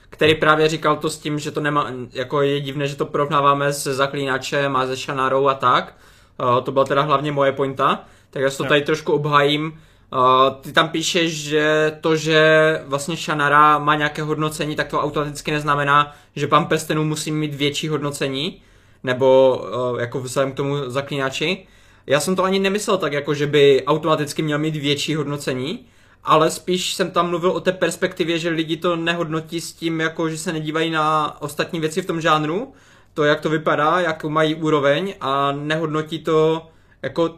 který právě říkal to s tím, že to nemá, jako je divné, že to porovnáváme se Zaklínačem a se Šanárou a tak. Uh, to byla teda hlavně moje pointa, tak já si to tady trošku obhájím. Uh, ty tam píšeš, že to, že vlastně Šanara má nějaké hodnocení, tak to automaticky neznamená, že pan Prstenů musí mít větší hodnocení, nebo uh, jako vzhledem k tomu zaklínači. Já jsem to ani nemyslel tak, jako že by automaticky měl mít větší hodnocení, ale spíš jsem tam mluvil o té perspektivě, že lidi to nehodnotí s tím, jako že se nedívají na ostatní věci v tom žánru, to, jak to vypadá, jak mají úroveň a nehodnotí to jako uh,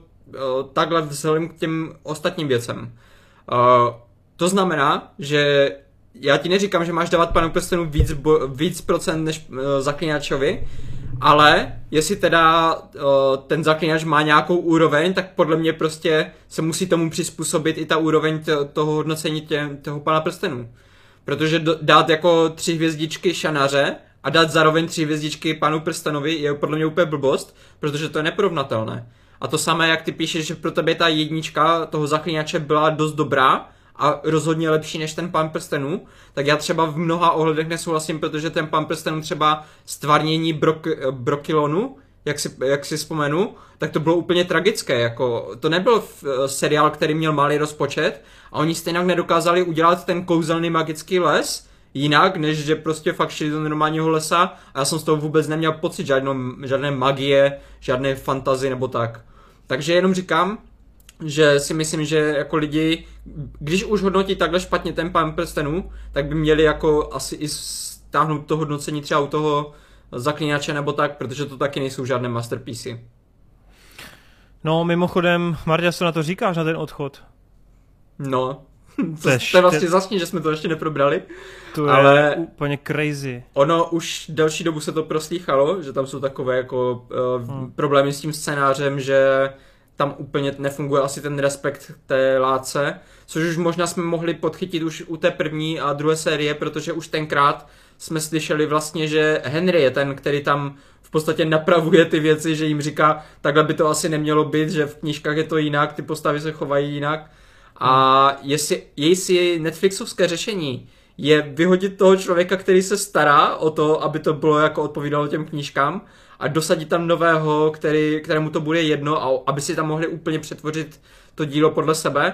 takhle vzhledem k těm ostatním věcem. Uh, to znamená, že já ti neříkám, že máš dávat panu prstenu víc, víc procent než uh, zaklínačovi, ale jestli teda uh, ten zaklínač má nějakou úroveň, tak podle mě prostě se musí tomu přizpůsobit i ta úroveň t- toho hodnocení tě, toho pana prstenů. Protože do, dát jako tři hvězdičky šanaře a dát zároveň tři hvězdičky panu prstenovi je podle mě úplně blbost, protože to je neporovnatelné. A to samé, jak ty píšeš, že pro tebe ta jednička toho zaklínače byla dost dobrá, a rozhodně lepší než ten pan prstenů, tak já třeba v mnoha ohledech nesouhlasím, protože ten pan prstenů třeba stvarnění brok, Brokilonu, jak si, jak si vzpomenu, tak to bylo úplně tragické, jako to nebyl eh, seriál, který měl malý rozpočet a oni stejně nedokázali udělat ten kouzelný magický les, jinak, než že prostě fakt šli do normálního lesa a já jsem z toho vůbec neměl pocit žádnou, žádné magie, žádné fantazy nebo tak. Takže jenom říkám, že si myslím, že jako lidi, když už hodnotí takhle špatně ten pán prstenů, tak by měli jako asi i stáhnout to hodnocení třeba u toho zaklínače nebo tak, protože to taky nejsou žádné masterpiece. No, mimochodem, Marta, co na to říkáš, na ten odchod? No, to, je, vlastně zasně, že jsme to ještě neprobrali. To ale je úplně crazy. Ono už další dobu se to proslýchalo, že tam jsou takové jako uh, hmm. problémy s tím scénářem, že tam úplně nefunguje asi ten respekt té láce, což už možná jsme mohli podchytit už u té první a druhé série, protože už tenkrát jsme slyšeli vlastně, že Henry je ten, který tam v podstatě napravuje ty věci, že jim říká, takhle by to asi nemělo být, že v knížkách je to jinak, ty postavy se chovají jinak. A jestli, jestli Netflixovské řešení je vyhodit toho člověka, který se stará o to, aby to bylo jako odpovídalo těm knížkám a dosadit tam nového, který, kterému to bude jedno a aby si tam mohli úplně přetvořit to dílo podle sebe,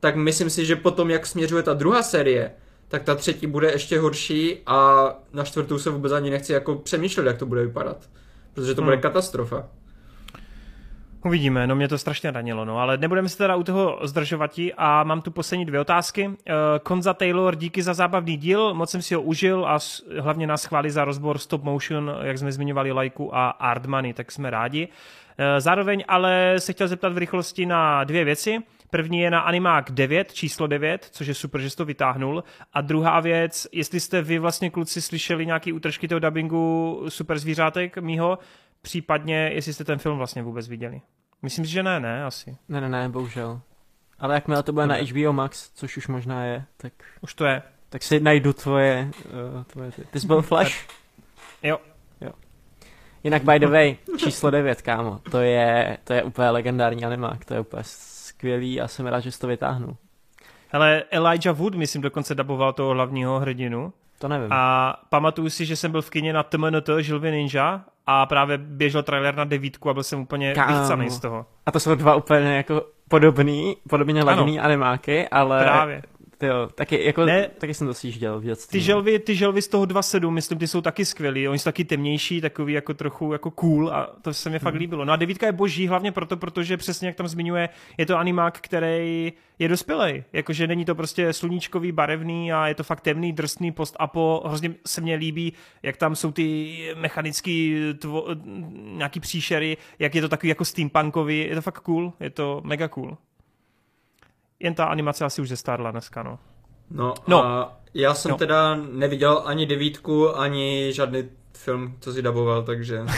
tak myslím si, že potom, jak směřuje ta druhá série, tak ta třetí bude ještě horší a na čtvrtou se vůbec ani nechci jako přemýšlet, jak to bude vypadat. Protože to hmm. bude katastrofa. Uvidíme, no mě to strašně ranilo, no, ale nebudeme se teda u toho zdržovati a mám tu poslední dvě otázky. Uh, Konza Taylor, díky za zábavný díl, moc jsem si ho užil a hlavně nás chválí za rozbor stop motion, jak jsme zmiňovali Lajku a Artmany, tak jsme rádi. Uh, zároveň ale se chtěl zeptat v rychlosti na dvě věci. První je na Animák 9, číslo 9, což je super, že jsi to vytáhnul. A druhá věc, jestli jste vy vlastně kluci slyšeli nějaký útržky toho dubbingu Super zvířátek mýho, případně jestli jste ten film vlastně vůbec viděli. Myslím si, že ne, ne, asi. Ne, ne, ne, bohužel. Ale jakmile to bude ne. na HBO Max, což už možná je, tak... Už to je. Tak si najdu tvoje... Uh, tvoje ty. ty jsi byl Flash? jo. Jo. Jinak by the way, číslo 9, kámo, to je, to je úplně legendární animák, to je úplně skvělý a jsem rád, že jsi to vytáhnul. Ale Elijah Wood, myslím, dokonce daboval toho hlavního hrdinu. To nevím. A pamatuju si, že jsem byl v kině na TMNT Žilvy Ninja a právě běžel trailer na devítku a byl jsem úplně vychcaný z toho. A to jsou dva úplně jako podobný, podobně laděný animáky, ale právě. Jo, taky, jako, ne, taky jsem to sjížděl v dětství. Ty no. želvy, ty želvy z toho 2.7, myslím, ty jsou taky skvělý. Oni jsou taky temnější, takový jako trochu jako cool a to se mi fakt hmm. líbilo. No a devítka je boží, hlavně proto, protože přesně jak tam zmiňuje, je to animák, který je dospělej. Jakože není to prostě sluníčkový, barevný a je to fakt temný, drsný post-apo. Hrozně se mně líbí, jak tam jsou ty mechanický tvo, nějaký příšery, jak je to takový jako steampunkový. Je to fakt cool, je to mega cool. Jen ta animace asi už zestárla dneska, no. No, no. a já jsem no. teda neviděl ani devítku, ani žádný film, co si daboval, takže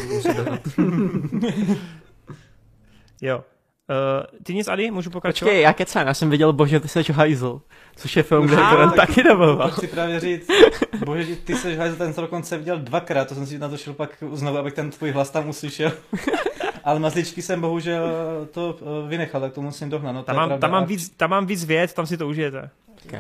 Jo. Uh, ty nic, Adi, můžu pokračovat? Počkej, já kecám, já jsem viděl Bože, ty seš hajzl, což je film, kde to taky daboval. Chci právě říct, Bože, ty seš hajzl, ten jsem dokonce viděl dvakrát, to jsem si na to šel pak znovu, abych ten tvůj hlas tam uslyšel. Ale mazličky jsem bohužel to eh, vynechal, tak to musím dohnat. No, tam, mám, tam, mám víc, tam mám víc věc, tam si to užijete.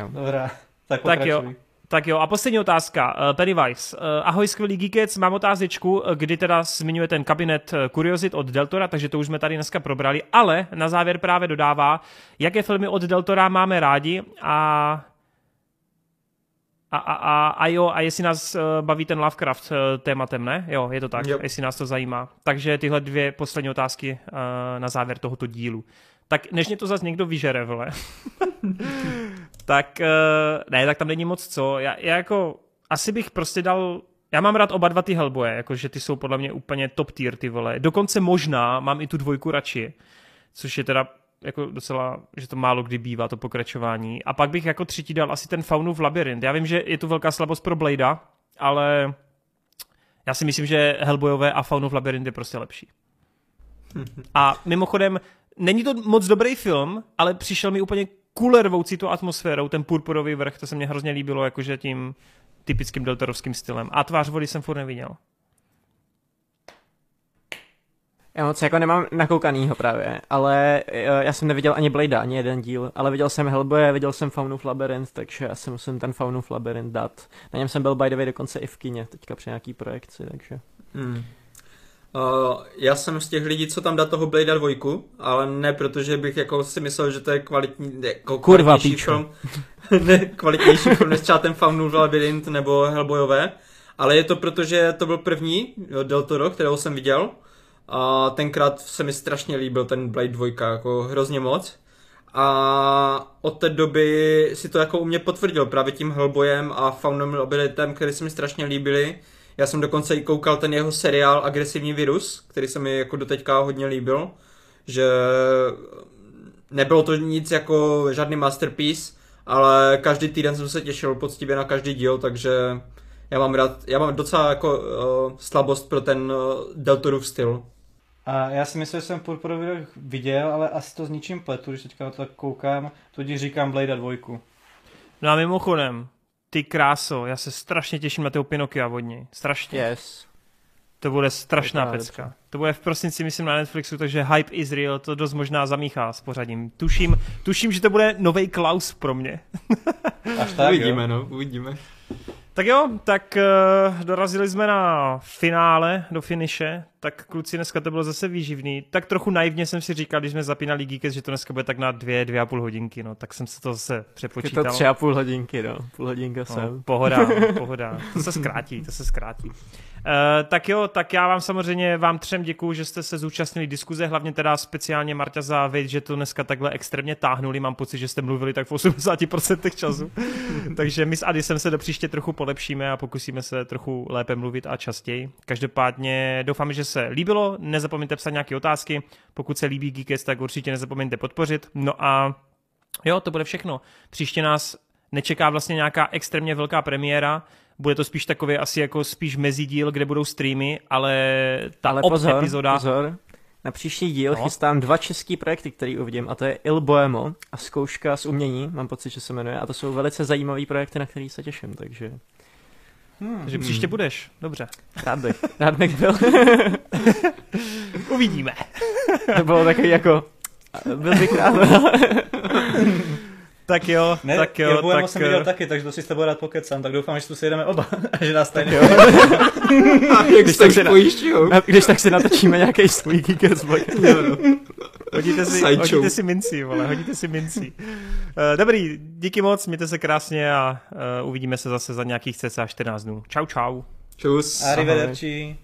Dobrá, tak, tak jo. Tak jo, a poslední otázka. Uh, Pennywise. Ahoj, skvělý Geekec, mám otázečku, kdy teda zmiňuje ten kabinet Kuriozit od Deltora, takže to už jsme tady dneska probrali, ale na závěr právě dodává, jaké filmy od Deltora máme rádi a a, a, a, a jo, a jestli nás uh, baví ten Lovecraft uh, tématem, ne? Jo, je to tak, yep. jestli nás to zajímá. Takže tyhle dvě poslední otázky uh, na závěr tohoto dílu. Tak než mě to zase někdo vyžere, vole. tak ne, tak tam není moc co. Já, já jako, asi bych prostě dal já mám rád oba dva ty Hellboye, jakože ty jsou podle mě úplně top tier, ty vole. Dokonce možná mám i tu dvojku radši, což je teda jako docela, že to málo kdy bývá, to pokračování. A pak bych jako třetí dal asi ten v Labyrint. Já vím, že je tu velká slabost pro Bladea, ale já si myslím, že Hellboyové a v Labyrint je prostě lepší. A mimochodem, není to moc dobrý film, ale přišel mi úplně kulervoucí tu atmosférou, ten purpurový vrch, to se mně hrozně líbilo, jakože tím typickým deltorovským stylem. A tvář vody jsem furt neviděl. Já moc jako nemám nakoukanýho právě, ale eh, já jsem neviděl ani Blade, ani jeden díl, ale viděl jsem Hellboy, viděl jsem Faunův Labyrinth, takže já si musím ten Faunův Labyrinth dát. Na něm jsem byl by the way dokonce i v kině, teďka při nějaký projekci, takže... Hmm. Uh, já jsem z těch lidí, co tam dá toho Blade dvojku, ale ne protože bych jako si myslel, že to je kvalitní, jako Kurva, film, ne, kvalitnější film než třeba ten Faunův Labyrinth nebo Hellboyové, ale je to proto, že to byl první Del Toro, kterého jsem viděl a tenkrát se mi strašně líbil ten Blade 2, jako hrozně moc. A od té doby si to jako u mě potvrdil právě tím Hellboyem a Faunem Labyrinthem, který se mi strašně líbily. Já jsem dokonce i koukal ten jeho seriál Agresivní virus, který se mi jako doteďka hodně líbil, že nebylo to nic jako žádný masterpiece, ale každý týden jsem se těšil poctivě na každý díl, takže já mám rád, já mám docela jako uh, slabost pro ten uh, Deltorův styl. A já si myslím, že jsem Purpurový viděl, ale asi to s ničím pletu, když teďka na to tak koukám, tudíž říkám Blade dvojku. No a mimochodem, ty kráso, já se strašně těším na toho Pinokia od něj. Strašně. Yes. To bude strašná To pecka. dobře. To bude v prosinci, myslím, na Netflixu, takže Hype is real, to dost možná zamíchá s pořadím. Tuším, tuším, že to bude nový Klaus pro mě. Až tak, uvidíme, jo. no, uvidíme. Tak jo, tak uh, dorazili jsme na finále, do finiše, tak kluci, dneska to bylo zase výživný. Tak trochu naivně jsem si říkal, když jsme zapínali Geekes, že to dneska bude tak na dvě, dvě a půl hodinky, no, tak jsem se to zase Je přepočítal. to tři a půl hodinky, no. Půl hodinka No, jsem. pohoda, pohoda. To se zkrátí, to se zkrátí. Uh, tak jo, tak já vám samozřejmě vám třem děkuju, že jste se zúčastnili diskuze, hlavně teda speciálně Marta za vid, že to dneska takhle extrémně táhnuli, mám pocit, že jste mluvili tak v 80% času. Takže my s Adisem se do příště trochu polepšíme a pokusíme se trochu lépe mluvit a častěji. Každopádně doufám, že se líbilo, nezapomeňte psát nějaké otázky, pokud se líbí Geekest, tak určitě nezapomeňte podpořit. No a jo, to bude všechno. Příště nás nečeká vlastně nějaká extrémně velká premiéra, bude to spíš takový asi jako spíš mezidíl, kde budou streamy, ale ta Ale pozor, epizoda... pozor. Na příští díl No. chystám dva český projekty, který uvidím, a to je Il Boemo a zkouška z umění, mám pocit, že se jmenuje, a to jsou velice zajímavé projekty, na který se těším, takže Hmm. Takže příště budeš, dobře. rád bych, rád bych byl. Uvidíme. to bylo takový jako, byl bych rád. Tak jo, Ne, tak jo, Ilbuemo tak... jsem viděl eh, taky, takže to si s tebou rád pokecám, tak doufám, že tu si jdeme oba a že nás tady... Když tak se na-. Na- Když tak si natočíme nějaký svůj Geekers podcast. Hodíte si, hodíte si minci, vole, hodíte si minci. Uh, dobrý, díky moc, mějte se krásně a uh, uvidíme se zase za nějakých cca 14 dnů. Čau, čau. Čus. Arrivederci.